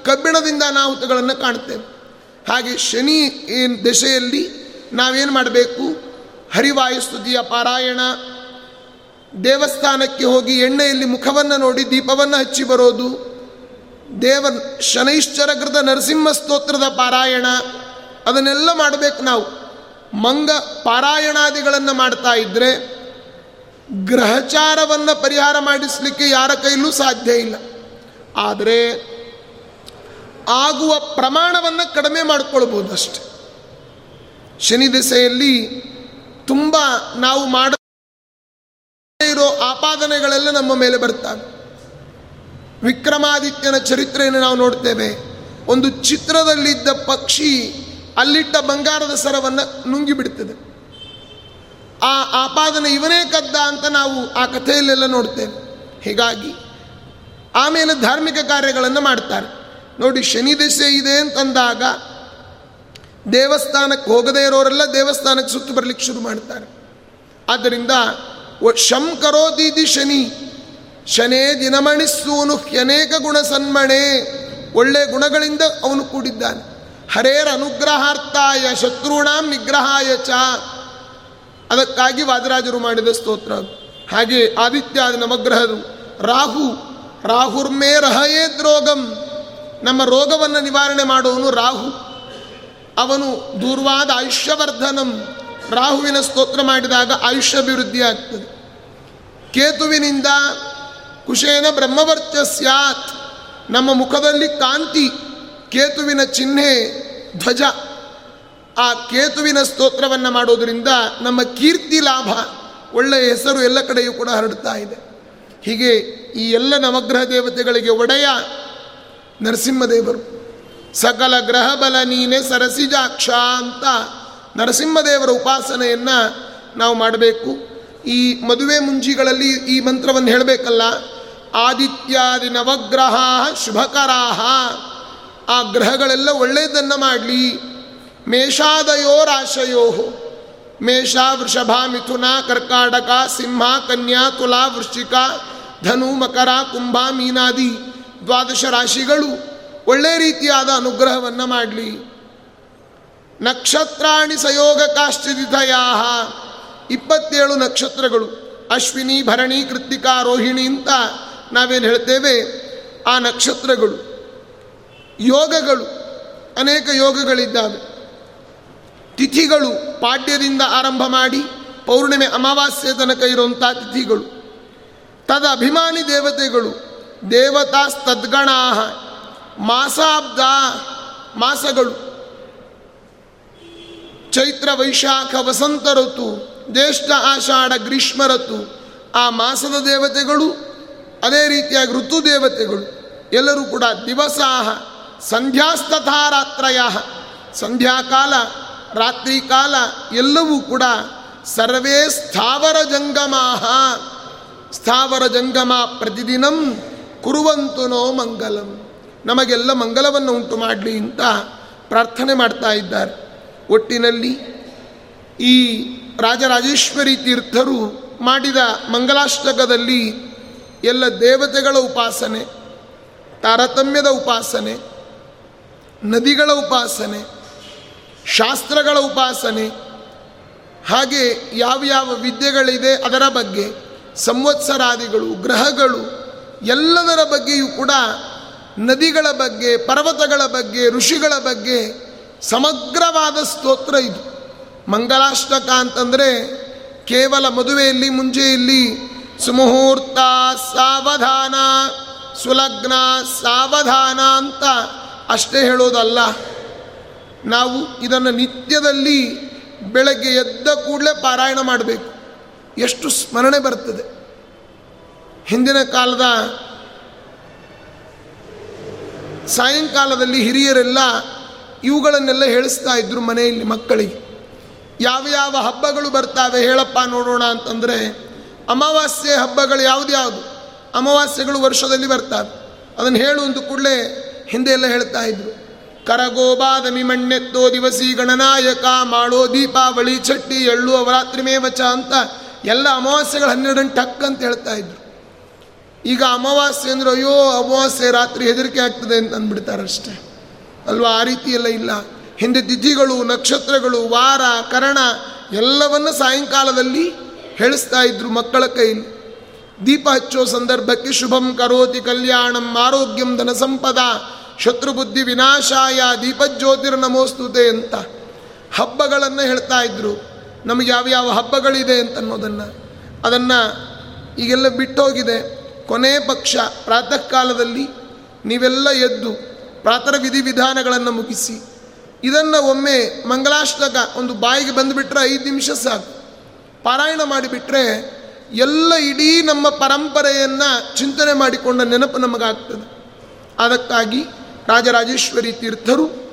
ಕಬ್ಬಿಣದಿಂದ ಅನಾಹುತಗಳನ್ನು ಕಾಣುತ್ತೇವೆ. ಹಾಗೆ ಶನಿ ಏನು ದಿಶೆಯಲ್ಲಿ ನಾವೇನು ಮಾಡಬೇಕು? ಹರಿವಾಯುಸ್ತುತಿಯ ಪಾರಾಯಣ, ದೇವಸ್ಥಾನಕ್ಕೆ ಹೋಗಿ ಎಣ್ಣೆಯಲ್ಲಿ ಮುಖವನ್ನು ನೋಡಿ ದೀಪವನ್ನು ಹಚ್ಚಿ ಬರೋದು ದೇವ ಶನೈಶ್ಚರಕೃತ ನರಸಿಂಹ ಸ್ತೋತ್ರದ ಪಾರಾಯಣ ಅದನ್ನೆಲ್ಲ ಮಾಡಬೇಕು ನಾವು. ಮಂಗ ಪಾರಾಯಣಾದಿಗಳನ್ನು ಮಾಡ್ತಾ ಇದ್ದರೆ ಗ್ರಹಚಾರವನ್ನು ಪರಿಹಾರ ಮಾಡಿಸಲಿಕ್ಕೆ ಯಾರ ಕೈಲೂ ಸಾಧ್ಯ ಇಲ್ಲ. ಆದರೆ ಆಗುವ ಪ್ರಮಾಣವನ್ನು ಕಡಿಮೆ ಮಾಡಿಕೊಳ್ಬೋದು ಅಷ್ಟೆ. ಶನಿ ದಿಸೆಯಲ್ಲಿ ತುಂಬ ನಾವು ಮಾಡ ಇರೋ ಆಪಾದನೆಗಳೆಲ್ಲ ನಮ್ಮ ಮೇಲೆ ಬರ್ತವೆ. ವಿಕ್ರಮಾದಿತ್ಯನ ಚರಿತ್ರೆಯನ್ನು ನಾವು ನೋಡ್ತೇವೆ. ಒಂದು ಚಿತ್ರದಲ್ಲಿದ್ದ ಪಕ್ಷಿ ಅಲ್ಲಿಟ್ಟ ಬಂಗಾರದ ಸರವನ್ನು ನುಂಗಿಬಿಡ್ತದೆ. ಆ ಆಪಾದನೆ ಇವನೇ ಕದ್ದ ಅಂತ ನಾವು ಆ ಕಥೆಯಲ್ಲೆಲ್ಲ ನೋಡ್ತೇವೆ. ಹೀಗಾಗಿ ಆಮೇಲೆ ಧಾರ್ಮಿಕ ಕಾರ್ಯಗಳನ್ನು ಮಾಡ್ತಾರೆ. ನೋಡಿ ಶನಿ ದಶೆ ಇದೆ ಅಂತಂದಾಗ ದೇವಸ್ಥಾನಕ್ಕೆ ಹೋಗದೇ ಇರೋರೆಲ್ಲ ದೇವಸ್ಥಾನಕ್ಕೆ ಸುತ್ತು ಬರಲಿಕ್ಕೆ ಶುರು ಮಾಡ್ತಾರೆ. ಆದ್ದರಿಂದ ಶಂಕರೋ ದೀದಿ ಶನಿ, ಶನೇ ದಿನಮಣಿಸೂನು ಅನೇಕ ಗುಣ ಸನ್ಮಣೆ, ಒಳ್ಳೆ ಗುಣಗಳಿಂದ ಅವನು ಕೂಡಿದ್ದಾನೆ. ಹರೇರ ಅನುಗ್ರಹಾರ್ಥಾಯ ಶತ್ರುಣಾಂ ನಿಗ್ರಹಾಯ ಚ. ಅದಕ್ಕಾಗಿ ವಾದರಾಜರು ಮಾಡಿದ ಸ್ತೋತ್ರ. ಹಾಗೆ ಆದಿತ್ಯಾದ ನವಗ್ರಹರು, ರಾಹು, ರಾಹುರ್ಮೇ ರಹಯೇ ದ್ರೋಗಂ. ನಮ್ಮ ರೋಗವನ್ನು ನಿವಾರಣೆ ಮಾಡುವನು ರಾಹು. ಅವನು ದೂರ್ವಾದ ಆಯುಷ್ಯವರ್ಧನಂ. ರಾಹುವಿನ ಸ್ತೋತ್ರ ಮಾಡಿದಾಗ ಆಯುಷ್ಯ ಅಭಿವೃದ್ಧಿ ಆಗ್ತದೆ. ಕೇತುವಿನಿಂದ ಕುಶೇನ ಬ್ರಹ್ಮವರ್ಚಸ್ಯಾತ್ ನಮ್ಮ ಮುಖದಲ್ಲಿ ಕಾಂತಿ ಕೇತುವಿನ ಚಿಹ್ನೆ ಧ್ವಜ. ಆ ಕೇತುವಿನ ಸ್ತೋತ್ರವನ್ನು ಮಾಡೋದರಿಂದ ನಮ್ಮ ಕೀರ್ತಿ ಲಾಭ, ಒಳ್ಳೆಯ ಹೆಸರು ಎಲ್ಲ ಕಡೆಯೂ ಕೂಡ ಹರಡ್ತಾ ಇದೆ. ಹೀಗೆ ಈ ಎಲ್ಲ ನವಗ್ರಹ ದೇವತೆಗಳಿಗೆ ಒಡೆಯ ನರಸಿಂಹದೇವರು, ಸಕಲ ಗ್ರಹ ಬಲ ನೀನೆ ಸರಸಿಜಾಕ್ಷ ಅಂತ ನರಸಿಂಹದೇವರ ಉಪಾಸನೆಯನ್ನು ನಾವು ಮಾಡಬೇಕು. ಈ ಮದುವೆ ಮುಂಜಿಗಳಲ್ಲಿ ಈ ಮಂತ್ರವನ್ನು ಹೇಳಬೇಕಲ್ಲ, ಆದಿತ್ಯಾದಿ ನವಗ್ರಹ ಶುಭಕರಾಹ ಆ ಗ್ರಹಗಳೆಲ್ಲ ಒಳ್ಳೆಯದನ್ನು ಮಾಡಲಿ. ಮೇಷಾದಯೋ ರಾಶಯೋ. ಮೇಷ, ವೃಷಭ, ಮಿಥುನ, ಕರ್ಕಾಟಕ, ಸಿಂಹ, ಕನ್ಯಾ, ತುಲಾ, ವೃಶ್ಚಿಕ, ಧನು, ಮಕರ, ಕುಂಭ, ಮೀನಾದಿ, ದ್ವಾದಶ ರಾಶಿಗಳು ಒಳ್ಳೆ ರೀತಿಯಾದ ಅನುಗ್ರಹವನ್ನು ಮಾಡಲಿ. ನಕ್ಷತ್ರಾಣಿ ಸಯೋಗ ಕಾಶ್ಚಿದಿತಯಾ ಇಪ್ಪತ್ತೇಳು ನಕ್ಷತ್ರಗಳು. ಅಶ್ವಿನಿ, ಭರಣಿ ಕೃತಿಕಾ ರೋಹಿಣಿ ಅಂತ ನಾವೇನು ಹೇಳ್ತೇವೆ? ಆ ನಕ್ಷತ್ರಗಳು. ಯೋಗಗಳು, ಅನೇಕ ಯೋಗಗಳಿದ್ದಾವೆ. ತಿಥಿಗಳು ಪಾಡ್ಯದಿಂದ ಆರಂಭ ಮಾಡಿ ಪೌರ್ಣಿಮೆ ಅಮಾವಾಸ್ಯೆ ತನಕ ಇರುವಂಥ ತಿಥಿಗಳು. ತದ ಅಭಿಮಾನಿ ದೇವತೆಗಳು ದೇವತಾಸ್ತದ್ಗಣಾ ಮಾಸಾಬ್ದ ಮಾಸಗಳು. ಚೈತ್ರ, ವೈಶಾಖ, ವಸಂತ ಋತು, ಜ್ಯೇಷ್ಠ, ಆಷಾಢ, ಗ್ರೀಷ್ಮ ಋತು, ಆ ಮಾಸದ ದೇವತೆಗಳು, ಅದೇ ರೀತಿಯಾಗಿ ಋತು ದೇವತೆಗಳು, ಎಲ್ಲರೂ ಕೂಡ ದಿವಸಾಹ ಸಂಧ್ಯಾಸ್ತಥಾರಾತ್ರಯ. ಸಂಧ್ಯಾಕಾಲ ರಾತ್ರಿ ಕಾಲ ಎಲ್ಲವೂ ಕೂಡ ಸರ್ವೇ ಸ್ಥಾವರ ಜಂಗಮಾಹ ಸ್ಥಾವರ ಜಂಗಮ ಪ್ರತಿದಿನಂ ಕುರುವಂತು ನೋ ಮಂಗಲಂ. ನಮಗೆಲ್ಲ ಮಂಗಲವನ್ನು ಉಂಟು ಮಾಡಲಿ ಅಂತ ಪ್ರಾರ್ಥನೆ ಮಾಡ್ತಾ ಇದ್ದಾರೆ. ಒಟ್ಟಿನಲ್ಲಿ ಈ ರಾಜರಾಜೇಶ್ವರಿ ತೀರ್ಥರು ಮಾಡಿದ ಮಂಗಲಾಷ್ಟಕದಲ್ಲಿ ಎಲ್ಲ ದೇವತೆಗಳ ಉಪಾಸನೆ, ತಾರತಮ್ಯದ ಉಪಾಸನೆ ನದಿಗಳ ಉಪಾಸನೆ, ಶಾಸ್ತ್ರಗಳ ಉಪಾಸನೆ, ಹಾಗೆ ಯಾವ ಯಾವ ವಿದ್ಯೆಗಳಿದೆ ಅದರ ಬಗ್ಗೆ ಸಂವತ್ಸರಾದಿಗಳು, ಗ್ರಹಗಳು ಎಲ್ಲದರ ಬಗ್ಗೆಯೂ ಕೂಡ ನದಿಗಳ ಬಗ್ಗೆ, ಪರ್ವತಗಳ ಬಗ್ಗೆ, ಋಷಿಗಳ ಬಗ್ಗೆ ಸಮಗ್ರವಾದ ಸ್ತೋತ್ರ ಇದು. ಮಂಗಲಾಷ್ಟಕ ಅಂತಂದರೆ ಕೇವಲ ಮದುವೆಯಲ್ಲಿ ಮುಂಜೆಯಲ್ಲಿ ಸುಮುಹೂರ್ತ ಸಾವಧಾನ, ಸುಲಗ್ನ ಸಾವಧಾನ ಅಂತ ಅಷ್ಟೇ ಹೇಳೋದಲ್ಲ, ನಾವು ಇದನ್ನು ನಿತ್ಯದಲ್ಲಿ ಬೆಳಗ್ಗೆ ಎದ್ದ ಕೂಡಲೇ ಪಾರಾಯಣ ಮಾಡಬೇಕು. ಎಷ್ಟು ಸ್ಮರಣೆ ಬರ್ತದೆ. ಹಿಂದಿನ ಕಾಲದ ಸಾಯಂಕಾಲದಲ್ಲಿ ಹಿರಿಯರೆಲ್ಲ ಇವುಗಳನ್ನೆಲ್ಲ ಹೇಳಿಸ್ತಾ ಇದ್ರು ಮನೆಯಲ್ಲಿ ಮಕ್ಕಳಿಗೆ. ಯಾವ ಯಾವ ಹಬ್ಬಗಳು ಬರ್ತಾವೆ ಹೇಳಪ್ಪ ನೋಡೋಣ ಅಂತಂದರೆ, ಅಮಾವಾಸ್ಯೆ ಹಬ್ಬಗಳು ಯಾವುದ್ಯಾವುದು? ಯಾವುದು ಅಮಾವಾಸ್ಯೆಗಳು ವರ್ಷದಲ್ಲಿ ಬರ್ತಾವೆ. ಅದನ್ನು ಹೇಳು ಅಂತ ಕೂಡಲೇ ಹಿಂದೆ ಎಲ್ಲ ಹೇಳ್ತಾ ಇದ್ರು. ಕರಗೋಬಾದಮಿ ಮಣ್ಣೆತ್ತೋ ದಿವಸಿ ಗಣನಾಯಕ, ಮಾಡೋ ದೀಪಾವಳಿ ಚಟ್ಟಿ ಎಳ್ಳು, ಅವರಾತ್ರಿ ಮೇವಚ ಅಂತ ಎಲ್ಲ ಅಮಾವಾಸ್ಯೆಗಳು ಹನ್ನೆರಡನ್ನು ಟಕ್ ಅಂತ ಹೇಳ್ತಾ ಇದ್ರು. ಈಗ ಅಮಾವಾಸ್ಯೆ ಅಂದ್ರೆ ಅಯ್ಯೋ, ಅಮಾವಾಸ್ಯೆ ರಾತ್ರಿ ಹೆದರಿಕೆ ಆಗ್ತದೆ ಅಂತ ಅಂದ್ಬಿಡ್ತಾರಷ್ಟೇ ಅಲ್ವಾ? ಆ ರೀತಿ ಎಲ್ಲ ಇಲ್ಲ. ಹಿಂದೆ ತಿಥಿಗಳು, ನಕ್ಷತ್ರಗಳು, ವಾರ, ಕರಣ ಎಲ್ಲವನ್ನು ಸಾಯಂಕಾಲದಲ್ಲಿ ಹೇಳಿಸ್ತಾ ಇದ್ರು ಮಕ್ಕಳ ಕೈಯಲ್ಲಿ ದೀಪ ಹಚ್ಚೋ ಸಂದರ್ಭಕ್ಕೆ ಶುಭಂ ಕರೋತಿ ಕಲ್ಯಾಣಂ, ಆರೋಗ್ಯಂ ಧನ ಶತ್ರುಬುದ್ಧಿ ವಿನಾಶಾಯ ದೀಪಜ್ಯೋತಿರ್ ನಮೋಸ್ತುತೆ ಅಂತ ಹಬ್ಬಗಳನ್ನು ಹೇಳ್ತಾ ಇದ್ರು. ನಮಗೆ ಯಾವ ಯಾವ ಹಬ್ಬಗಳಿದೆ ಅಂತ ಅನ್ನೋದನ್ನು. ಅದನ್ನು ಈಗೆಲ್ಲ ಬಿಟ್ಟೋಗಿದೆ. ಕೊನೆ ಪಕ್ಷ ಪ್ರಾತಃ ಕಾಲದಲ್ಲಿ ನೀವೆಲ್ಲ ಎದ್ದು ಪ್ರಾತರ ವಿಧಿವಿಧಾನಗಳನ್ನು ಮುಗಿಸಿ. ಇದನ್ನು ಒಮ್ಮೆ ಮಂಗಳಾಷ್ಟಕ ಒಂದು ಬಾಯಿಗೆ ಬಂದುಬಿಟ್ರೆ ಐದು ನಿಮಿಷ ಸಾಕು. ಪಾರಾಯಣ ಮಾಡಿಬಿಟ್ರೆ ಎಲ್ಲ ಇಡೀ ನಮ್ಮ ಪರಂಪರೆಯನ್ನು ಚಿಂತನೆ ಮಾಡಿಕೊಂಡ ನೆನಪು ನಮಗಾಗ್ತದೆ. ಅದಕ್ಕಾಗಿ ರಾಜರಾಜೇಶ್ವರಿ ತೀರ್ಥರು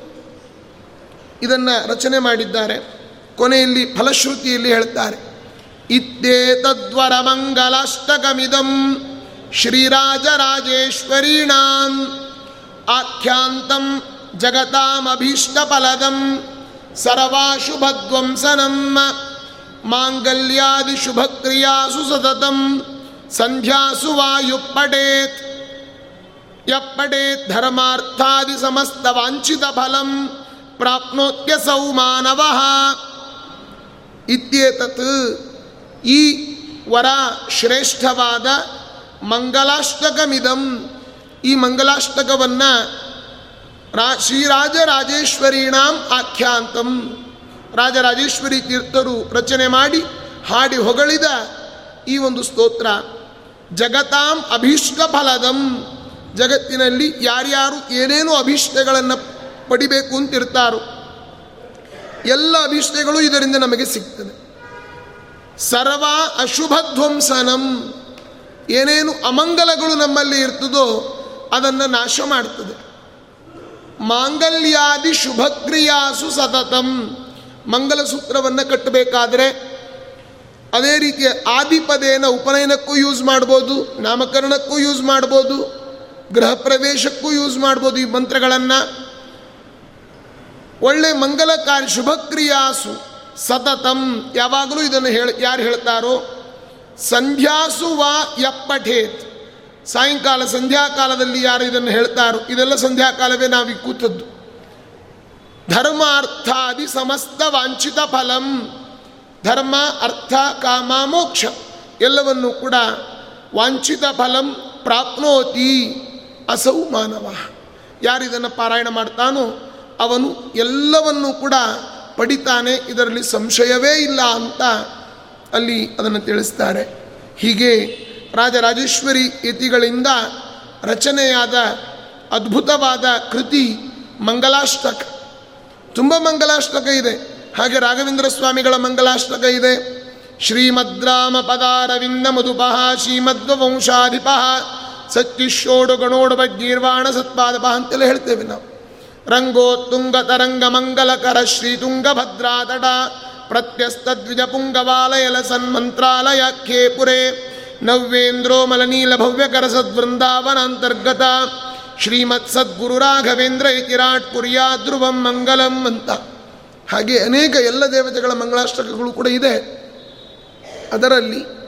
ಇದನ್ನು ರಚನೆ ಮಾಡಿದ್ದಾರೆ. ಕೊನೆಯಲ್ಲಿ ಫಲಶ್ರುತಿಯಲ್ಲಿ ಹೇಳ್ತಾರೆ ಇತ್ತೇತದ್ವರ ಮಂಗಲಾಷ್ಟಕಮಿದಂ ಶ್ರೀರಾಜರಾಜೇಶ್ವರೀಣಾಂ ಆಖ್ಯಾಂತಂ ಜಗತಾಮಭೀಷ್ಟಫಲದಂ ಸರ್ವಾಶುಭಧ್ವಂಸನಂ ಮಾಂಗಲ್ಯಾದಿಶುಭಕ್ರಿಯಾಸು ಸತತಂ ಸಂಧ್ಯಾಸು ವಾಯು ಪಡೇತ್ ಯಪ್ಪಡೇತ್ ಧರ್ಮಾರ್ಥಾದಿ ಸಮಸ್ತ ವಾಂಛಿತ ಫಲಂ ಪ್ರಾಪ್ನೋತ್ಯಸೌ ಮಾನವ ಇತ್ಯೇತತ್ ಈ ವರ ಶ್ರೇಷ್ಠವಾದ ಮಂಗಲಾಷ್ಟಕಮಿದಂ ಈ ಮಂಗಲಾಷ್ಟಕವನ್ನು ರಾ ಶ್ರೀರಾಜರಾಜೇಶ್ವರೀಣಾಂ ಆಖ್ಯಾಂತಂ. ರಾಜರಾಜೇಶ್ವರಿ ತೀರ್ಥರು ರಚನೆ ಮಾಡಿ ಹಾಡಿ ಹೊಗಳಿದ ಈ ಒಂದು ಸ್ತೋತ್ರ. ಜಗತಾಂ ಅಭೀಷ್ಟ ಫಲದಂ ಜಗತ್ತಿನಲ್ಲಿ ಯಾರ್ಯಾರು ಏನೇನು ಅಭೀಷ್ಟಗಳನ್ನು ಪಡಿಬೇಕು ಅಂತಿರ್ತಾರೋ ಎಲ್ಲ ಅಭೀಷ್ಟಗಳು ಇದರಿಂದ ನಮಗೆ ಸಿಗ್ತದೆ. ಸರ್ವ ಅಶುಭಧ್ವಂಸನಂ ಏನೇನು ಅಮಂಗಲಗಳು ನಮ್ಮಲ್ಲಿ ಇರ್ತದೋ ಅದನ್ನು ನಾಶ ಮಾಡ್ತದೆ. ಮಾಂಗಲ್ಯಾದಿ ಶುಭಕ್ರಿಯಾಸು ಸತತಂ. ಮಂಗಲಸೂತ್ರವನ್ನು ಕಟ್ಟಬೇಕಾದ್ರೆ ಅದೇ ರೀತಿಯ ಆದಿಪದೇನ ಉಪನಯನಕ್ಕೂ ಯೂಸ್ ಮಾಡ್ಬೋದು, ನಾಮಕರಣಕ್ಕೂ ಯೂಸ್ ಮಾಡ್ಬೋದು ಗೃಹ ಪ್ರವೇಶಕ್ಕೂ ಯೂಸ್ ಮಾಡ್ಬೋದು ಈ ಮಂತ್ರಗಳನ್ನು. ಒಳ್ಳೆ ಮಂಗಲ ಕಾರ್ಯ ಶುಭಕ್ರಿಯಾಸು ಸತತಂ. ಯಾವಾಗಲೂ ಇದನ್ನು ಹೇಳಿ, ಯಾರು ಹೇಳ್ತಾರೋ? ಸಂಧ್ಯಾಸು ವಾ ಯಪ್ಪಠೇತ್. ಸಾಯಂಕಾಲ, ಸಂಧ್ಯಾಕಾಲದಲ್ಲಿ ಯಾರು ಇದನ್ನು ಹೇಳ್ತಾರೋ? ಇದೆಲ್ಲ ಸಂಧ್ಯಾಕಾಲವೇ ನಾವು ಕೂತದ್ದು. ಧರ್ಮಾರ್ಥಾದಿ ಸಮಸ್ತ ವಾಂಛಿತ ಫಲಂ. ಧರ್ಮ, ಅರ್ಥ, ಕಾಮ, ಮೋಕ್ಷ ಎಲ್ಲವನ್ನು ಕೂಡ ವಾಂಛಿತ ಫಲಂ ಪ್ರಾಪ್ನೋತಿ. ಅಸೌ ಮಾನವ ಯಾರು ಇದನ್ನು ಪಾರಾಯಣ ಮಾಡ್ತಾನೋ ಅವನು ಎಲ್ಲವನ್ನೂ ಕೂಡ ಪಡಿತಾನೆ, ಇದರಲ್ಲಿ ಸಂಶಯವೇ ಇಲ್ಲ ಅಂತ ಅಲ್ಲಿ ಅದನ್ನು ತಿಳಿಸ್ತಾರೆ. ಹೀಗೆ ರಾಜರಾಜೇಶ್ವರಿ ಯತಿಗಳಿಂದ ರಚನೆಯಾದ ಅದ್ಭುತವಾದ ಕೃತಿ ಮಂಗಲಾಷ್ಟಕ. ತುಂಬ ಮಂಗಲಾಷ್ಟಕ ಇದೆ. ಹಾಗೆ ರಾಘವೇಂದ್ರ ಸ್ವಾಮಿಗಳ ಮಂಗಲಾಷ್ಟಕ ಇದೆ. ಶ್ರೀಮದ್ರಾಮ ಪದಾರವಿಂದ ಮಧುಪಃ ಶ್ರೀಮದ್ವಂಶಾಧಿಪಃ ಸತ್ಯುಷೋಡು ಗಣೋಡು ಬಗ್ಗೀರ್ವಾಣ ಸತ್ಪಾದಪ ಅಂತೆಲ್ಲ ಹೇಳ್ತೇವೆ ನಾವು. ರಂಗೋತ್ತುಂಗ ತರಂಗ ಮಂಗಲಕರ ಶ್ರೀ ತುಂಗಭದ್ರಾತಟ ಪ್ರತ್ಯಸ್ತದ್ವಿಜ ಪುಂಗವಾಲಯಲ ಸನ್ಮಂತ್ರಾಲಯ ಖೇಪುರೆ ನವ್ಯೇಂದ್ರೋ ಮಲನೀಲ ಭವ್ಯಕರ ಸದ್ವೃಂದಾವನಾಂತರ್ಗತ ಶ್ರೀಮತ್ ಸದ್ಗುರು ರಾಘವೇಂದ್ರ ಇತಿರಾಟ್ ಪುರಿಯಾ ಧ್ರುವಂ ಮಂಗಲಂ ಅಂತ. ಹಾಗೆ ಅನೇಕ ಎಲ್ಲ ದೇವತೆಗಳ ಮಂಗಳಾಷ್ಟಕಗಳು ಕೂಡ ಇದೆ. ಅದರಲ್ಲಿ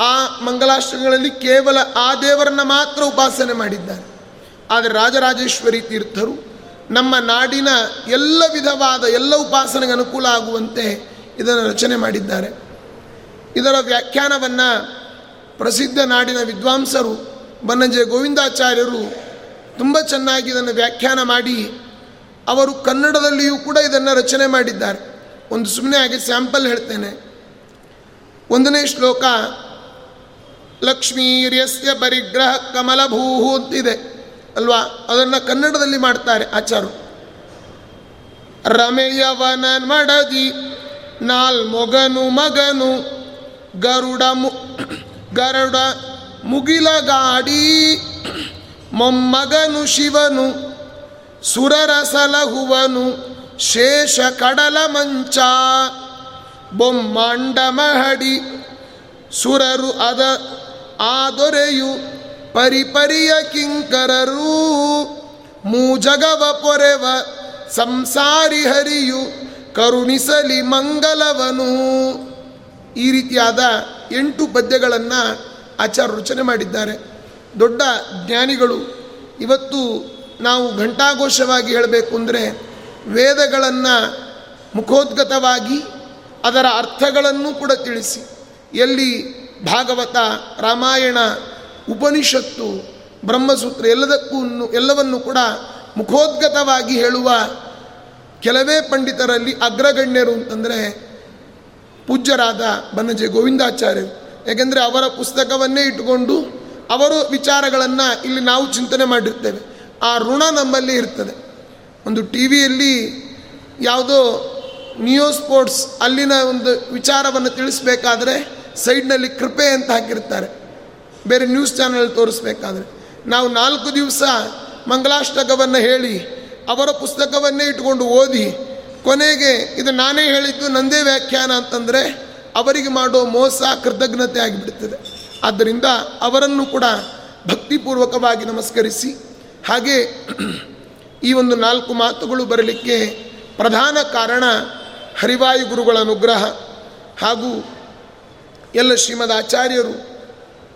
ಆ ಮಂಗಲಾಶ್ರಮಗಳಲ್ಲಿ ಕೇವಲ ಆ ದೇವರನ್ನ ಮಾತ್ರ ಉಪಾಸನೆ ಮಾಡಿದ್ದಾರೆ. ಆದರೆ ರಾಜರಾಜೇಶ್ವರಿ ತೀರ್ಥರು ನಮ್ಮ ನಾಡಿನ ಎಲ್ಲ ವಿಧವಾದ ಎಲ್ಲ ಉಪಾಸನೆಗೆ ಅನುಕೂಲ ಆಗುವಂತೆ ಇದನ್ನು ರಚನೆ ಮಾಡಿದ್ದಾರೆ. ಇದರ ವ್ಯಾಖ್ಯಾನವನ್ನು ಪ್ರಸಿದ್ಧ ನಾಡಿನ ವಿದ್ವಾಂಸರು ಬನ್ನಂಜೆ ಗೋವಿಂದಾಚಾರ್ಯರು ತುಂಬ ಚೆನ್ನಾಗಿ ಇದನ್ನು ವ್ಯಾಖ್ಯಾನ ಮಾಡಿ, ಅವರು ಕನ್ನಡದಲ್ಲಿಯೂ ಕೂಡ ಇದನ್ನು ರಚನೆ ಮಾಡಿದ್ದಾರೆ. ಒಂದು ಸುಮ್ಮನೆ ಹಾಗೆ ಸ್ಯಾಂಪಲ್ ಹೇಳ್ತೇನೆ. ಒಂದನೇ ಶ್ಲೋಕ ಲಕ್ಷ್ಮೀರ್ಯಸ್ಯ ಪರಿಗ್ರಹ ಕಮಲಭೂಹು ಅಂತಿದೆ ಅಲ್ವಾ? ಅದನ್ನು ಕನ್ನಡದಲ್ಲಿ ಮಾಡ್ತಾರೆ ಆಚಾರು ರಮೆಯವನ ಮಡದಿ ನಾಲ್ ಮೊಗನು ಮಗನು, ಗರುಡ ಮು, ಗರುಡ ಮುಗಿಲಗಾಡಿ, ಮೊಮ್ಮಗನು ಶಿವನು, ಸುರರ ಸಲಹುವನು, ಶೇಷ ಕಡಲ ಮಂಚ, ಬೊಮ್ಮಾಂಡ ಮಹಡಿ, ಸುರರು ಅದ ಆ ದೊರೆಯು ಪರಿಪರಿಯ ಕಿಂಕರರು, ಮೂಜಗವ ಪೊರೆವ ಸಂಸಾರಿ ಹರಿಯು ಕರುಣಿಸಲಿ ಮಂಗಲವನು. ಈ ರೀತಿಯಾದ ಎಂಟು ಪದ್ಯಗಳನ್ನು ಆಚಾರ ರಚನೆ ಮಾಡಿದ್ದಾರೆ. ದೊಡ್ಡ ಜ್ಞಾನಿಗಳು, ಇವತ್ತು ನಾವು ಘಂಟಾಘೋಷವಾಗಿ ಹೇಳಬೇಕು ಅಂದರೆ ವೇದಗಳನ್ನು ಮುಖೋದ್ಗತವಾಗಿ ಅದರ ಅರ್ಥಗಳನ್ನು ಕೂಡ ತಿಳಿಸಿ. ಎಲ್ಲಿ ಭಾಗವತ, ರಾಮಾಯಣ, ಉಪನಿಷತ್ತು, ಬ್ರಹ್ಮಸೂತ್ರ ಎಲ್ಲದಕ್ಕೂ ಎಲ್ಲವನ್ನು ಕೂಡ ಮುಖೋದ್ಗತವಾಗಿ ಹೇಳುವ ಕೆಲವೇ ಪಂಡಿತರಲ್ಲಿ ಅಗ್ರಗಣ್ಯರು ಅಂತಂದರೆ ಪೂಜ್ಯರಾದ ಬನ್ನಜೆ ಗೋವಿಂದಾಚಾರ್ಯರು. ಯಾಕೆಂದರೆ ಅವರ ಪುಸ್ತಕವನ್ನೇ ಇಟ್ಟುಕೊಂಡು ಅವರು ವಿಚಾರಗಳನ್ನು ಇಲ್ಲಿ ನಾವು ಚಿಂತನೆ ಮಾಡಿರ್ತೇವೆ. ಆ ಋಣ ನಮ್ಮಲ್ಲಿ ಇರ್ತದೆ. ಒಂದು ಟಿ ವಿಯಲ್ಲಿ ಯಾವುದೋ ನಿಯೋ ಸ್ಪೋರ್ಟ್ಸ್ ಅಲ್ಲಿನ ಒಂದು ವಿಚಾರವನ್ನು ತಿಳಿಸ್ಬೇಕಾದ್ರೆ ಸೈಡ್ನಲ್ಲಿ ಕೃಪೆ ಅಂತ ಹಾಕಿರ್ತಾರೆ. ಬೇರೆ ನ್ಯೂಸ್ ಚಾನಲ್ ತೋರಿಸ್ಬೇಕಾದ್ರೆ. ನಾವು ನಾಲ್ಕು ದಿವಸ ಮಂಗಲಾಷ್ಟಕವನ್ನು ಹೇಳಿ, ಅವರ ಪುಸ್ತಕವನ್ನೇ ಇಟ್ಕೊಂಡು ಓದಿ, ಕೊನೆಗೆ ಇದು ನಾನೇ ಹೇಳಿದ್ದು ನಂದೇ ವ್ಯಾಖ್ಯಾನ ಅಂತಂದರೆ ಅವರಿಗೆ ಮಾಡೋ ಮೋಸ, ಕೃತಜ್ಞತೆ ಆಗಿಬಿಡ್ತದೆ. ಆದ್ದರಿಂದ ಅವರನ್ನು ಕೂಡ ಭಕ್ತಿಪೂರ್ವಕವಾಗಿ ನಮಸ್ಕರಿಸಿ, ಹಾಗೆ ಈ ಒಂದು ನಾಲ್ಕು ಮಾತುಗಳು ಬರಲಿಕ್ಕೆ ಪ್ರಧಾನ ಕಾರಣ ಹರಿವಾಯು ಗುರುಗಳ ಅನುಗ್ರಹ ಹಾಗೂ ಎಲ್ಲ ಶ್ರೀಮದ್ ಆಚಾರ್ಯರು,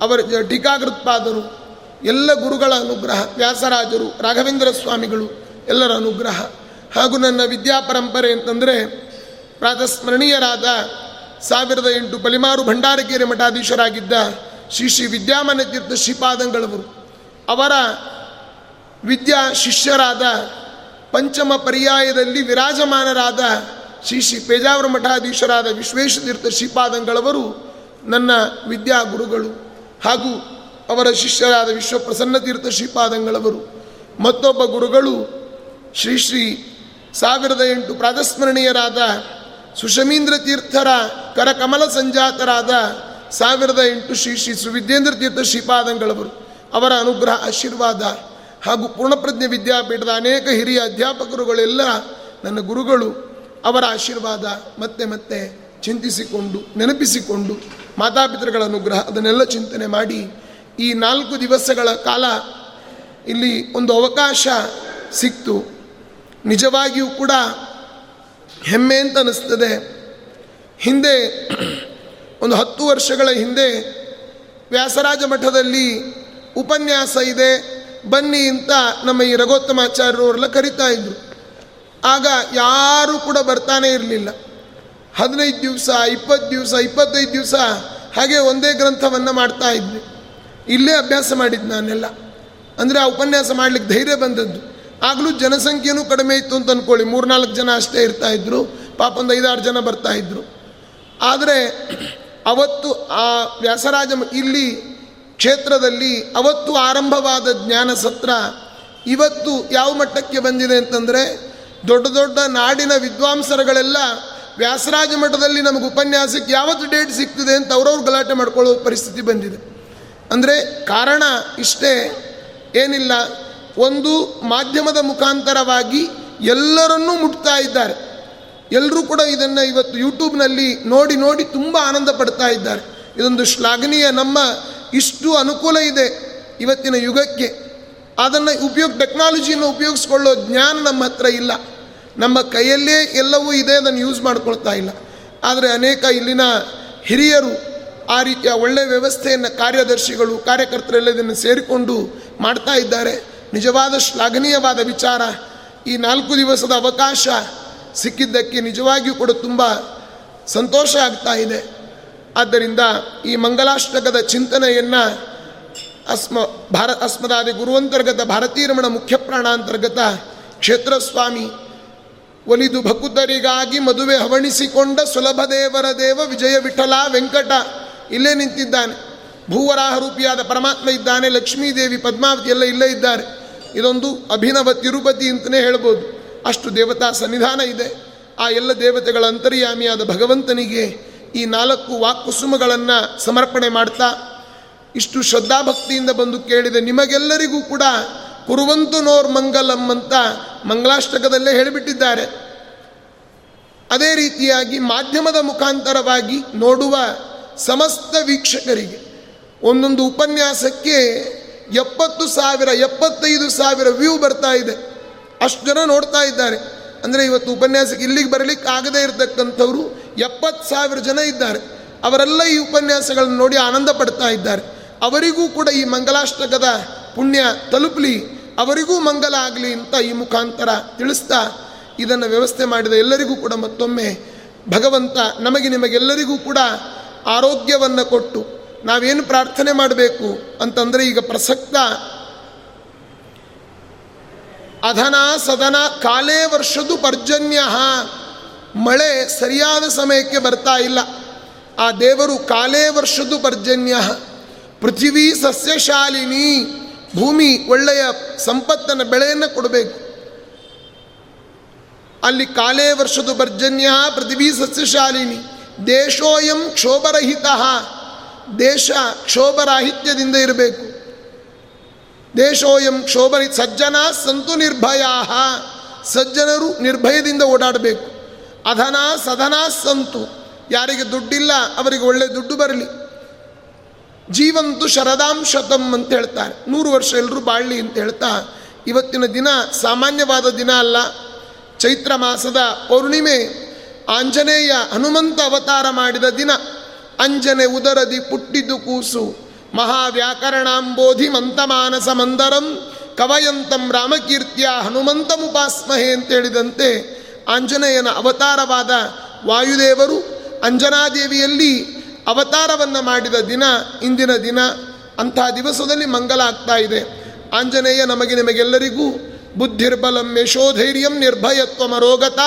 ಅವರ ಟೀಕಾಗೃತ್ಪಾದರು ಎಲ್ಲ ಗುರುಗಳ ಅನುಗ್ರಹ, ವ್ಯಾಸರಾಜರು, ರಾಘವೇಂದ್ರ ಸ್ವಾಮಿಗಳು, ಎಲ್ಲರ ಅನುಗ್ರಹ. ಹಾಗೂ ನನ್ನ ವಿದ್ಯಾ ಪರಂಪರೆ ಅಂತಂದರೆ ಪ್ರಾತಸ್ಮರಣೀಯರಾದ ಸಾವಿರದ ಎಂಟು ಬಲಿಮಾರು ಭಂಡಾರಕೇರಿ ಮಠಾಧೀಶರಾಗಿದ್ದ ಶ್ರೀ ಶ್ರೀ ವಿದ್ಯಾಮನ ತೀರ್ಥ ಶ್ರೀಪಾದಂಗಳವರು. ಅವರ ವಿದ್ಯಾ ಶಿಷ್ಯರಾದ ಪಂಚಮ ಪರ್ಯಾಯದಲ್ಲಿ ವಿರಾಜಮಾನರಾದ ಶ್ರೀ ಶ್ರೀ ಪೇಜಾವರ ಮಠಾಧೀಶರಾದ ವಿಶ್ವೇಶತೀರ್ಥ ಶ್ರೀಪಾದಂಗಳವರು ನನ್ನ ವಿದ್ಯಾ ಗುರುಗಳು ಹಾಗೂ ಅವರ ಶಿಷ್ಯರಾದ ವಿಶ್ವಪ್ರಸನ್ನ ತೀರ್ಥ ಶ್ರೀಪಾದಂಗಳವರು, ಮತ್ತೊಬ್ಬ ಗುರುಗಳು ಶ್ರೀ ಶ್ರೀ ಸಾವಿರದ ಎಂಟು ಪ್ರಾತಸ್ಮರಣೀಯರಾದ ಸುಷಮೀಂದ್ರ ತೀರ್ಥರ ಕರಕಮಲ ಸಂಜಾತರಾದ ಸಾವಿರದ ಎಂಟು ಶ್ರೀ ಶ್ರೀ ಸುವಿದ್ಯೇಂದ್ರ ತೀರ್ಥ ಶ್ರೀಪಾದಂಗಳವರು, ಅವರ ಅನುಗ್ರಹ ಆಶೀರ್ವಾದ ಹಾಗೂ ಪೂರ್ಣಪ್ರಜ್ಞೆ ವಿದ್ಯಾಪೀಠದ ಅನೇಕ ಹಿರಿಯ ಅಧ್ಯಾಪಕರುಗಳೆಲ್ಲ ನನ್ನ ಗುರುಗಳು ಅವರ ಆಶೀರ್ವಾದ ಮತ್ತೆ ಮತ್ತೆ ಚಿಂತಿಸಿಕೊಂಡು ನೆನಪಿಸಿಕೊಂಡು ಮಾತಾಪಿತೃಗಳ ಅನುಗ್ರಹ ಅದನ್ನೆಲ್ಲ ಚಿಂತನೆ ಮಾಡಿ ಈ ನಾಲ್ಕು ದಿವಸಗಳ ಕಾಲ ಇಲ್ಲಿ ಒಂದು ಅವಕಾಶ ಸಿಕ್ತು. ನಿಜವಾಗಿಯೂ ಕೂಡ ಹೆಮ್ಮೆ ಅಂತ ಅನ್ನಿಸ್ತದೆ ಹಿಂದೆ ಒಂದು ಹತ್ತು ವರ್ಷಗಳ ಹಿಂದೆ ವ್ಯಾಸರಾಜ ಮಠದಲ್ಲಿ ಉಪನ್ಯಾಸ ಇದೆ. ಬನ್ನಿ ಅಂತ ನಮ್ಮ ಈ ರಘೋತ್ತಮಾಚಾರ್ಯವರೆಲ್ಲ ಕರಿತಾ ಇದ್ರು. ಆಗ ಯಾರೂ ಕೂಡ ಬರ್ತಾನೆ ಇರಲಿಲ್ಲ. ಹದಿನೈದು ದಿವಸ, ಇಪ್ಪತ್ತು ದಿವಸ, ಇಪ್ಪತ್ತೈದು ದಿವಸ ಹಾಗೆ ಒಂದೇ ಗ್ರಂಥವನ್ನು ಮಾಡ್ತಾ ಇದ್ವಿ. ಇಲ್ಲೇ ಅಭ್ಯಾಸ ಮಾಡಿದ್ದು ನಾನೆಲ್ಲ. ಅಂದರೆ ಆ ಉಪನ್ಯಾಸ ಮಾಡಲಿಕ್ಕೆ ಧೈರ್ಯ ಬಂದದ್ದು. ಆಗಲೂ ಜನಸಂಖ್ಯೆನೂ ಕಡಿಮೆ ಇತ್ತು ಅಂತ ಅಂದ್ಕೊಳ್ಳಿ ಮೂರ್ನಾಲ್ಕು ಜನ ಅಷ್ಟೇ ಇರ್ತಾ ಇದ್ರು. ಪಾಪ ಒಂದು ಐದಾರು ಜನ ಬರ್ತಾ ಇದ್ರು. ಆದರೆ ಅವತ್ತು ಆ ವ್ಯಾಸರಾಜ ಇಲ್ಲಿ ಕ್ಷೇತ್ರದಲ್ಲಿ ಅವತ್ತು ಆರಂಭವಾದ ಜ್ಞಾನ ಸತ್ರ ಇವತ್ತು ಯಾವ ಮಟ್ಟಕ್ಕೆ ಬಂದಿದೆ ಅಂತಂದರೆ ದೊಡ್ಡ ದೊಡ್ಡ ನಾಡಿನ ವಿದ್ವಾಂಸರುಗಳೆಲ್ಲ ವ್ಯಾಸರಾಜ ಮಠದಲ್ಲಿ ನಮಗೆ ಉಪನ್ಯಾಸಕ್ಕೆ ಯಾವತ್ತು ಡೇಟ್ ಸಿಗ್ತದೆ ಅಂತ ಅವ್ರವ್ರು ಗಲಾಟೆ ಮಾಡ್ಕೊಳ್ಳೋ ಪರಿಸ್ಥಿತಿ ಬಂದಿದೆ. ಅಂದರೆ ಕಾರಣ ಇಷ್ಟೇ, ಏನಿಲ್ಲ. ಒಂದು ಮಾಧ್ಯಮದ ಮುಖಾಂತರವಾಗಿ ಎಲ್ಲರನ್ನೂ ಮುಟ್ತಾ ಇದ್ದಾರೆ. ಎಲ್ಲರೂ ಕೂಡ ಇದನ್ನು ಇವತ್ತು ಯೂಟ್ಯೂಬ್ನಲ್ಲಿ ನೋಡಿ ನೋಡಿ ತುಂಬ ಆನಂದ ಪಡ್ತಾ ಇದ್ದಾರೆ. ಇದೊಂದು ಶ್ಲಾಘನೀಯ, ನಮ್ಮ ಇಷ್ಟು ಅನುಕೂಲ ಇದೆ ಇವತ್ತಿನ ಯುಗಕ್ಕೆ. ಅದನ್ನು ಉಪಯೋಗ ಟೆಕ್ನಾಲಜಿಯನ್ನು ಉಪಯೋಗಿಸ್ಕೊಳ್ಳೋ ಜ್ಞಾನ ನಮ್ಮ ಹತ್ರ ಇಲ್ಲ. ನಮ್ಮ ಕೈಯಲ್ಲೇ ಎಲ್ಲವೂ ಇದೆ ಅದನ್ನು ಯೂಸ್ ಮಾಡ್ಕೊಳ್ತಾ ಇಲ್ಲ. ಆದರೆ ಅನೇಕ ಇಲ್ಲಿನ ಹಿರಿಯರು ಆ ರೀತಿಯ ಒಳ್ಳೆಯ ವ್ಯವಸ್ಥೆಯನ್ನು ಕಾರ್ಯದರ್ಶಿಗಳು, ಕಾರ್ಯಕರ್ತರೆಲ್ಲ ಇದನ್ನು ಸೇರಿಕೊಂಡು ಮಾಡ್ತಾ ಇದ್ದಾರೆ. ನಿಜವಾದ ಶ್ಲಾಘನೀಯವಾದ ವಿಚಾರ. ಈ ನಾಲ್ಕು ದಿವಸದ ಅವಕಾಶ ಸಿಕ್ಕಿದ್ದಕ್ಕೆ ನಿಜವಾಗಿಯೂ ಕೂಡ ತುಂಬ ಸಂತೋಷ ಆಗ್ತಾ ಇದೆ. ಆದ್ದರಿಂದ ಈ ಮಂಗಲಾಷ್ಟಕದ ಚಿಂತನೆಯನ್ನು ಅಸ್ಮ, ಭಾರ, ಅಸ್ಮದಾದಿ ಗುರುವಂತರ್ಗತ ಭಾರತೀರಮಣ ಮುಖ್ಯ ಪ್ರಾಣಾಂತರ್ಗತ ಕ್ಷೇತ್ರಸ್ವಾಮಿ ಒಲಿದು ಭಕುತರಿಗಾಗಿ ಮದುವೆ ಹವಣಿಸಿಕೊಂಡ ಸುಲಭ ದೇವರ ದೇವ ವಿಜಯ ವಿಠಲ ವೆಂಕಟ ಇಲ್ಲೇ ನಿಂತಿದ್ದಾನೆ. ಭೂವರಾಹ ರೂಪಿಯಾದ ಪರಮಾತ್ಮ ಇದ್ದಾನೆ, ಲಕ್ಷ್ಮೀದೇವಿ ಪದ್ಮಾವತಿ ಎಲ್ಲ ಇಲ್ಲೇ ಇದ್ದಾರೆ. ಇದೊಂದು ಅಭಿನವ ತಿರುಪತಿ ಅಂತಲೇ ಹೇಳ್ಬೋದು. ಅಷ್ಟು ದೇವತಾ ಸನ್ನಿಧಾನ ಇದೆ. ಆ ಎಲ್ಲ ದೇವತೆಗಳ ಅಂತರ್ಯಾಮಿಯಾದ ಭಗವಂತನಿಗೆ ಈ ನಾಲ್ಕು ವಾಕ್ಕುಸುಮಗಳನ್ನು ಸಮರ್ಪಣೆ ಮಾಡ್ತಾ ಇಷ್ಟು ಶ್ರದ್ಧಾಭಕ್ತಿಯಿಂದ ಬಂದು ಕೇಳಿದೆ. ನಿಮಗೆಲ್ಲರಿಗೂ ಕೂಡ ಕುರುವಂತು ನೋರ್ ಮಂಗಲಂ ಅಂತ ಮಂಗಲಾಷ್ಟಕದಲ್ಲೇ ಹೇಳಿಬಿಟ್ಟಿದ್ದಾರೆ. ಅದೇ ರೀತಿಯಾಗಿ ಮಾಧ್ಯಮದ ಮುಖಾಂತರವಾಗಿ ನೋಡುವ ಸಮಸ್ತ ವೀಕ್ಷಕರಿಗೆ ಒಂದೊಂದು ಉಪನ್ಯಾಸಕ್ಕೆ ಎಪ್ಪತ್ತು ಸಾವಿರ, ಎಪ್ಪತ್ತೈದು ಸಾವಿರ ವ್ಯೂ ಬರ್ತಾ ಇದೆ. ಅಷ್ಟು ಜನ ನೋಡ್ತಾ ಇದ್ದಾರೆ. ಅಂದರೆ ಇವತ್ತು ಉಪನ್ಯಾಸಕ್ಕೆ ಇಲ್ಲಿಗೆ ಬರಲಿಕ್ಕೆ ಆಗದೇ ಇರತಕ್ಕಂಥವ್ರು ಎಪ್ಪತ್ತು ಸಾವಿರ ಜನ ಇದ್ದಾರೆ. ಅವರೆಲ್ಲ ಈ ಉಪನ್ಯಾಸಗಳನ್ನು ನೋಡಿ ಆನಂದ ಪಡ್ತಾ ಇದ್ದಾರೆ. ಅವರಿಗೂ ಕೂಡ ಈ ಮಂಗಲಾಷ್ಟಕದ ಪುಣ್ಯ ತಲುಪಲಿ. ಅವರಿಗೂ ಮಂಗಲ ಆಗಲಿ ಅಂತ ಈ ಮುಖಾಂತರ ತಿಳಿಸ್ತಾ ಇದನ್ನು ವ್ಯವಸ್ಥೆ ಮಾಡಿದ ಎಲ್ಲರಿಗೂ ಕೂಡ ಮತ್ತೊಮ್ಮೆ ಭಗವಂತ ನಮಗೆ ನಿಮಗೆಲ್ಲರಿಗೂ ಕೂಡ ಆರೋಗ್ಯವನ್ನು ಕೊಟ್ಟು ನಾವೇನು ಪ್ರಾರ್ಥನೆ ಮಾಡಬೇಕು ಅಂತಂದರೆ ಈಗ ಪ್ರಸಕ್ತ ಅಧನ ಸದನ ಕಾಲೇ ವರ್ಷದ್ದು ಪರ್ಜನ್ಯ. ಮಳೆ ಸರಿಯಾದ ಸಮಯಕ್ಕೆ ಬರ್ತಾ ಇಲ್ಲ. ಆ ದೇವರು ಕಾಲೇ ವರ್ಷದ್ದು ಪರ್ಜನ್ಯ. ಪೃಥ್ವಿ ಸಸ್ಯಶಾಲಿನಿ. ಭೂಮಿ ಒಳ್ಳೆಯ ಸಂಪತ್ತನ ಬೆಳೆಯನ್ನು ಕೊಡಬೇಕು. ಅಲ್ಲಿ ಕಾಲೇ ವರ್ಷದ ಪರ್ಜನ್ಯ ಪೃಥ್ವಿ ಸಸ್ಯಶಾಲಿನಿ. ದೇಶೋಯಂ ಕ್ಷೋಭರಹಿತ. ದೇಶ ಕ್ಷೋಭರಾಹಿತ್ಯದಿಂದ ಇರಬೇಕು. ದೇಶೋಯಂ ಕ್ಷೋಭರಿ ಸಜ್ಜನ ಸಂತು ನಿರ್ಭಯ ಸಜ್ಜನರು ನಿರ್ಭಯದಿಂದ ಓಡಾಡಬೇಕು. ಅಧನ ಸಧನ ಸಂತು. ಯಾರಿಗೆ ದುಡ್ಡಿಲ್ಲ ಅವರಿಗೆ ಒಳ್ಳೆ ದುಡ್ಡು ಬರಲಿ. ಜೀವಂತು ಶರದಾಂ ಶತಂ ಅಂತ ಹೇಳ್ತಾರೆ. ನೂರು ವರ್ಷ ಎಲ್ಲರೂ ಬಾಳ್ಲಿ ಅಂತ ಹೇಳ್ತಾ, ಇವತ್ತಿನ ದಿನ ಸಾಮಾನ್ಯವಾದ ದಿನ ಅಲ್ಲ. ಚೈತ್ರ ಮಾಸದ ಪೌರ್ಣಿಮೆ ಆಂಜನೇಯ ಹನುಮಂತ ಅವತಾರ ಮಾಡಿದ ದಿನ. ಅಂಜನೆ ಉದರದಿ ಪುಟ್ಟಿದ್ದು ಕೂಸು. ಮಹಾವ್ಯಾಕರಣಾಂಬೋಧಿ ಮಂತಮಾನಸ ಮಂದರಂ ಕವಯಂತಂ ರಾಮಕೀರ್ತಿಯ ಹನುಮಂತಮುಪಾಸ್ಮಹೆ ಅಂತೇಳಿದಂತೆ ಆಂಜನೇಯನ ಅವತಾರವಾದ ವಾಯುದೇವರು ಅಂಜನಾದೇವಿಯಲ್ಲಿ ಅವತಾರವನ್ನು ಮಾಡಿದ ದಿನ, ಇಂದಿನ ದಿನ ಅಂಥ ದಿವಸದಲ್ಲಿ ಮಂಗಲ ಆಗ್ತಾ ಇದೆ. ಆಂಜನೇಯ, ನಮಗೆ ನಿಮಗೆಲ್ಲರಿಗೂ ಬುದ್ಧಿರ್ಬಲಂ ಯಶೋಧೈರ್ಯಂ ನಿರ್ಭಯತ್ವ ಮರೋಗತ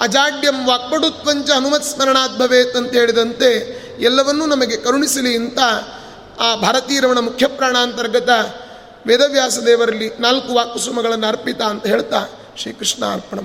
ಅಜಾಡ್ಯಂ ವಾಕ್ಪಡುತ್ವಂಚ ಹನುಮತ್ ಸ್ಮರಣಾತ್ ಭವೇತ್ ಅಂತ ಹೇಳಿದಂತೆ ಎಲ್ಲವನ್ನೂ ನಮಗೆ ಕರುಣಿಸಲಿ ಅಂತ ಆ ಭಾರತೀರವಣ ಮುಖ್ಯ ಪ್ರಾಣಾಂತರ್ಗತ ವೇದವ್ಯಾಸ ದೇವರಲ್ಲಿ ನಾಲ್ಕು ವಾಕುಸುಮಗಳನ್ನು ಅರ್ಪಿತ ಅಂತ ಹೇಳ್ತಾ ಶ್ರೀಕೃಷ್ಣ ಅರ್ಪಣ